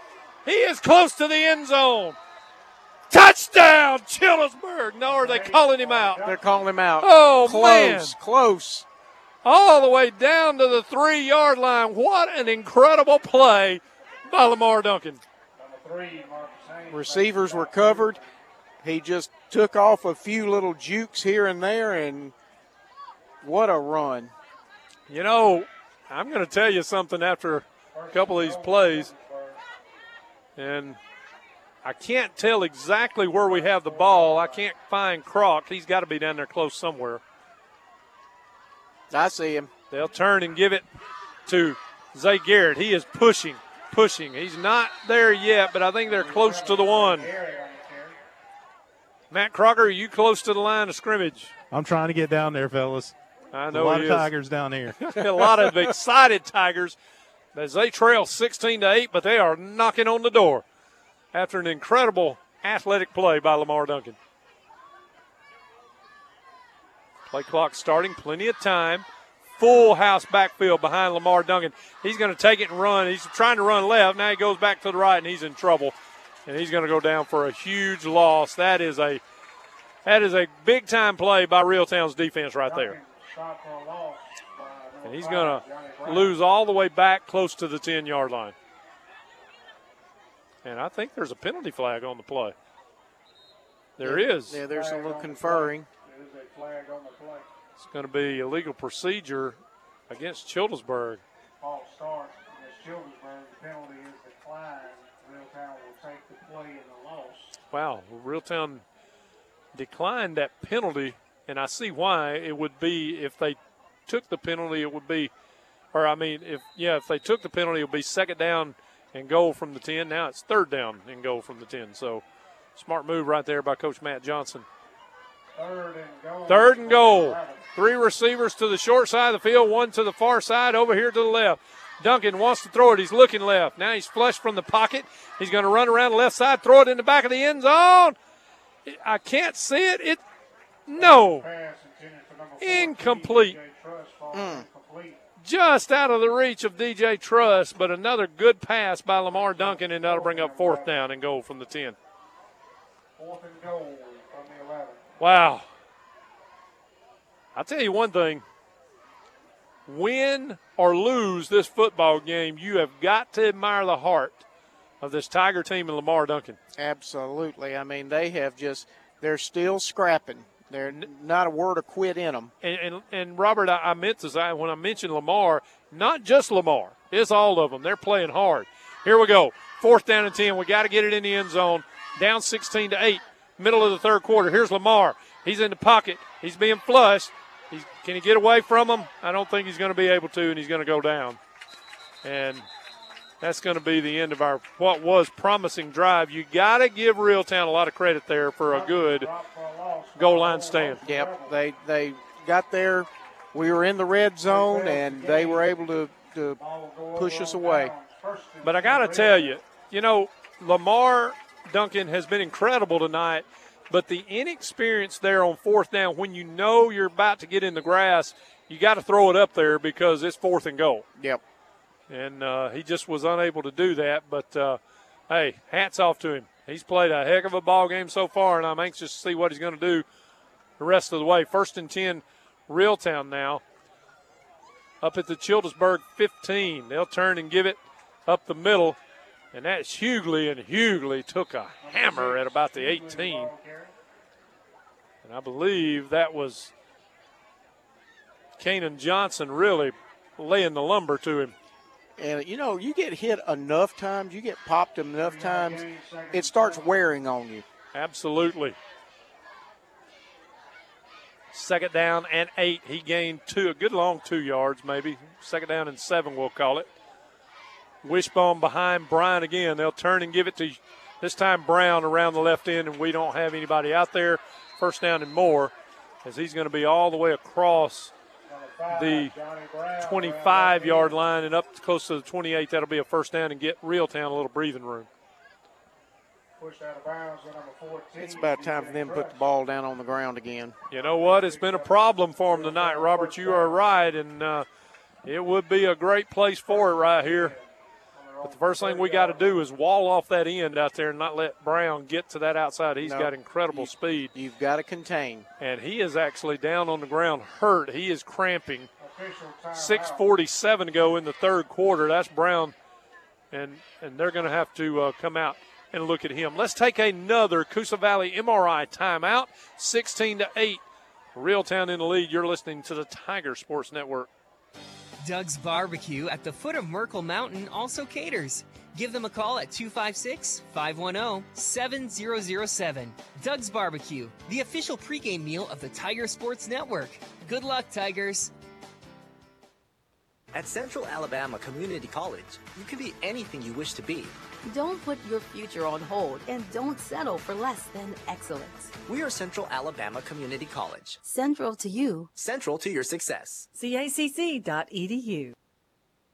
He is close to the end zone. Touchdown, Chillersburg. No, are they calling him out? They're calling him out. Oh, close, man. close. All the way down to the three yard line. What an incredible play by Lamar Duncan. Receivers were covered. He just took off a few little jukes here and there, and what a run! You know, I'm going to tell you something after a couple of these plays. And I can't tell exactly where we have the ball. I can't find Croc. He's got to be down there close somewhere. I see him. They'll turn and give it to Zay Garrett. He is pushing, pushing. He's not there yet, but I think they're close to the one. Matt Crocker, are you close to the line of scrimmage? I'm trying to get down there, fellas. I know a lot he of is. Tigers down here. a lot of excited Tigers as they trail 16 to 8, but they are knocking on the door after an incredible athletic play by Lamar Duncan. Play clock starting, plenty of time. Full house backfield behind Lamar Duncan. He's going to take it and run. He's trying to run left. Now he goes back to the right and he's in trouble. And he's going to go down for a huge loss. That is a that is a big time play by Reeltown's defense right there. And he's going to lose all the way back close to the 10 yard line. And I think there's a penalty flag on the play. There yeah, is. Yeah, there's a little conferring. The There's a flag on the play. It's going to be illegal procedure against Childersburg. False start against Childersburg. The penalty is declined. Reeltown will take the play and the loss. Wow, Reeltown declined that penalty, and I see why. It would be if they took the penalty, it would be, or I mean, if yeah, if they took the penalty, it would be second down and goal from the 10. Now it's third down and goal from the 10. So smart move right there by Coach Matt Johnson. Third and goal. Third and goal. Three receivers to the short side of the field, one to the far side, over here to the left. Duncan wants to throw it. He's looking left. Now he's flushed from the pocket. He's going to run around the left side, throw it in the back of the end zone. I can't see it. It no. Incomplete. Mm. Just out of the reach of DJ Truss, but another good pass by Lamar Duncan, and that'll bring up fourth down and goal from the 10. Fourth and goal from the 11. Wow. I'll tell you one thing win or lose this football game, you have got to admire the heart of this Tiger team and Lamar Duncan. Absolutely. I mean, they have just, they're still scrapping. They're not a word of quit in them. And, and, and Robert, I, I meant to say, when I mentioned Lamar, not just Lamar, it's all of them. They're playing hard. Here we go. Fourth down and 10. We got to get it in the end zone. Down 16 to 8, middle of the third quarter. Here's Lamar. He's in the pocket. He's being flushed. He's, can he get away from him? I don't think he's going to be able to, and he's going to go down. And that's going to be the end of our what was promising drive. You got to give Reeltown a lot of credit there for a good goal line stand. Yep, they they got there. We were in the red zone, and they were able to, to push us away. But I got to tell you, you know, Lamar Duncan has been incredible tonight. But the inexperience there on fourth down, when you know you're about to get in the grass, you got to throw it up there because it's fourth and goal. Yep. And uh, he just was unable to do that. But uh, hey, hats off to him. He's played a heck of a ball game so far, and I'm anxious to see what he's going to do the rest of the way. First and ten, Reeltown now. Up at the Childersburg 15, they'll turn and give it up the middle. And that's Hughley, and Hughley took a hammer at about the 18. And I believe that was Kanan Johnson really laying the lumber to him. And you know, you get hit enough times, you get popped enough times, it starts wearing on you. Absolutely. Second down and eight. He gained two, a good long two yards, maybe. Second down and seven, we'll call it. Wishbone behind Brown again. They'll turn and give it to this time Brown around the left end, and we don't have anybody out there. First down and more, as he's going to be all the way across the 25 yard line and up close to the 28. That'll be a first down and get Reeltown a little breathing room. It's about time for them to put the ball down on the ground again. You know what? It's been a problem for them tonight, Robert. You are right, and uh, it would be a great place for it right here. But the first thing we got to do is wall off that end out there and not let Brown get to that outside. He's No. got incredible You- speed. You've got to contain. And he is actually down on the ground hurt. He is cramping. 6.47 to go in the third quarter. That's Brown. And, and they're going to have to uh, come out and look at him. Let's take another Coosa Valley MRI timeout. 16 to 8. Reeltown in the lead. You're listening to the Tiger Sports Network. Doug's Barbecue at the foot of Merkle Mountain also caters. Give them a call at 256 510 7007. Doug's Barbecue, the official pregame meal of the Tiger Sports Network. Good luck, Tigers. At Central Alabama Community College, you can be anything you wish to be. Don't put your future on hold and don't settle for less than excellence. We are Central Alabama Community College, Central to you. central to your success. CACC.edu.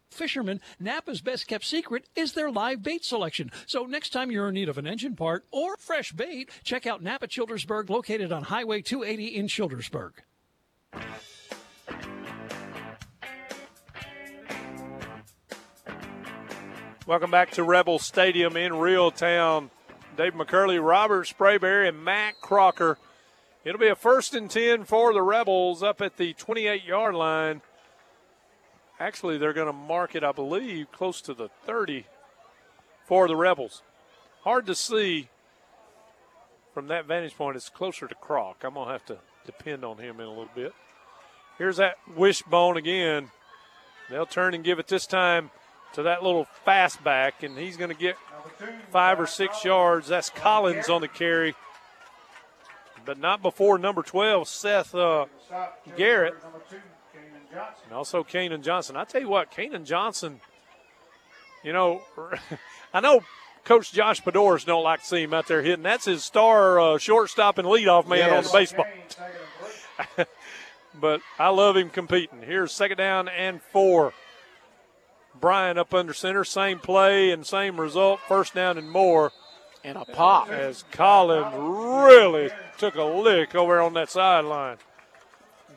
Fishermen, Napa's best kept secret is their live bait selection. So next time you're in need of an engine part or fresh bait, check out Napa Childersburg, located on Highway 280 in Childersburg. Welcome back to Rebel Stadium in Reeltown. Dave McCurley, Robert Sprayberry, and Matt Crocker. It'll be a first and 10 for the Rebels up at the 28 yard line. Actually, they're going to mark it, I believe, close to the 30 for the Rebels. Hard to see from that vantage point. It's closer to Croc. I'm going to have to depend on him in a little bit. Here's that wishbone again. They'll turn and give it this time to that little fastback, and he's going to get five or six yards. That's Collins on the carry, but not before number 12, Seth uh, Garrett, and also Kanan Johnson. I tell you what, Kanan Johnson, you know, I know Coach Josh Bedores don't like to see him out there hitting. That's his star uh, shortstop and leadoff man yes. on the baseball. but I love him competing. Here's second down and four. Brian up under center, same play and same result, first down and more. And a pop. As Collins really took a lick over on that sideline.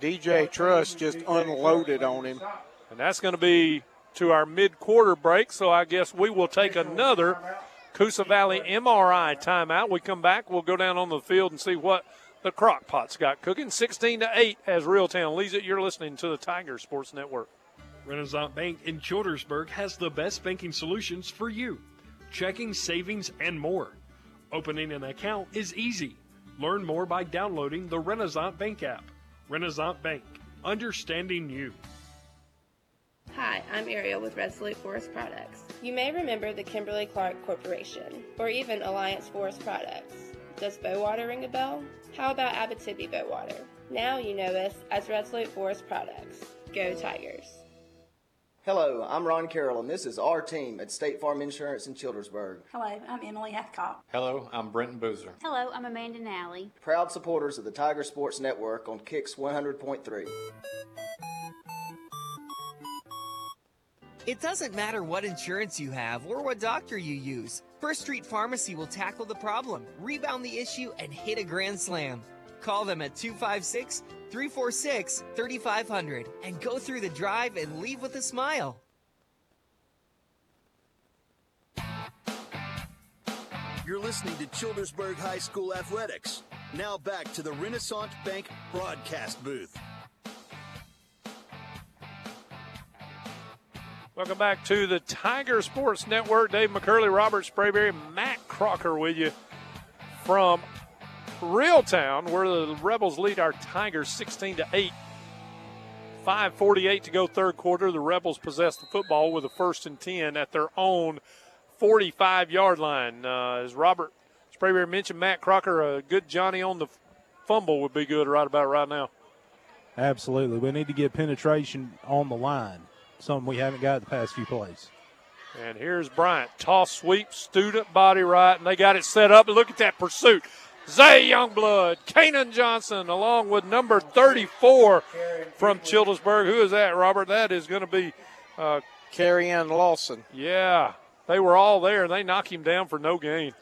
DJ Truss just unloaded on him. And that's going to be to our mid quarter break, so I guess we will take another Coosa Valley MRI timeout. We come back, we'll go down on the field and see what the crockpot's got cooking. 16 to 8 as Reeltown leads it. You're listening to the Tiger Sports Network. Renaissance Bank in Childersburg has the best banking solutions for you checking, savings, and more. Opening an account is easy. Learn more by downloading the Renaissance Bank app. Renaissance Bank, understanding you. Hi, I'm Ariel with Resolute Forest Products. You may remember the Kimberly Clark Corporation, or even Alliance Forest Products. Does Bowater ring a bell? How about Abitibi Bowater? Now you know us as Resolute Forest Products. Go Tigers! Hello, I'm Ron Carroll, and this is our team at State Farm Insurance in Childersburg. Hello, I'm Emily Hathcock. Hello, I'm Brenton Boozer. Hello, I'm Amanda Nally. Proud supporters of the Tiger Sports Network on Kicks 100.3. It doesn't matter what insurance you have or what doctor you use. First Street Pharmacy will tackle the problem, rebound the issue, and hit a grand slam. Call them at 256 346 3500 and go through the drive and leave with a smile. You're listening to Childersburg High School Athletics. Now back to the Renaissance Bank broadcast booth. Welcome back to the Tiger Sports Network. Dave McCurley, Robert Sprayberry, Matt Crocker with you from Reeltown, where the Rebels lead our Tigers 16 to 8. 5:48 to go, third quarter. The Rebels possess the football with a first and 10 at their own 45-yard line. Uh, as Robert Sprayberry mentioned, Matt Crocker, a good Johnny on the fumble would be good right about right now. Absolutely, we need to get penetration on the line, something we haven't got the past few plays. And here's Bryant, toss sweep, student body right, and they got it set up. Look at that pursuit. Zay Youngblood, Kanan Johnson, along with number 34 from Childersburg. Who is that, Robert? That is going to be uh, Carrie Ann Lawson. Yeah, they were all there, and they knock him down for no gain.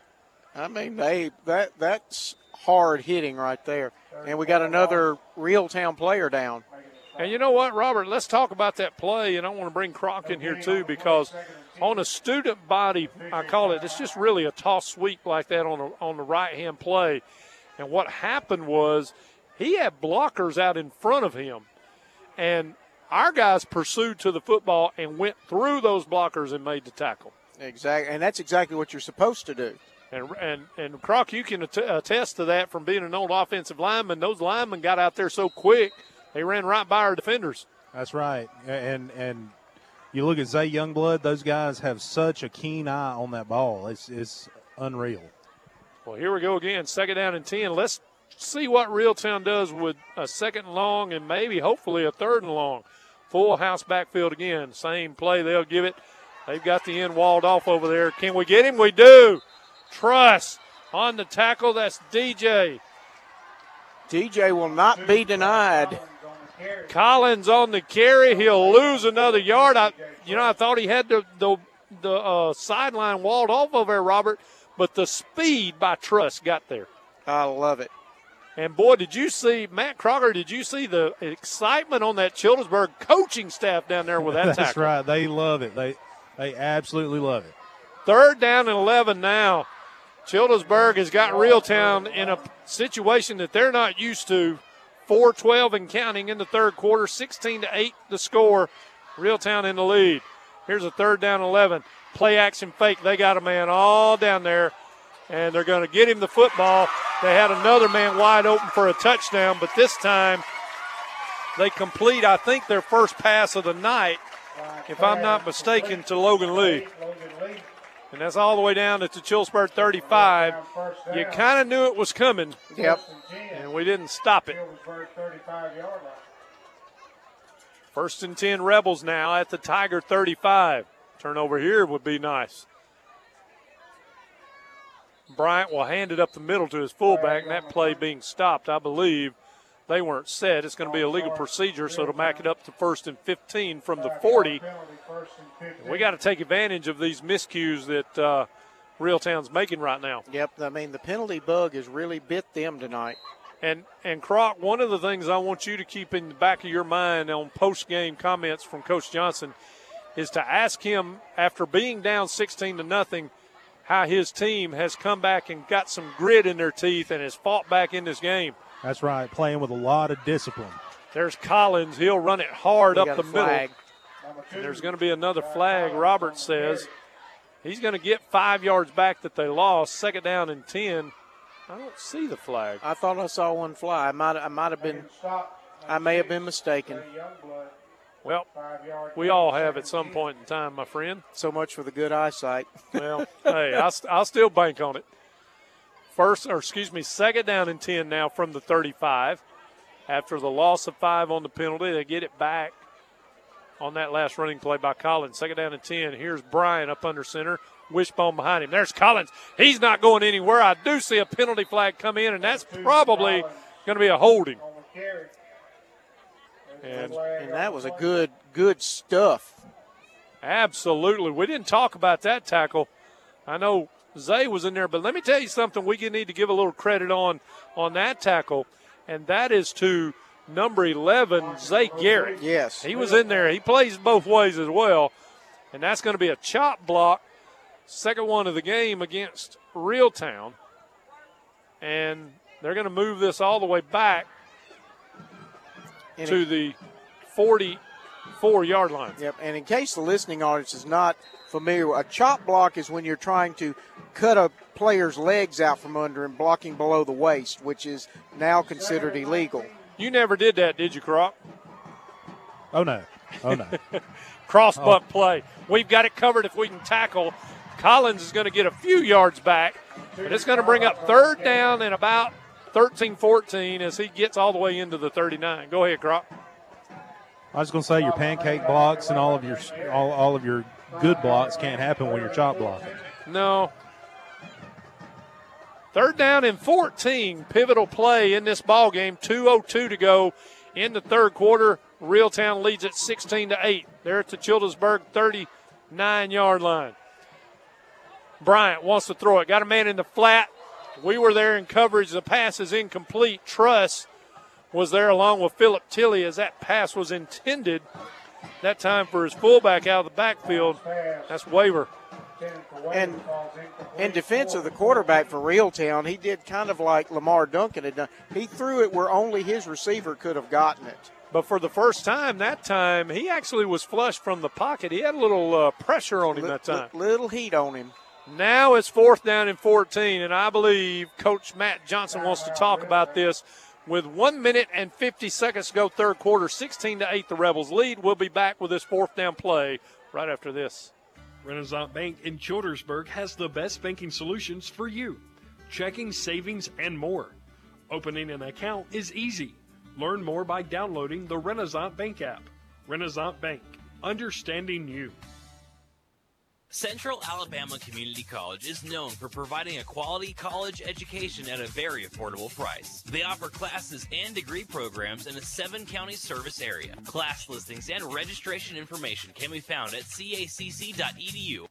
I mean, they that that's hard hitting right there. And we got another Reeltown player down. And you know what, Robert? Let's talk about that play, and I want to bring Croc in here too because on a student body, I call it. It's just really a toss sweep like that on a, on the right hand play. And what happened was he had blockers out in front of him, and our guys pursued to the football and went through those blockers and made the tackle. Exactly, and that's exactly what you're supposed to do. And and and Croc, you can attest to that from being an old offensive lineman. Those linemen got out there so quick, they ran right by our defenders. That's right, and and you look at Zay Youngblood; those guys have such a keen eye on that ball. It's it's unreal. Well, here we go again. Second down and ten. Let's see what Reeltown does with a second and long and maybe, hopefully, a third and long. Full house backfield again. Same play. They'll give it. They've got the end walled off over there. Can we get him? We do. Truss on the tackle. That's DJ. DJ will not be denied. Collins on the carry. He'll lose another yard. I, you know, I thought he had the the, the uh, sideline walled off over there, Robert, but the speed by Truss got there. I love it. And boy, did you see Matt Crocker? Did you see the excitement on that Childersburg coaching staff down there with that That's tackle? right. They love it. They they absolutely love it. Third down and 11 now. Childersburg has got Reeltown in a situation that they're not used to. 4-12 and counting in the third quarter, 16 to 8 the score. Reeltown in the lead. Here's a third down 11. Play action fake. They got a man all down there, and they're going to get him the football. They had another man wide open for a touchdown, but this time they complete, I think, their first pass of the night, if I'm not mistaken, to Logan Lee. And that's all the way down at the Chillsburg 35. You kind of knew it was coming. Yep. We didn't stop it. Childersburg 35 yard line. First and 10 Rebels now at the Tiger 35. Turnover here would be nice. Bryant will hand it up the middle to his fullback, and that play being stopped, I believe. They weren't set. It's going to be a legal procedure, so to back it up to first and 15 from the 40. We got to take advantage of these miscues that uh, Reeltown's making right now. Yep, I mean the penalty bug has really bit them tonight. And and Croc, one of the things I want you to keep in the back of your mind on post game comments from Coach Johnson is to ask him after being down 16 to nothing how his team has come back and got some grit in their teeth and has fought back in this game. That's right, playing with a lot of discipline. There's Collins. He'll run it hard We up the middle. And there's going to be another flag, Robert says. He's going to get five yards back that they lost. Second down and 10. I don't see the flag. I thought I saw one fly. I might I might have been I may have been mistaken. Well, we all have at some point in time, my friend. So much for the good eyesight. Well, hey, I'll, I'll still bank on it. First, or excuse me, second down and 10 now from the 35. After the loss of five on the penalty, they get it back on that last running play by Collins. Second down and 10. Here's Brian up under center. Wishbone behind him. There's Collins. He's not going anywhere. I do see a penalty flag come in, and that's probably going to be a holding. And, And that was a good good stuff. Absolutely. We didn't talk about that tackle. I know Zay was in there, but let me tell you something we need to give a little credit on on that tackle, and that is to number 11, Zay Garrett. Yes. He was in there. He plays both ways as well, and that's going to be a chop block, second one of the game against Reeltown. And they're going to move this all the way back And to it- the 44 yard line. Yep. And in case the listening audience is not familiar, a chop block is when you're trying to cut a player's legs out from under him, blocking below the waist, which is now considered illegal. You never did that, did you, Croc? Oh no. Oh no. Cross Oh. play. We've got it covered if we can tackle. Collins is going to get a few yards back, but it's going to bring up third down and about 13 14 as he gets all the way into the 39. Go ahead, Croc. I was going to say your pancake blocks and all of your all, all of your good blocks can't happen when you're chop blocking. No. Third down and 14. Pivotal play in this ball game. 2:02 to go in the third quarter. Reeltown leads at 16 to 8. They're at the Childersburg 39 yard line. Bryant wants to throw it. Got a man in the flat. We were there in coverage. The pass is incomplete. Truss was there along with Philip Tilley as that pass was intended that time for his fullback out of the backfield. That's Waver. And in defense of the quarterback for Reeltown, he did kind of like Lamar Duncan had done. He threw it where only his receiver could have gotten it. But for the first time that time, he actually was flushed from the pocket. He had a little uh, pressure on him that time. Little heat on him. Now it's fourth down and 14, and I believe Coach Matt Johnson wants to talk about this. With one minute and 50 seconds to go, third quarter, 16 to 8, the Rebels lead. We'll be back with this fourth down play right after this. Renaissance Bank in Childersburg has the best banking solutions for you checking, savings, and more. Opening an account is easy. Learn more by downloading the Renaissance Bank app. Renaissance Bank, understanding you. Central Alabama Community College is known for providing a quality college education at a very affordable price. They offer classes and degree programs in a seven county service area. Class listings and registration information can be found at cacc.edu.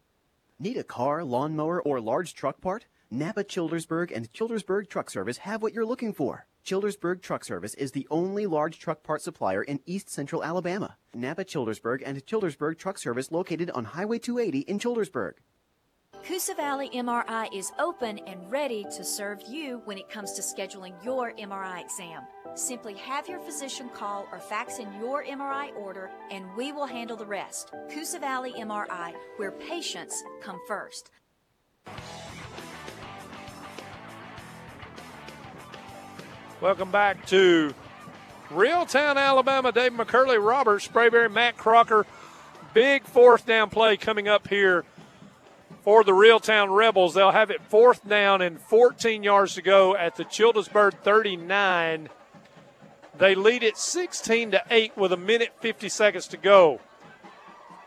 Need a car, lawnmower, or large truck part? Napa Childersburg and Childersburg Truck Service have what you're looking for. Childersburg Truck Service is the only large truck part supplier in east central Alabama. Napa Childersburg and Childersburg Truck Service located on Highway 280 in Childersburg. Coosa Valley MRI is open and ready to serve you when it comes to scheduling your MRI exam. Simply have your physician call or fax in your MRI order and we will handle the rest. Coosa Valley MRI, where patients come first. Welcome back to Reeltown, Alabama. Dave McCurley, Robert Sprayberry, Matt Crocker. Big fourth down play coming up here for the Reeltown Rebels. They'll have it fourth down and 14 yards to go at the Childersburg 39. They lead it 16 to 8 with a minute 50 seconds to go.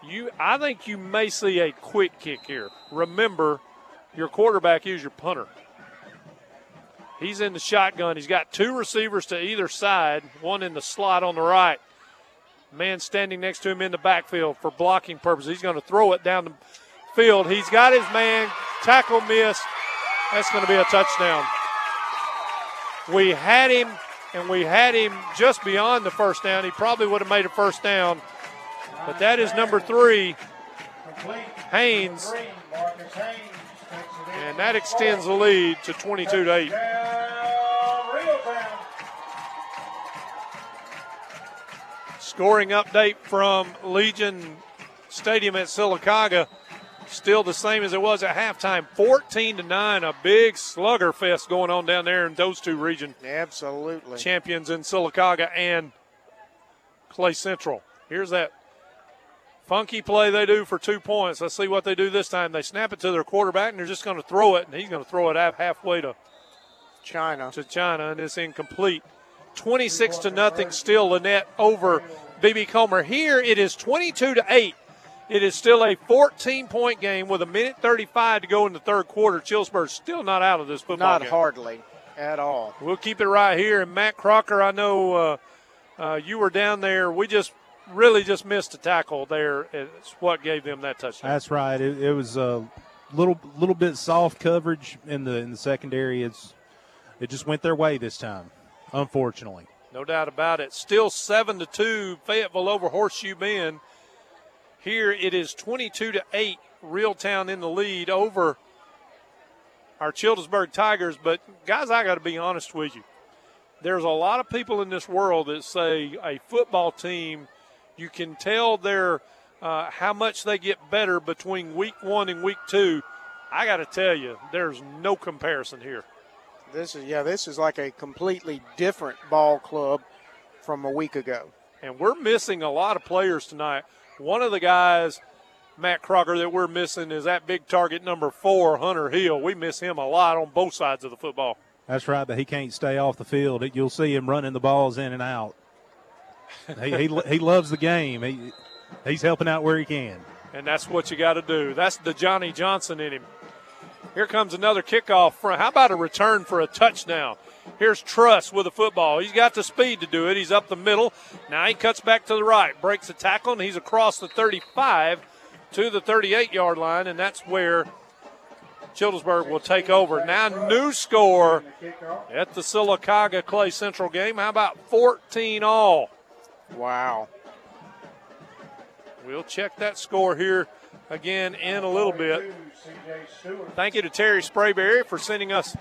You, I think you may see a quick kick here. Remember, your quarterback is your punter. He's in the shotgun. He's got two receivers to either side, one in the slot on the right. Man standing next to him in the backfield for blocking purposes. He's going to throw it down the field. He's got his man. Tackle miss. That's going to be a touchdown. We had him, and we had him just beyond the first down. He probably would have made a first down. But that is number three, Haynes. And that extends the lead to 22 to 8. Scoring update from Legion Stadium at Sylacauga. Still the same as it was at halftime. 14 to 9. A big slugger fest going on down there in those two region Absolutely. champions in Sylacauga and Clay Central. Here's that funky play they do for two points. Let's see what they do this time. They snap it to their quarterback and they're just going to throw it, and he's going to throw it half halfway to China. To China, and it's incomplete. 26 to nothing. Still Lanett over BB Comer. Here it is 22 to 8. It is still a 14 point game with a minute 35 to go in the third quarter. Chillsburg's still not out of this football Not game. hardly at all. We'll keep it right here. And Matt Crocker, I know uh, uh, you were down there. We just really just missed a tackle there. It's what gave them that touchdown. That's right. It, it was a little little bit soft coverage in the in the secondary. It's it just went their way this time, unfortunately. No doubt about it. Still seven to two, Fayetteville over Horseshoe Bend. Here it is 22 to eight, Reeltown in the lead over our Childersburg Tigers. But guys, I got to be honest with you. There's a lot of people in this world that say a football team, you can tell their uh, how much they get better between week one and week two. I got to tell you, there's no comparison here. This is yeah, this is like a completely different ball club from a week ago. And we're missing a lot of players tonight. One of the guys, Matt Crocker, that we're missing is that big target number four, Hunter Hill. We miss him a lot on both sides of the football. That's right, but he can't stay off the field. You'll see him running the balls in and out. he, he, he loves the game. He, he's helping out where he can. And that's what you got to do. That's the Johnny Johnson in him. Here comes another kickoff. Front. How about a return for a touchdown? Here's Truss with the football. He's got the speed to do it. He's up the middle. Now he cuts back to the right, breaks a tackle, and he's across the 35 to the 38 yard line, and that's where Childersburg will take over. Now, new score at the Sylacauga Clay Central game. How about 14 all? Wow. We'll check that score here again in a little bit. Thank you to Terry Sprayberry for sending us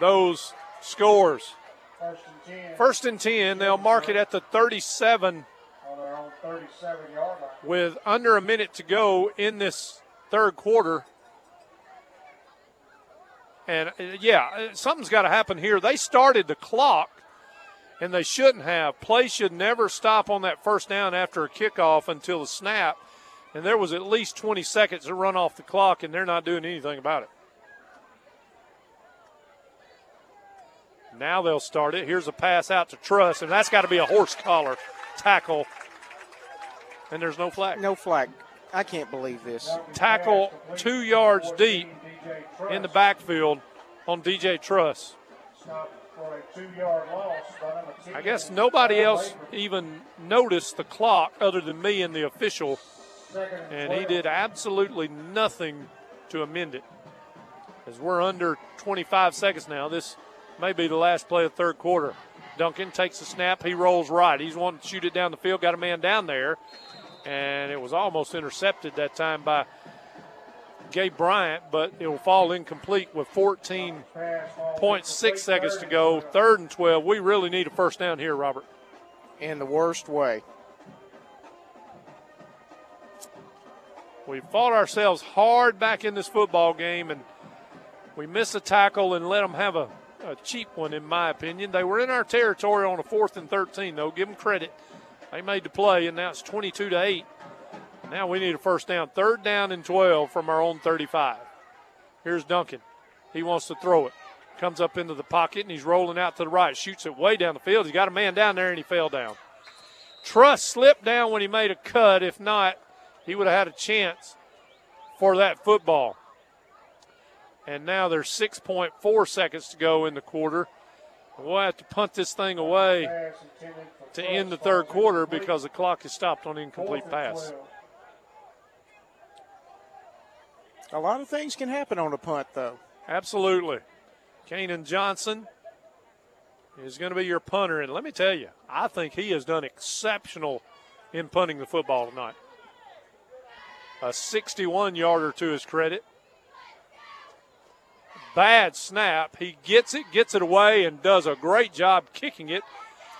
those scores. First and 10. First and 10, they'll mark it at the 37 On their own 37 yard line. with under a minute to go in this third quarter. And uh, yeah, uh, something's got to happen here. They started the clock, and they shouldn't have. Play should never stop on that first down after a kickoff until the snap. And there was at least 20 seconds to run off the clock, and they're not doing anything about it. Now they'll start it. Here's a pass out to Truss, and that's got to be a horse collar tackle. And there's no flag. No flag. I can't believe this. Tackle two yards deep in the backfield on DJ Truss. Stop for a two yard loss by number 10. I guess nobody else even noticed the clock other than me and the official, and he did absolutely nothing to amend it. As we're under 25 seconds now, this may be the last play of the third quarter. Duncan takes the snap, he rolls right. He's wanting to shoot it down the field, got a man down there, and it was almost intercepted that time by Gabe Bryant, but it will fall incomplete with 14.6 seconds to go. Third and 12. We really need a first down here, Robert. In the worst way. We fought ourselves hard back in this football game, and we missed a tackle and let them have a, a cheap one, in my opinion. They were in our territory on a fourth and 13, though. Give them credit. They made the play, and now it's 22 to 8. Now we need a first down. Third down and 12 from our own 35. Here's Duncan. He wants to throw it. Comes up into the pocket, and he's rolling out to the right. Shoots it way down the field. He's got a man down there, and he fell down. Truss slipped down when he made a cut. If not, he would have had a chance for that football. And now there's 6.4 seconds to go in the quarter. We'll have to punt this thing away to end the third quarter because the clock is stopped on incomplete pass. A lot of things can happen on a punt, though. Absolutely. Kanan Johnson is going to be your punter. And let me tell you, I think he has done exceptional in punting the football tonight. A 61 yarder to his credit. Bad snap. He gets it, gets it away, and does a great job kicking it.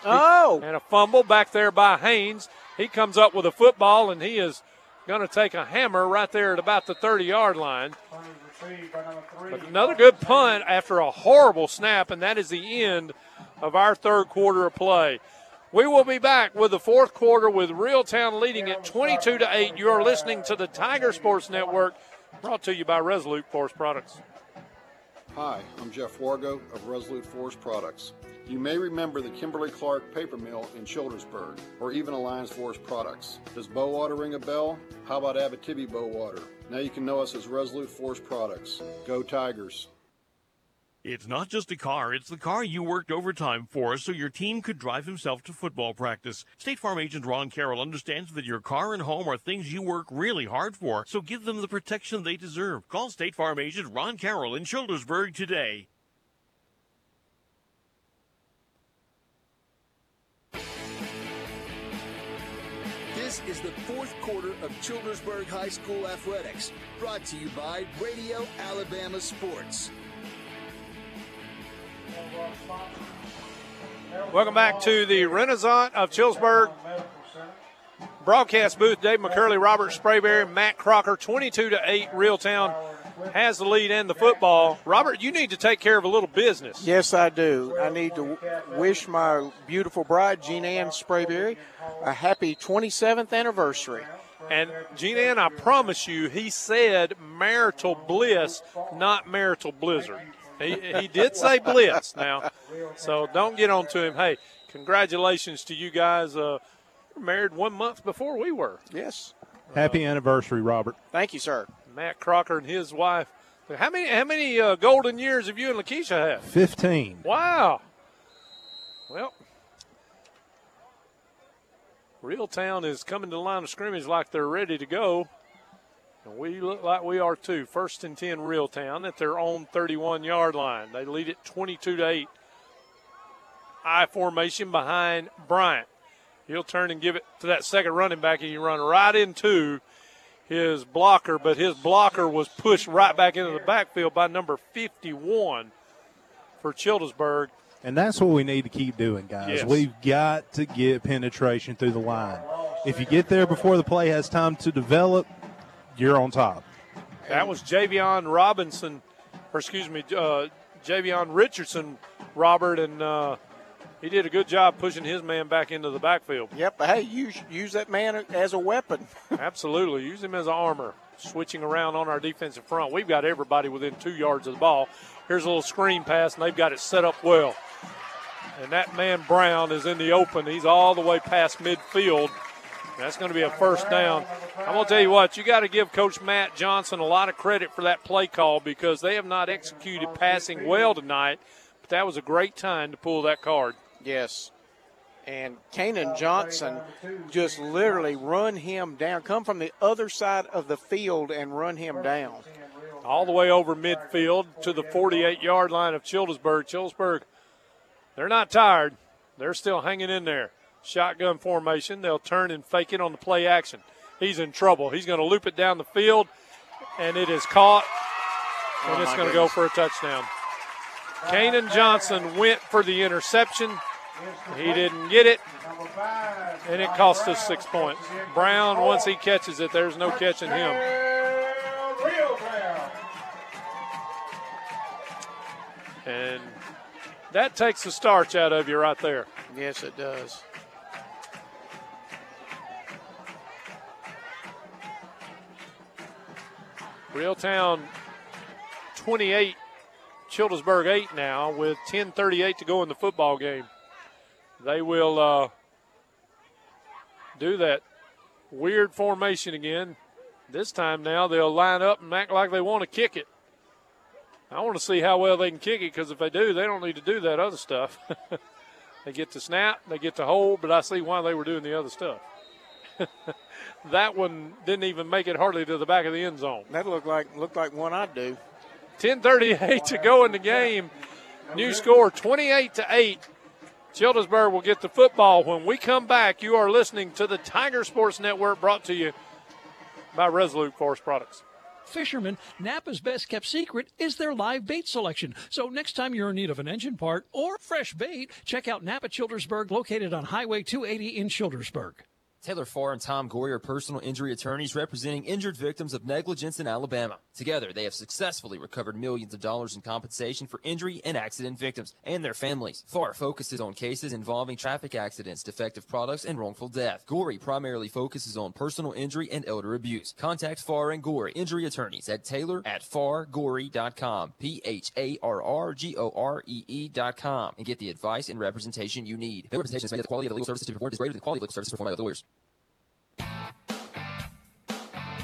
Oh! And a fumble back there by Haynes. He comes up with a football, and he is going to take a hammer right there at about the 30 yard line. But another good punt after a horrible snap, and that is the end of our third quarter of play. We will be back with the fourth quarter with Reeltown leading at 22 to 8. You are listening to the Tiger Sports Network, brought to you by Resolute Forest Products. Hi, I'm Jeff Wargo of Resolute Forest Products. You may remember the Kimberly Clark paper mill in Childersburg, or even Alliance Forest Products. Does Bowater ring a bell? How about Abitibi Bowater? Now you can know us as Resolute Forest Products. Go Tigers! It's not just a car, it's the car you worked overtime for so your team could drive himself to football practice. State Farm agent Ron Carroll understands that your car and home are things you work really hard for, so give them the protection they deserve. Call State Farm agent Ron Carroll in Childersburg today. This is the fourth quarter of Childersburg High School Athletics, brought to you by Radio Alabama Sports. Welcome back to the Renaissance of Childersburg broadcast booth. Dave McCurley, Robert Sprayberry, Matt Crocker, 22 to 8. Reeltown has the lead and the football. Robert, you need to take care of a little business. Yes, I do. I need to wish my beautiful bride, Jean Ann Sprayberry, a happy 27th anniversary. And Jean Ann, I promise you, he said marital bliss, not marital blizzard. He, he did say blitz now, so don't get on to him. Hey, congratulations to you guys. Uh, married one month before we were. Yes. Happy anniversary, Robert. Thank you, sir. Matt Crocker and his wife. How many how many uh, golden years have you and Lakeisha had? Fifteen. Wow. Well, Reeltown is coming to the line of scrimmage like they're ready to go. And we look like we are too. First and 10 Reeltown at their own 31 yard line. They lead it 22 to 8. I formation behind Bryant. He'll turn and give it to that second running back, and you run right into his blocker, but his blocker was pushed right back into the backfield by number 51 for Childersburg. And that's what we need to keep doing, guys. Yes. We've got to get penetration through the line. If you get there before the play has time to develop, you're on top. That was Javion Robinson, or excuse me, uh, Javion Richardson, Robert, and uh, he did a good job pushing his man back into the backfield. Yep, but hey, use use that man as a weapon. Absolutely, use him as armor. Switching around on our defensive front, we've got everybody within two yards of the ball. Here's a little screen pass, and they've got it set up well. And that man Brown is in the open. He's all the way past midfield. That's going to be a first down. I'm going to tell you what, you got to give Coach Matt Johnson a lot of credit for that play call because they have not executed passing well tonight, but that was a great time to pull that card. Yes. And Kanan Johnson just literally run him down, come from the other side of the field and run him down. All the way over midfield to the 48 yard line of Childersburg. Childersburg, they're not tired, they're still hanging in there. Shotgun formation. They'll turn and fake it on the play action. He's in trouble. He's going to loop it down the field. and it is caught, Oh, and it's my going to go for a touchdown. Kanan Johnson went for the interception. He didn't get it, and it cost us six points. Brown, once he catches it, there's no catching him. And that takes the starch out of you right there. Yes, it does. Reeltown 28, Childersburg 8 now with 10:38 to go in the football game. They will uh, do that weird formation again. This time now they'll line up and act like they want to kick it. I want to see how well they can kick it because if they do, they don't need to do that other stuff. they get to snap, they get to hold, but I see why they were doing the other stuff. that one didn't even make it hardly to the back of the end zone. That looked like looked like one I'd do. 10:38 to go in the game. New score 28 to 8. Childersburg will get the football when we come back. You are listening to the Tiger Sports Network brought to you by Resolute Forest Products. Fishermen, Napa's best kept secret is their live bait selection. So next time you're in need of an engine part or fresh bait, check out Napa Childersburg, located on Highway 280 in Childersburg. Taylor Farr and Tom Gorey are personal injury attorneys representing injured victims of negligence in Alabama. Together, they have successfully recovered millions of dollars in compensation for injury and accident victims and their families. Farr focuses on cases involving traffic accidents, defective products, and wrongful death. Gorey primarily focuses on personal injury and elder abuse. Contact Farr and Gorey injury attorneys at Taylor at E dot com, and get the advice and representation you need. Their representation is made that the quality of the legal services to be performed is greater than the quality of legal services performed by other lawyers.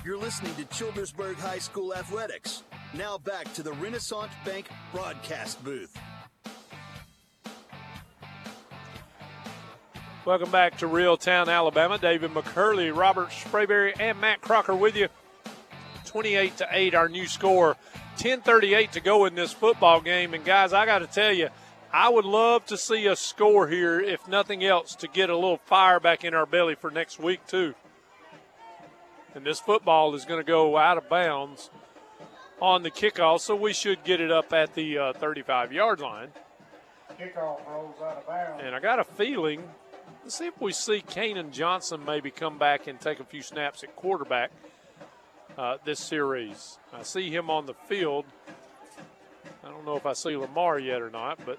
You're listening to Childersburg High School Athletics. Now back to the Renaissance Bank broadcast booth. Welcome back to Reeltown, Alabama. David McCurley, Robert Sprayberry, and Matt Crocker with you. 28 to 8, our new score. 10:38 to go in this football game, and guys, I got to tell you, I would love to see a score here, if nothing else, to get a little fire back in our belly for next week too. And this football is going to go out of bounds on the kickoff, so we should get it up at the uh, 35 yard line. Kickoff rolls out of bounds. And I got a feeling, let's see if we see Kanan Johnson maybe come back and take a few snaps at quarterback uh, this series. I see him on the field. I don't know if I see Lamar yet or not, but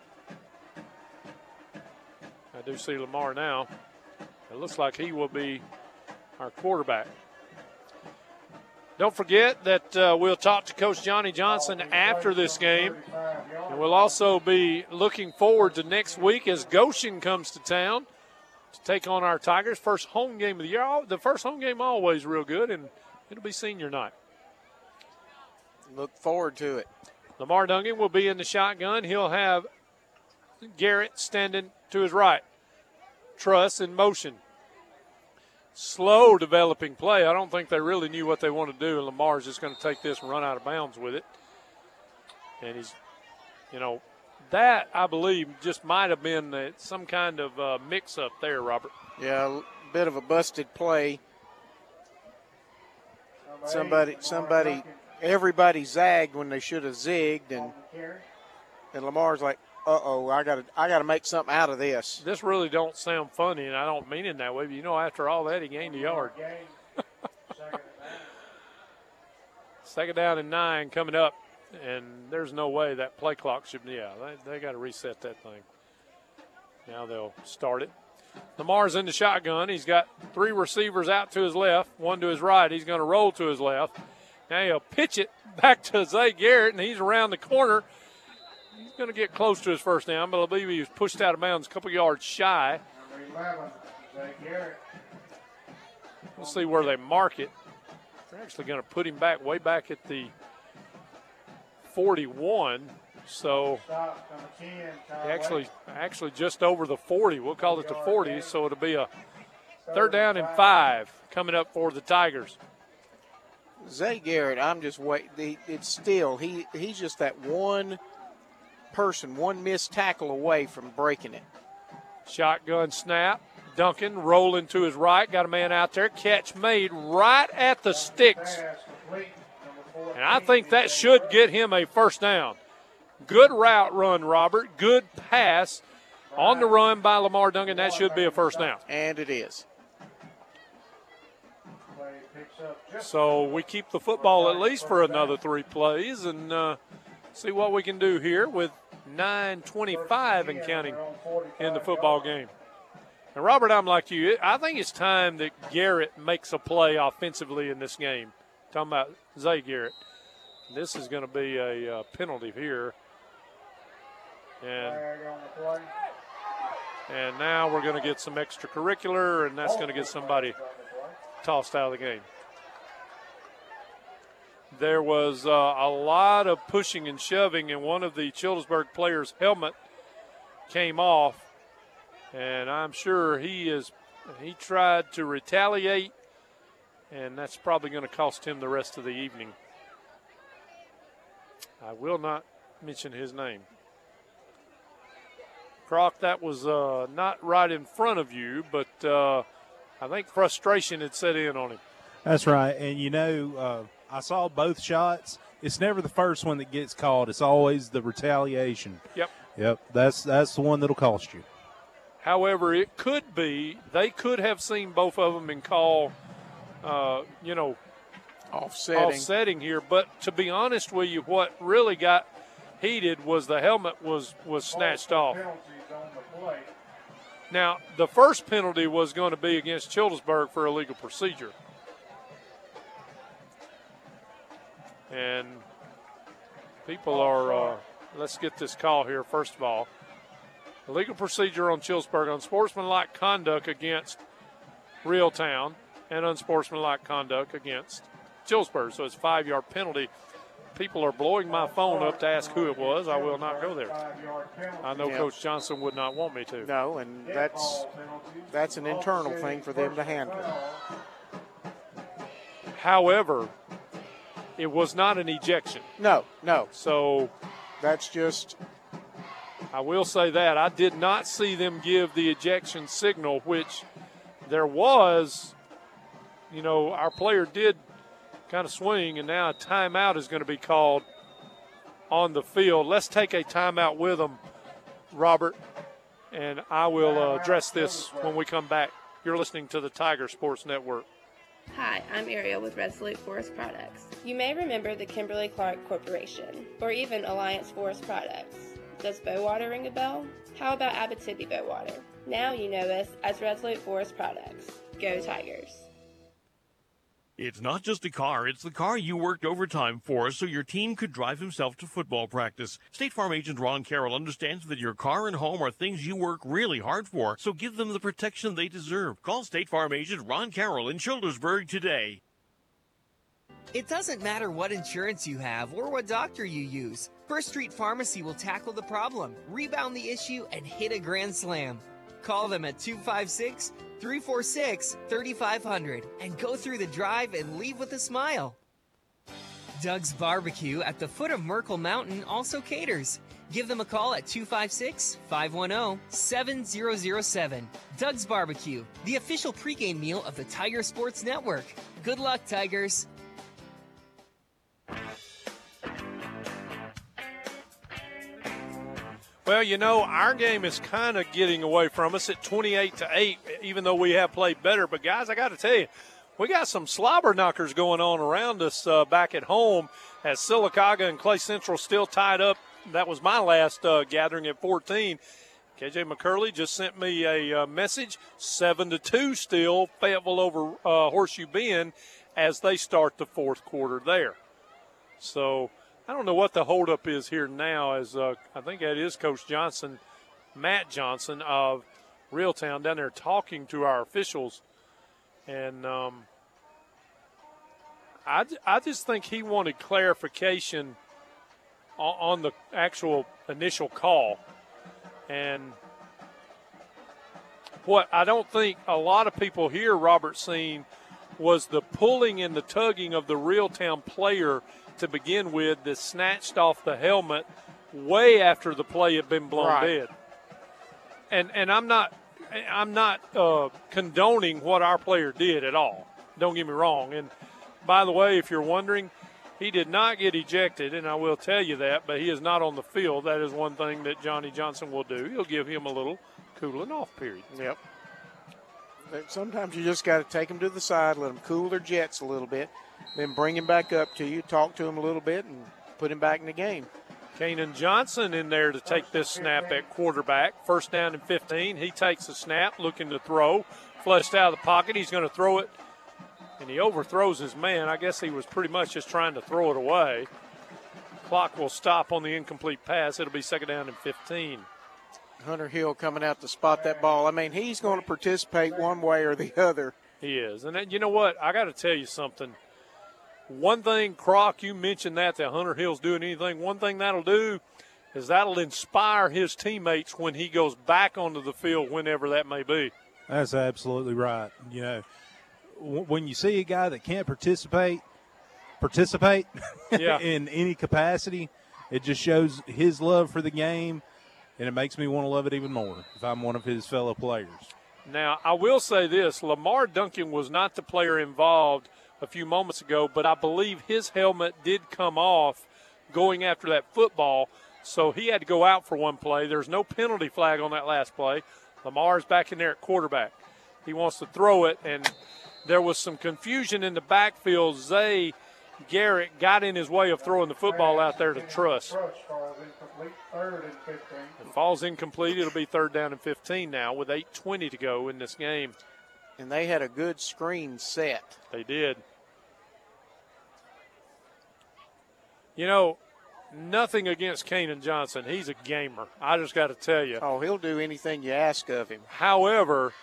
I do see Lamar now. It looks like he will be our quarterback. Don't forget that uh, we'll talk to Coach Johnny Johnson after this game. And we'll also be looking forward to next week as Goshen comes to town to take on our Tigers. First home game of the year. The first home game always real good, and it'll be senior night. Look forward to it. Lamar Duncan will be in the shotgun. He'll have Garrett standing to his right. Truss in motion. Slow developing play. I don't think they really knew what they wanted to do, and Lamar's just going to take this and run out of bounds with it. And he's, you know, that I believe just might have been some kind of uh, mix up there, Robert. Yeah, a bit of a busted play. Somebody, somebody, everybody zagged when they should have zigged, and and Lamar's like, "Uh oh, I got to, I got to make something out of this." This really don't sound funny, and I don't mean it that way. But you know, after all that, he gained a yard. Second down and nine coming up, and there's no way that play clock should. Yeah, they, they got to reset that thing. Now they'll start it. Lamar's in the shotgun. He's got three receivers out to his left, one to his right. He's going to roll to his left. Now he'll pitch it back to Zay Garrett, and he's around the corner. He's going to get close to his first down, but I believe he was pushed out of bounds a couple yards shy. Number 11, Zay Garrett. We'll see where they mark it. They're actually going to put him back way back at the 41. So Stop, number 10, Kyle actually, actually just over the 40. We'll call it the 40. So it'll be a third down and five coming up for the Tigers. Zay Garrett, I'm just waiting. It's still he. He's just that one person, one missed tackle away from breaking it. Shotgun snap. Duncan rolling to his right. Got a man out there. Catch made right at the sticks. And I think that should get him a first down. Good route run, Robert. Good pass on the run by Lamar Duncan. That should be a first down. And it is. So we keep the football at least for another three plays and uh, see what we can do here with 9:25 and counting in the football game. And Robert, I'm like you. I think it's time that Garrett makes a play offensively in this game. Talking about Zay Garrett. This is going to be a uh, penalty here. And and now we're going to get some extracurricular, and that's going to get somebody tossed out of the game. There was uh, a lot of pushing and shoving, and one of the Childersburg players' helmet came off, and I'm sure he is. He tried to retaliate, and that's probably going to cost him the rest of the evening. I will not mention his name. Croc, that was uh, not right in front of you, but uh, I think frustration had set in on him. That's right. And you know, uh, I saw both shots. It's never the first one that gets called. It's always the retaliation. Yep. Yep. That's that's the one that'll cost you. However, it could be they could have seen both of them and call, uh, you know, offsetting. offsetting here. But to be honest with you, what really got heated was the helmet was was snatched off. Now, the first penalty was going to be against Childersburg for illegal procedure. And people are, uh, let's get this call here, first of all. legal procedure on Childersburg, unsportsmanlike conduct against Reeltown, and unsportsmanlike conduct against Childersburg. So it's five yard penalty. People are blowing my phone up to ask who it was. I will not go there. I know Yeah. Coach Johnson would not want me to. No, and that's that's an internal thing for them to handle. However, it was not an ejection. No, no. So that's just. I will say that I did not see them give the ejection signal, which there was. You know, our player did kind of swing, and now a timeout is going to be called on the field. Let's take a timeout with them, Robert, and I will uh, address this when we come back. You're listening to the Tiger Sports Network. Hi, I'm Ariel with Resolute Forest Products. You may remember the Kimberly Clark Corporation, or even Alliance Forest Products. Does Bowater ring a bell? How about Abitibi Bowater? Now you know us as Resolute Forest Products. Go Tigers! It's not just a car, it's the car you worked overtime for so your team could drive himself to football practice. State Farm agent Ron Carroll understands that your car and home are things you work really hard for, so give them the protection they deserve. Call State Farm agent Ron Carroll in Childersburg today. It doesn't matter what insurance you have or what doctor you use. First Street Pharmacy will tackle the problem, rebound the issue, and hit a grand slam. Call them at 256 346 3500 and go through the drive and leave with a smile. Doug's Barbecue at the foot of Merkle Mountain also caters. Give them a call at 256 510 7007. Doug's Barbecue, the official pregame meal of the Tiger Sports Network. Good luck, Tigers. Well, you know, our game is kind of getting away from us at 28 to 8, even though we have played better. But, guys, I got to tell you, we got some slobber knockers going on around us uh, back at home as Sylacauga and Clay Central still tied up. That was my last uh, gathering at 14. KJ McCurley just sent me a uh, message, seven to two still, Fayetteville over uh, Horseshoe Bend as they start the fourth quarter there. So I don't know what the holdup is here now. As uh, I think that is Coach Johnson, Matt Johnson of Reeltown down there talking to our officials, and um, I, I just think he wanted clarification on, on the actual initial call. And what I don't think a lot of people here, Robert, seen was the pulling and the tugging of the Reeltown player to begin with that snatched off the helmet way after the play had been blown Right. dead. And and I'm not I'm not uh, condoning what our player did at all. Don't get me wrong. And by the way, if you're wondering, He did not get ejected, and I will tell you that, but he is not on the field. That is one thing that Johnny Johnson will do. He'll give him a little cooling off period. Yep. Sometimes you just got to take them to the side, let them cool their jets a little bit, then bring him back up to you, talk to him a little bit, and put him back in the game. Kanan Johnson in there to take this snap at quarterback. First down and 15. He takes the snap, looking to throw. Flushed out of the pocket. He's going to throw it, and he overthrows his man. I guess he was pretty much just trying to throw it away. Clock will stop on the incomplete pass. It'll be second down and 15. Hunter Hill coming out to spot that ball. I mean, he's going to participate one way or the other. He is. And then, you know what? I got to tell you something. One thing, Croc, you mentioned that that Hunter Hill's doing anything. One thing that'll do is that'll inspire his teammates when he goes back onto the field, whenever that may be. That's absolutely right. You know, w- when you see a guy that can't participate, participate Yeah. in any capacity, it just shows his love for the game, and it makes me want to love it even more if I'm one of his fellow players. Now, I will say this Lamar Duncan was not the player involved a few moments ago, but I believe his helmet did come off going after that football, so he had to go out for one play. There's no penalty flag on that last play. Lamar's back in there at quarterback. He wants to throw it, and there was some confusion in the backfield. Zay Garrett got in his way of throwing the football out there to Truss. Truss falls incomplete, third and 15. It falls incomplete. It'll be third down and 15 now with 8.20 to go in this game. And they had a good screen set. They did. You know, nothing against Kanan Johnson. He's a gamer. I just got to tell you. Oh, he'll do anything you ask of him. However,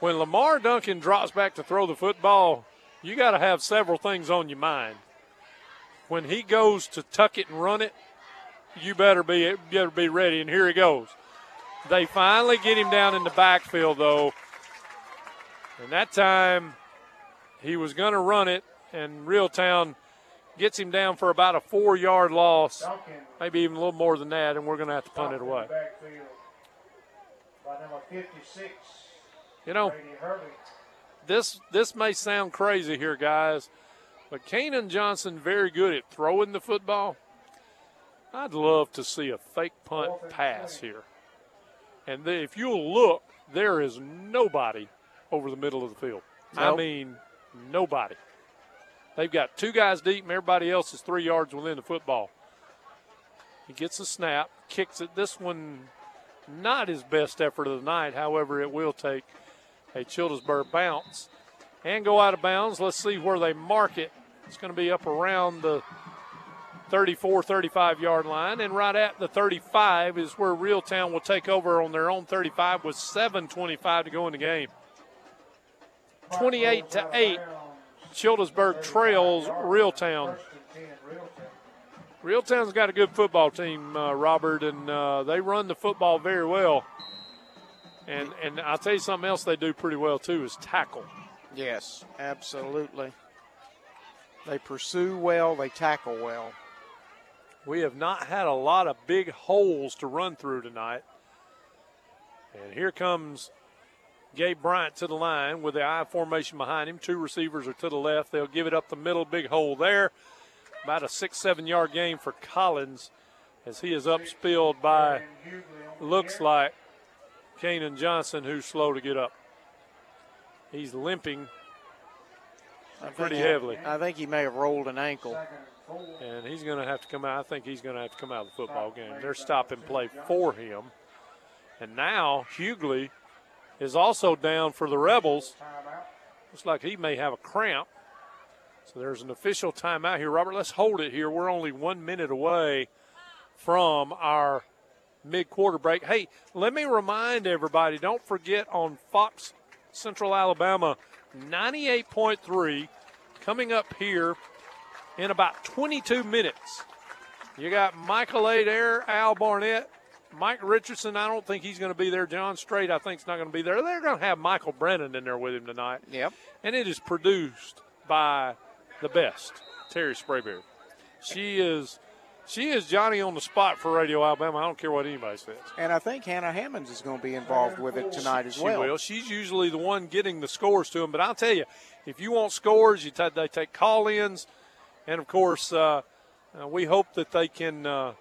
when Lamar Duncan drops back to throw the football, you got to have several things on your mind. When he goes to tuck it and run it, you better be you better be ready. And here he goes. They finally get him down in the backfield though, and that time he was going to run it, and Reeltown gets him down for about a four-yard loss, maybe even a little more than that, and we're going to have to punt it away. Backfield by number 56, You know, this this may sound crazy here, guys, but Kanan Johnson very good at throwing the football. I'd love to see a fake punt pass here. And then if you'll look, there is nobody over the middle of the field. I mean, nobody. They've got two guys deep, and everybody else is three yards within the football. He gets a snap, kicks it. This one, not his best effort of the night. However, it will take a Childersburg bounce and go out of bounds. Let's see where they mark it. It's going to be up around the 34, 35 yard line. And right at the 35 is where Reeltown will take over on their own 35 with 7.25 to go in the game. 28 to 8. Childersburg trails Reeltown. Reeltown's got a good football team, uh, Robert, and uh, they run the football very well. And and I'll tell you something else they do pretty well too is tackle. Yes, absolutely. They pursue well, they tackle well. We have not had a lot of big holes to run through tonight. And here comes Gabe Bryant to the line with the I formation behind him. Two receivers are to the left. They'll give it up the middle, big hole there. About a six, seven yard game for Collins as he is upspilled by, looks like, Kanan Johnson, who's slow to get up. He's limping pretty heavily. I think he may have rolled an ankle. And he's going to have to come out. I think he's going to have to come out of the football game. They're stopping play for him. And now Hughley is also down for the Rebels. Looks like he may have a cramp. So there's an official timeout here. Robert, let's hold it here. We're only one minute away from our mid quarter break. Hey, let me remind everybody don't forget on Fox Central Alabama 98.3 coming up here in about 22 minutes. You got Michael A. there, Al Barnett, Mike Richardson. I don't think he's going to be there. John Strait, I think, is not going to be there. They're going to have Michael Brennan in there with him tonight. Yep. And it is produced by the best, Terry Sprayberry. She is. She is Johnny on the spot for Radio Alabama. I don't care what anybody says. And I think Hannah Hammonds is going to be involved with it tonight as She well. will. She's usually the one getting the scores to them. But I'll tell you, if you want scores, you t- they take call-ins. And of course, uh, uh, we hope that they can uh,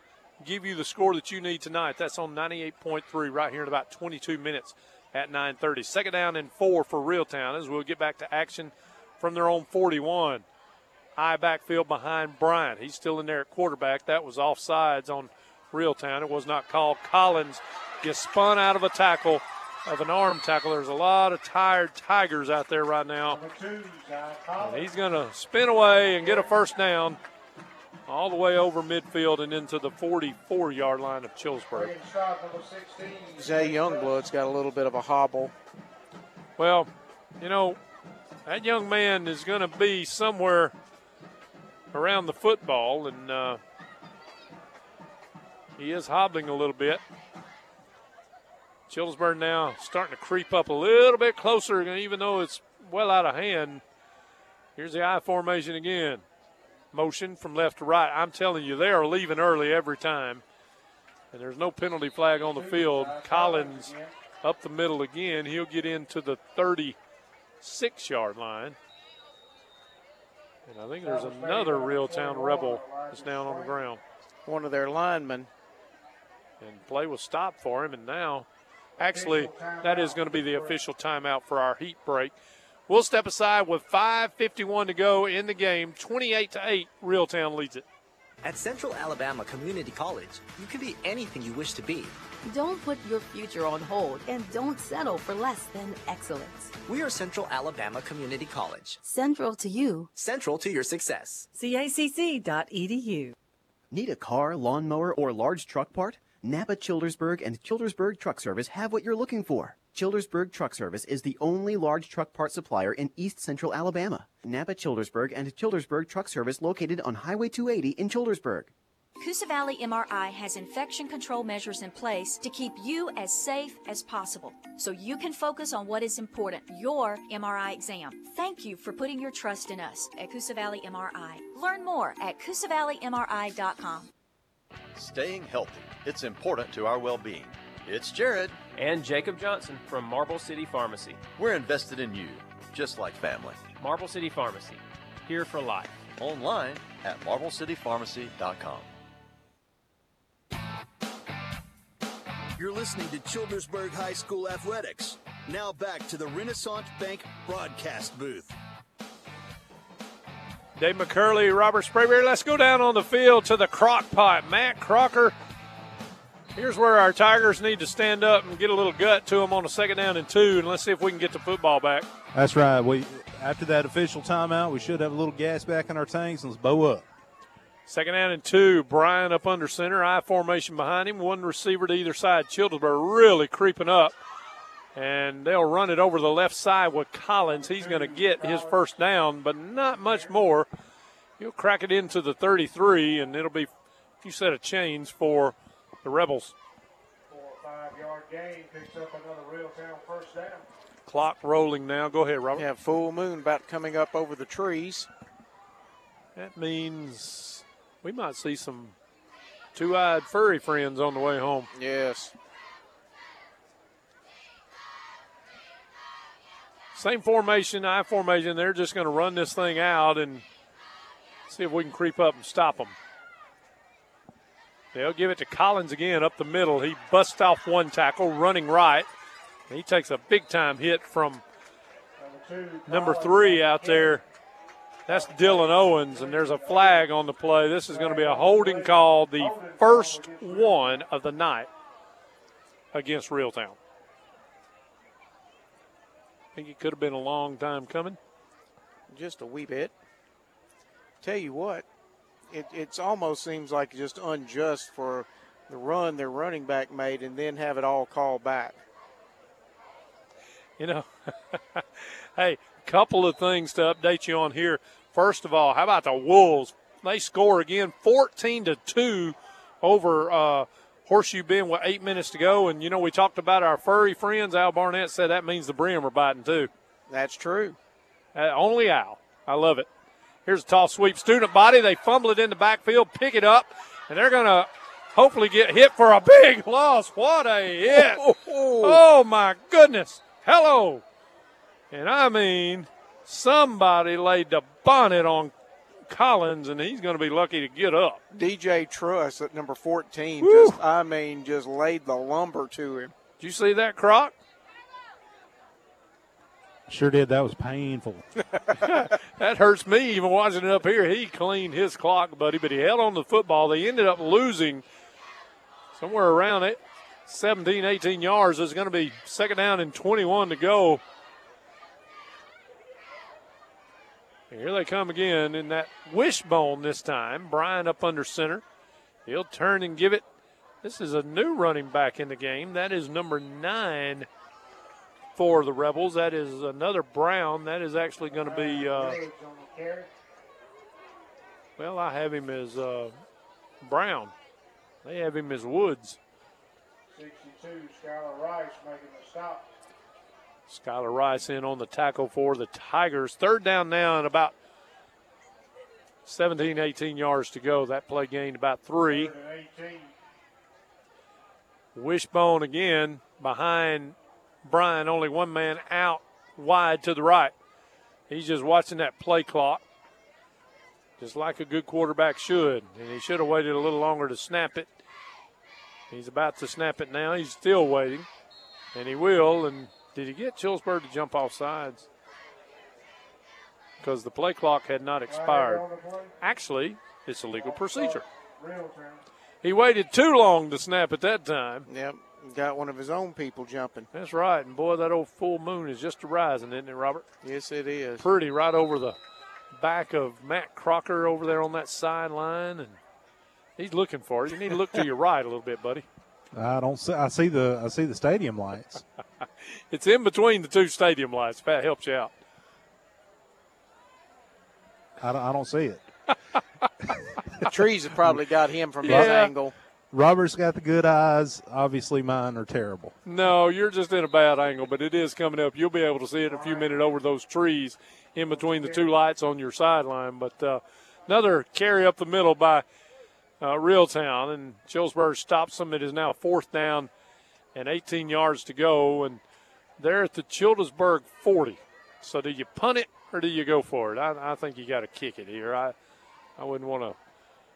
give you the score that you need tonight. That's on 98.3 right here in about 22 minutes at 9:30. Second down and four for Reeltown as we'll get back to action from their own 41. High backfield behind Bryant. He's still in there at quarterback. That was offsides on Reeltown. It was not called. Collins gets spun out of a tackle, of an arm tackle. There's a lot of tired Tigers out there right now. And he's going to spin away and get a first down all the way over midfield and into the 44 yard line of Childersburg. Zay Youngblood's got a little bit of a hobble. Well, you know, that young man is going to be somewhere around the football, and uh, he is hobbling a little bit. Childersburg now starting to creep up a little bit closer, even though it's well out of hand. Here's the I formation again. Motion from left to right. I'm telling you, they are leaving early every time. And there's no penalty flag on the field. Collins up the middle again. He'll get into the 36 yard line. And I think there's another Reeltown Rebel that's down on the ground. One of their linemen. And play was stopped for him, and now, actually, that is going to be the official timeout for our heat break. We'll step aside with 5:51 to go in the game. 28 to 8, Reeltown leads it. At Central Alabama Community College, you can be anything you wish to be. Don't put your future on hold and don't settle for less than excellence. We are Central Alabama Community College. Central to you. Central to your success. CACC.edu. Need a car, lawnmower, or large truck part? Napa Childersburg and Childersburg Truck Service have what you're looking for. Childersburg Truck Service is the only large truck part supplier in east central Alabama. Napa Childersburg and Childersburg Truck Service located on Highway 280 in Childersburg. Coosa Valley MRI has infection control measures in place to keep you as safe as possible so you can focus on what is important your MRI exam. Thank you for putting your trust in us at Coosa Valley MRI. Learn more at CoosaValleyMRI.com. Staying healthy. It's important to our well being. It's Jared. And Jacob Johnson from Marble City Pharmacy. We're invested in you, just like family. Marble City Pharmacy, here for life. Online at marblecitypharmacy.com. You're listening to Childersburg High School Athletics. Now back to the Renaissance Bank broadcast booth. Dave McCurley, Robert Sprayberry. Let's go down on the field to the crock pot. Matt Crocker. Here's where our Tigers need to stand up and get a little gut to them on a second down and two, and let's see if we can get the football back. That's right. We after that official timeout, we should have a little gas back in our tanks and let's bow up. Second down and two. Bryant up under center. I formation behind him. One receiver to either side. Childersburg really creeping up. And they'll run it over the left side with Collins. He's going to get his first down, but not much more. He'll crack it into the 33, and it'll be a few set of chains for the Rebels. Four or five yard gain picks up another Reeltown first down. Clock rolling now. Go ahead, Robert. Yeah, full moon about coming up over the trees. That means we might see some two eyed furry friends on the way home. Yes. Same formation, I formation. They're just going to run this thing out and see if we can creep up and stop them. They'll give it to Collins again up the middle. He busts off one tackle, running right. He takes a big time hit from number three out there. That's Dylan Owens, and there's a flag on the play. This is going to be a holding call, the first one of the night against Reeltown. I think it could have been a long time coming. Just a wee bit. Tell you what, it it's almost seems like just unjust for the run their running back made and then have it all called back. You know, hey, a couple of things to update you on here. First of all, how about the Wolves? They score again, 14 to two over uh, Horseshoe Bend with eight minutes to go. And you know, we talked about our furry friends. Al Barnett said that means the brim are biting too. That's true. Uh, only Al. I love it. Here's a tall sweep. Student body. They fumble it in the backfield, pick it up, and they're going to hopefully get hit for a big loss. What a hit! Oh, my goodness. Hello. And I mean, somebody laid the bonnet on Collins, and he's going to be lucky to get up. DJ Truss at number 14, Woo. just, I mean, just laid the lumber to him. Did you see that, Croc? Sure did. That was painful. that hurts me even watching it up here. He cleaned his clock, buddy, but he held on the football. They ended up losing somewhere around it, 17, 18 yards. It's going to be second down and 21 to go. Here they come again in that wishbone this time. Bryant up under center. He'll turn and give it. This is a new running back in the game. That is number nine for the Rebels. That is another Brown. That is actually going to be. Uh, well, I have him as uh, Brown. They have him as Woods. 62, Skylar Rice making the stop. Skylar Rice in on the tackle for the Tigers. Third down now and about 17, 18 yards to go. That play gained about three. Wishbone again behind Bryant, only one man out wide to the right. He's just watching that play clock, just like a good quarterback should. And he should have waited a little longer to snap it. He's about to snap it now. He's still waiting, and he will. And did he get Chillsburg to jump off sides? Because the play clock had not expired. Actually, it's a legal procedure. He waited too long to snap at that time. Yep, got one of his own people jumping. That's right. And boy, that old full moon is just arising, isn't it, Robert? Yes, it is. Pretty right over the back of Matt Crocker over there on that sideline, and he's looking for it. You need to look to your right a little bit, buddy. I don't see. I see the. I see the stadium lights. it's in between the two stadium lights. If that helps you out. I don't, I don't see it. the trees have probably got him from Yeah. his angle. Robert's got the good eyes. Obviously, mine are terrible. No, you're just in a bad angle, but it is coming up. You'll be able to see it in a few minutes over those trees in between the two lights on your sideline. But uh, another carry up the middle by uh, Reeltown, and Chillsburg stops them. It is now fourth down and 18 yards to go, and they're at the Childersburg 40. So do you punt it or do you go for it? I, I think you got to kick it here. I I wouldn't want to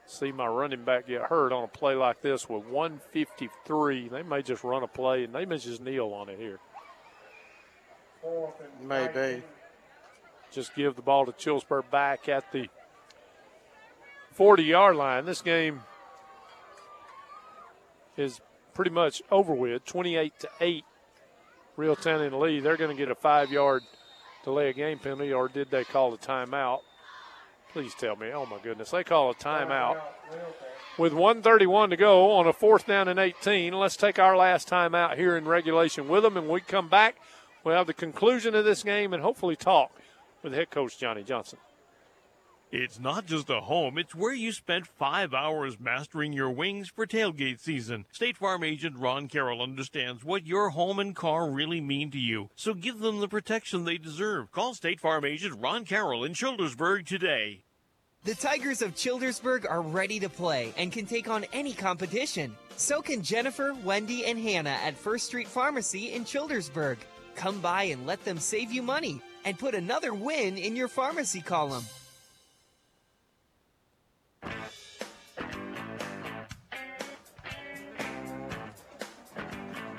see my running back get hurt on a play like this with 153. They may just run a play and they may just kneel on it here. Maybe. Just give the ball to Chillsburg back at the 40 yard line. This game is pretty much over with 28 to 8. Reeltown in the lead. They're going to get a five yard delay of game penalty, or did they call a timeout? Please tell me. Oh, my goodness. They call a timeout. With 131 to go on a fourth down and 18, let's take our last timeout here in regulation with them, and we come back, we'll have the conclusion of this game and hopefully talk with head coach Johnny Johnson. It's not just a home, it's where you spent five hours mastering your wings for tailgate season. State Farm agent Ron Carroll understands what your home and car really mean to you, so give them the protection they deserve. Call State Farm agent Ron Carroll in Childersburg today. The Tigers of Childersburg are ready to play and can take on any competition. So can Jennifer, Wendy, and Hannah at First Street Pharmacy in Childersburg. Come by and let them save you money and put another win in your pharmacy column.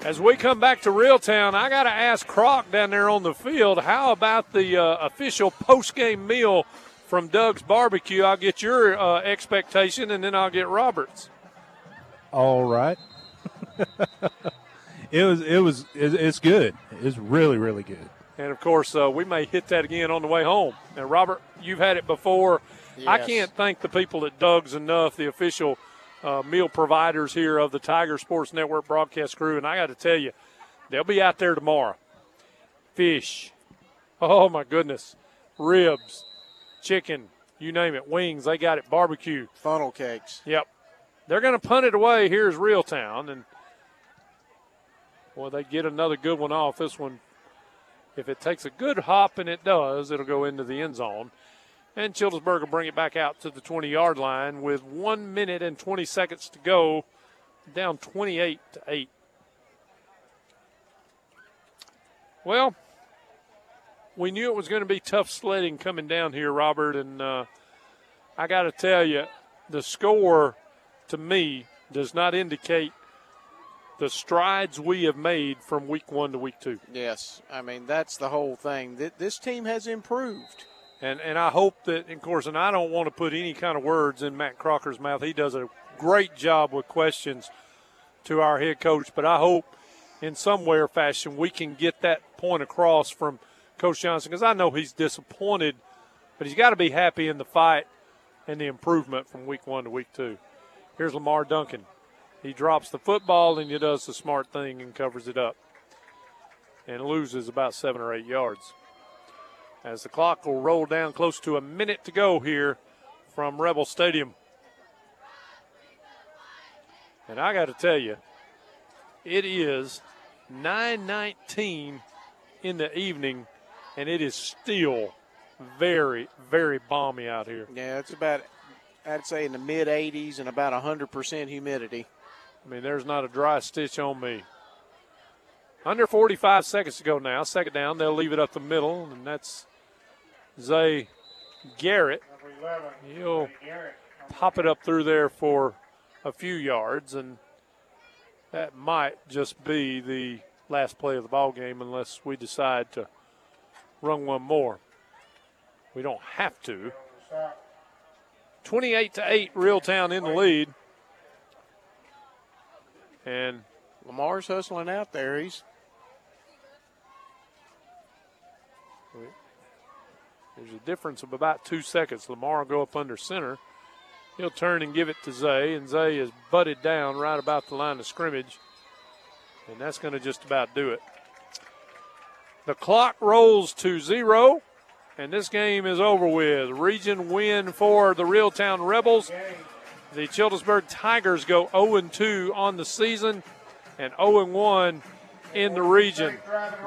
As we come back to Reeltown, I got to ask Croc down there on the field, how about the uh, official post-game meal from Doug's Barbecue? I'll get your uh, expectation, and then I'll get Roberts. All right. it was. It was. It's good. It's really, really good. And of course, uh, we may hit that again on the way home. And Robert, you've had it before. I can't thank the people at Doug's enough, the official uh, meal providers here of the Tiger Sports Network broadcast crew. And I got to tell you, they'll be out there tomorrow. Fish. Oh, my goodness. Ribs, chicken, you name it, wings. They got it. Barbecue. Funnel cakes. Yep. They're going to punt it away. Here's Reeltown. And, well, they get another good one off. This one, if it takes a good hop, and it does, it'll go into the end zone. And Childersburg will bring it back out to the 20 yard line with one minute and 20 seconds to go, down 28 to 8. Well, we knew it was going to be tough sledding coming down here, Robert, and uh, I got to tell you, the score to me does not indicate the strides we have made from week one to week two. Yes, I mean that's the whole thing. Th- This team has improved. And and I hope that, of course, and I don't want to put any kind of words in Matt Crocker's mouth. He does a great job with questions to our head coach, but I hope in some way or fashion we can get that point across from Coach Johnson because I know he's disappointed, but he's got to be happy in the fight and the improvement from week one to week two. Here's Lamar Duncan. He drops the football and he does the smart thing and covers it up and loses about seven or eight yards. As the clock will roll down close to a minute to go here from Rebel Stadium. And I got to tell you, it is 9:19 in the evening, and it is still very, very balmy out here. Yeah, it's about I'd say in the mid 80s and about 100% humidity. I mean, there's not a dry stitch on me. Under 45 seconds to go now. Second down. They'll leave it up the middle, and that's Zay Garrett. He'll pop it up through there for a few yards, and that might just be the last play of the ball game unless we decide to run one more. We don't have to. 28 to 8, Reeltown in the lead. And Lamar's hustling out there. He's There's a difference of about two seconds. Lamar will go up under center. He'll turn and give it to Zay, and Zay is butted down right about the line of scrimmage. And that's going to just about do it. The clock rolls to zero, and this game is over with. Region win for the Reeltown Rebels. The Childersburg Tigers go 0 2 on the season and 0 1 in the region.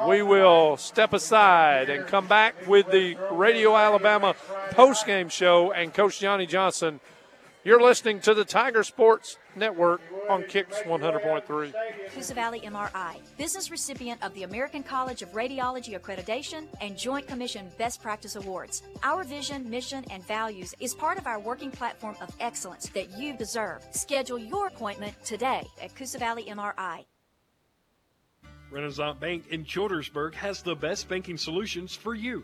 We will step aside and come back with the Radio Alabama postgame show and Coach Johnny Johnson. You're listening to the Tiger Sports Network on Kicks 100.3. Coosa Valley MRI, business recipient of the American College of Radiology Accreditation and Joint Commission Best Practice Awards. Our vision, mission, and values is part of our working platform of excellence that you deserve. Schedule your appointment today at Coosa Valley MRI. Renaissance Bank in Childersburg has the best banking solutions for you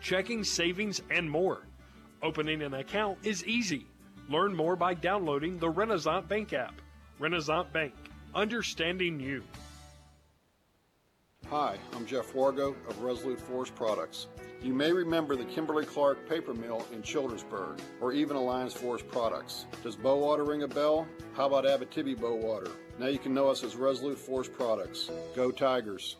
checking, savings, and more. Opening an account is easy. Learn more by downloading the Renaissance Bank app. Renaissance Bank, understanding you. Hi, I'm Jeff Wargo of Resolute Forest Products. You may remember the Kimberly Clark paper mill in Childersburg, or even Alliance Forest Products. Does Bowater ring a bell? How about Abitibi Bowater? Now you can know us as Resolute Forest Products. Go Tigers!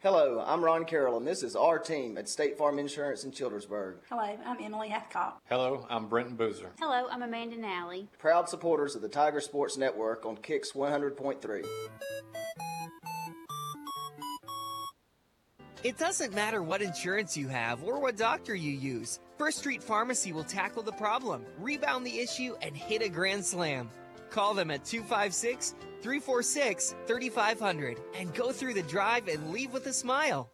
Hello, I'm Ron Carroll, and this is our team at State Farm Insurance in Childersburg. Hello, I'm Emily Hathcock. Hello, I'm Brenton Boozer. Hello, I'm Amanda Nally. Proud supporters of the Tiger Sports Network on Kicks 100.3. It doesn't matter what insurance you have or what doctor you use. First Street Pharmacy will tackle the problem, rebound the issue, and hit a grand slam. Call them at 256 346 3500 and go through the drive and leave with a smile.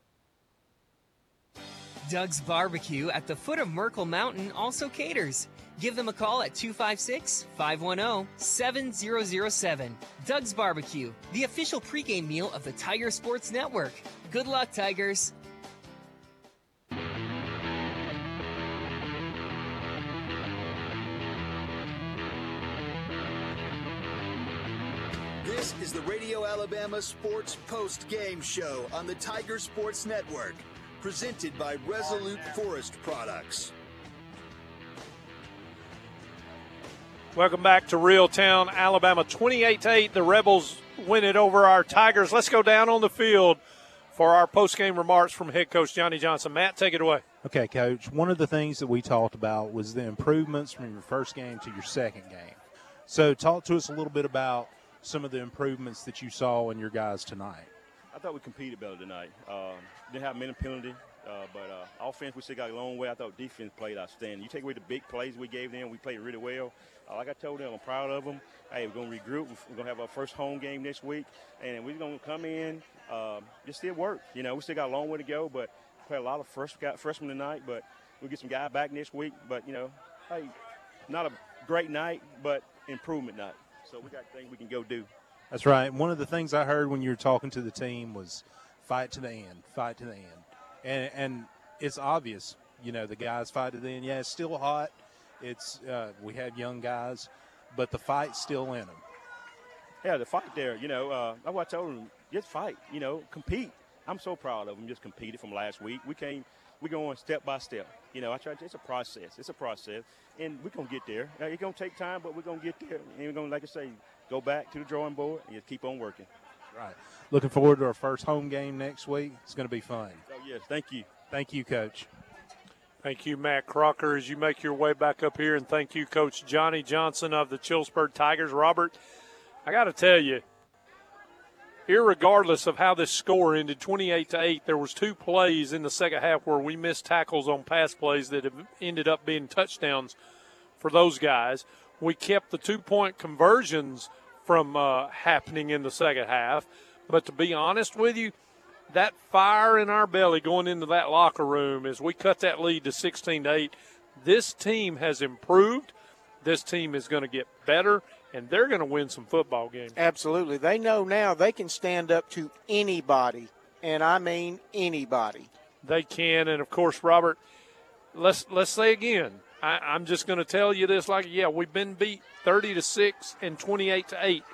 Doug's Barbecue at the foot of Merkle Mountain also caters. Give them a call at 256 510 7007. Doug's Barbecue, the official pregame meal of the Tiger Sports Network. Good luck, Tigers. This is the Radio Alabama Sports Post Game Show on the Tiger Sports Network, presented by Resolute Forest Products. Welcome back to Reeltown, Alabama. 28 8, The Rebels win it over our Tigers. Let's go down on the field for our post-game remarks from head coach Johnny Johnson. Matt, take it away. Okay, coach. One of the things that we talked about was the improvements from your first game to your second game. So, talk to us a little bit about some of the improvements that you saw in your guys tonight. I thought we competed better tonight. Um, didn't have many penalties, uh, but uh, offense we still got a long way. I thought defense played outstanding. You take away the big plays we gave them, we played really well. Uh, like I told them, I'm proud of them. Hey, we're gonna regroup. We're gonna have our first home game next week, and we're gonna come in. Um, just still work. You know, we still got a long way to go, but play a lot of fresh got freshmen tonight. But we'll get some guys back next week. But you know, hey, not a great night, but improvement night. So we got things we can go do. That's right. One of the things I heard when you were talking to the team was fight to the end, fight to the end. And, and it's obvious, you know, the guys fight to the end. Yeah, it's still hot. It's uh, we have young guys, but the fight's still in them. Yeah, the fight there, you know, uh, that's what I told them. Just fight, you know, compete. I'm so proud of them. Just competed from last week. We came, we going step by step. You know, I try. It's a process. It's a process, and we're gonna get there. Now, it's gonna take time, but we're gonna get there. And we're gonna, like I say, go back to the drawing board and just keep on working. Right. Looking forward to our first home game next week. It's going to be fun. Oh yes, thank you. Thank you, Coach. Thank you, Matt Crocker, as you make your way back up here. And thank you, Coach Johnny Johnson of the Chillsburg Tigers. Robert, I got to tell you, irregardless of how this score ended 28 to 8 there was two plays in the second half where we missed tackles on pass plays that ended up being touchdowns for those guys. We kept the two point conversions from uh, happening in the second half. But to be honest with you that fire in our belly going into that locker room as we cut that lead to 16 to 8 this team has improved. This team is going to get better and they're going to win some football games. Absolutely. They know now they can stand up to anybody, and I mean anybody. They can, and of course, Robert, let's let's say again. I, I'm just going to tell you this: like, yeah, we've been beat 30 to six and 28 to eight.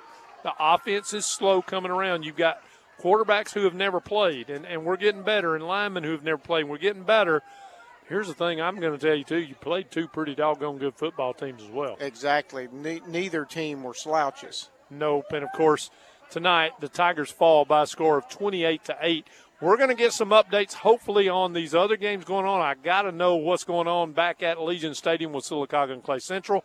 The offense is slow coming around. You've got quarterbacks who have never played, and, and we're getting better, and linemen who have never played. And we're getting better. Here's the thing I'm going to tell you, too. You played two pretty doggone good football teams as well. Exactly. Ne- neither team were slouches. Nope. And, of course, tonight the Tigers fall by a score of 28 to 8. We're going to get some updates, hopefully, on these other games going on. I got to know what's going on back at Legion Stadium with Sylacauga and Clay Central.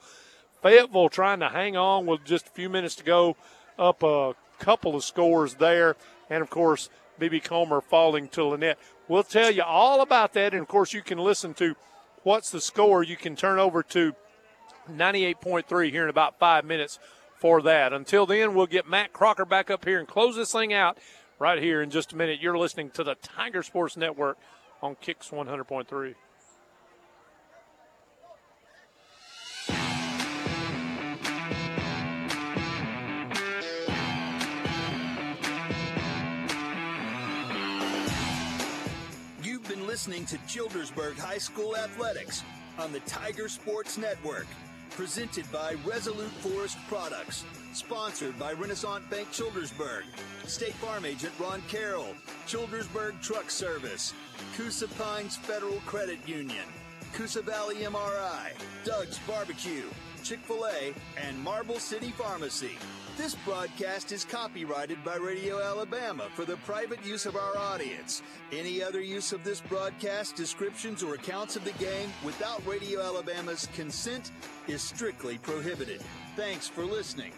Fayetteville trying to hang on with just a few minutes to go, up a couple of scores there. And, of course, BB Comer falling to Lanett. We'll tell you all about that. And of course, you can listen to what's the score. You can turn over to 98.3 here in about five minutes for that. Until then, we'll get Matt Crocker back up here and close this thing out right here in just a minute. You're listening to the Tiger Sports Network on Kicks 100.3. listening to Childersburg High School Athletics on the Tiger Sports Network. Presented by Resolute Forest Products. Sponsored by Renaissance Bank Childersburg. State Farm Agent Ron Carroll. Childersburg Truck Service. Coosa Pines Federal Credit Union. Coosa Valley MRI. Doug's Barbecue. Chick-fil-A, and Marble City Pharmacy. This broadcast is copyrighted by Radio Alabama for the private use of our audience. Any other use of this broadcast, descriptions, or accounts of the game without Radio Alabama's consent is strictly prohibited. Thanks for listening.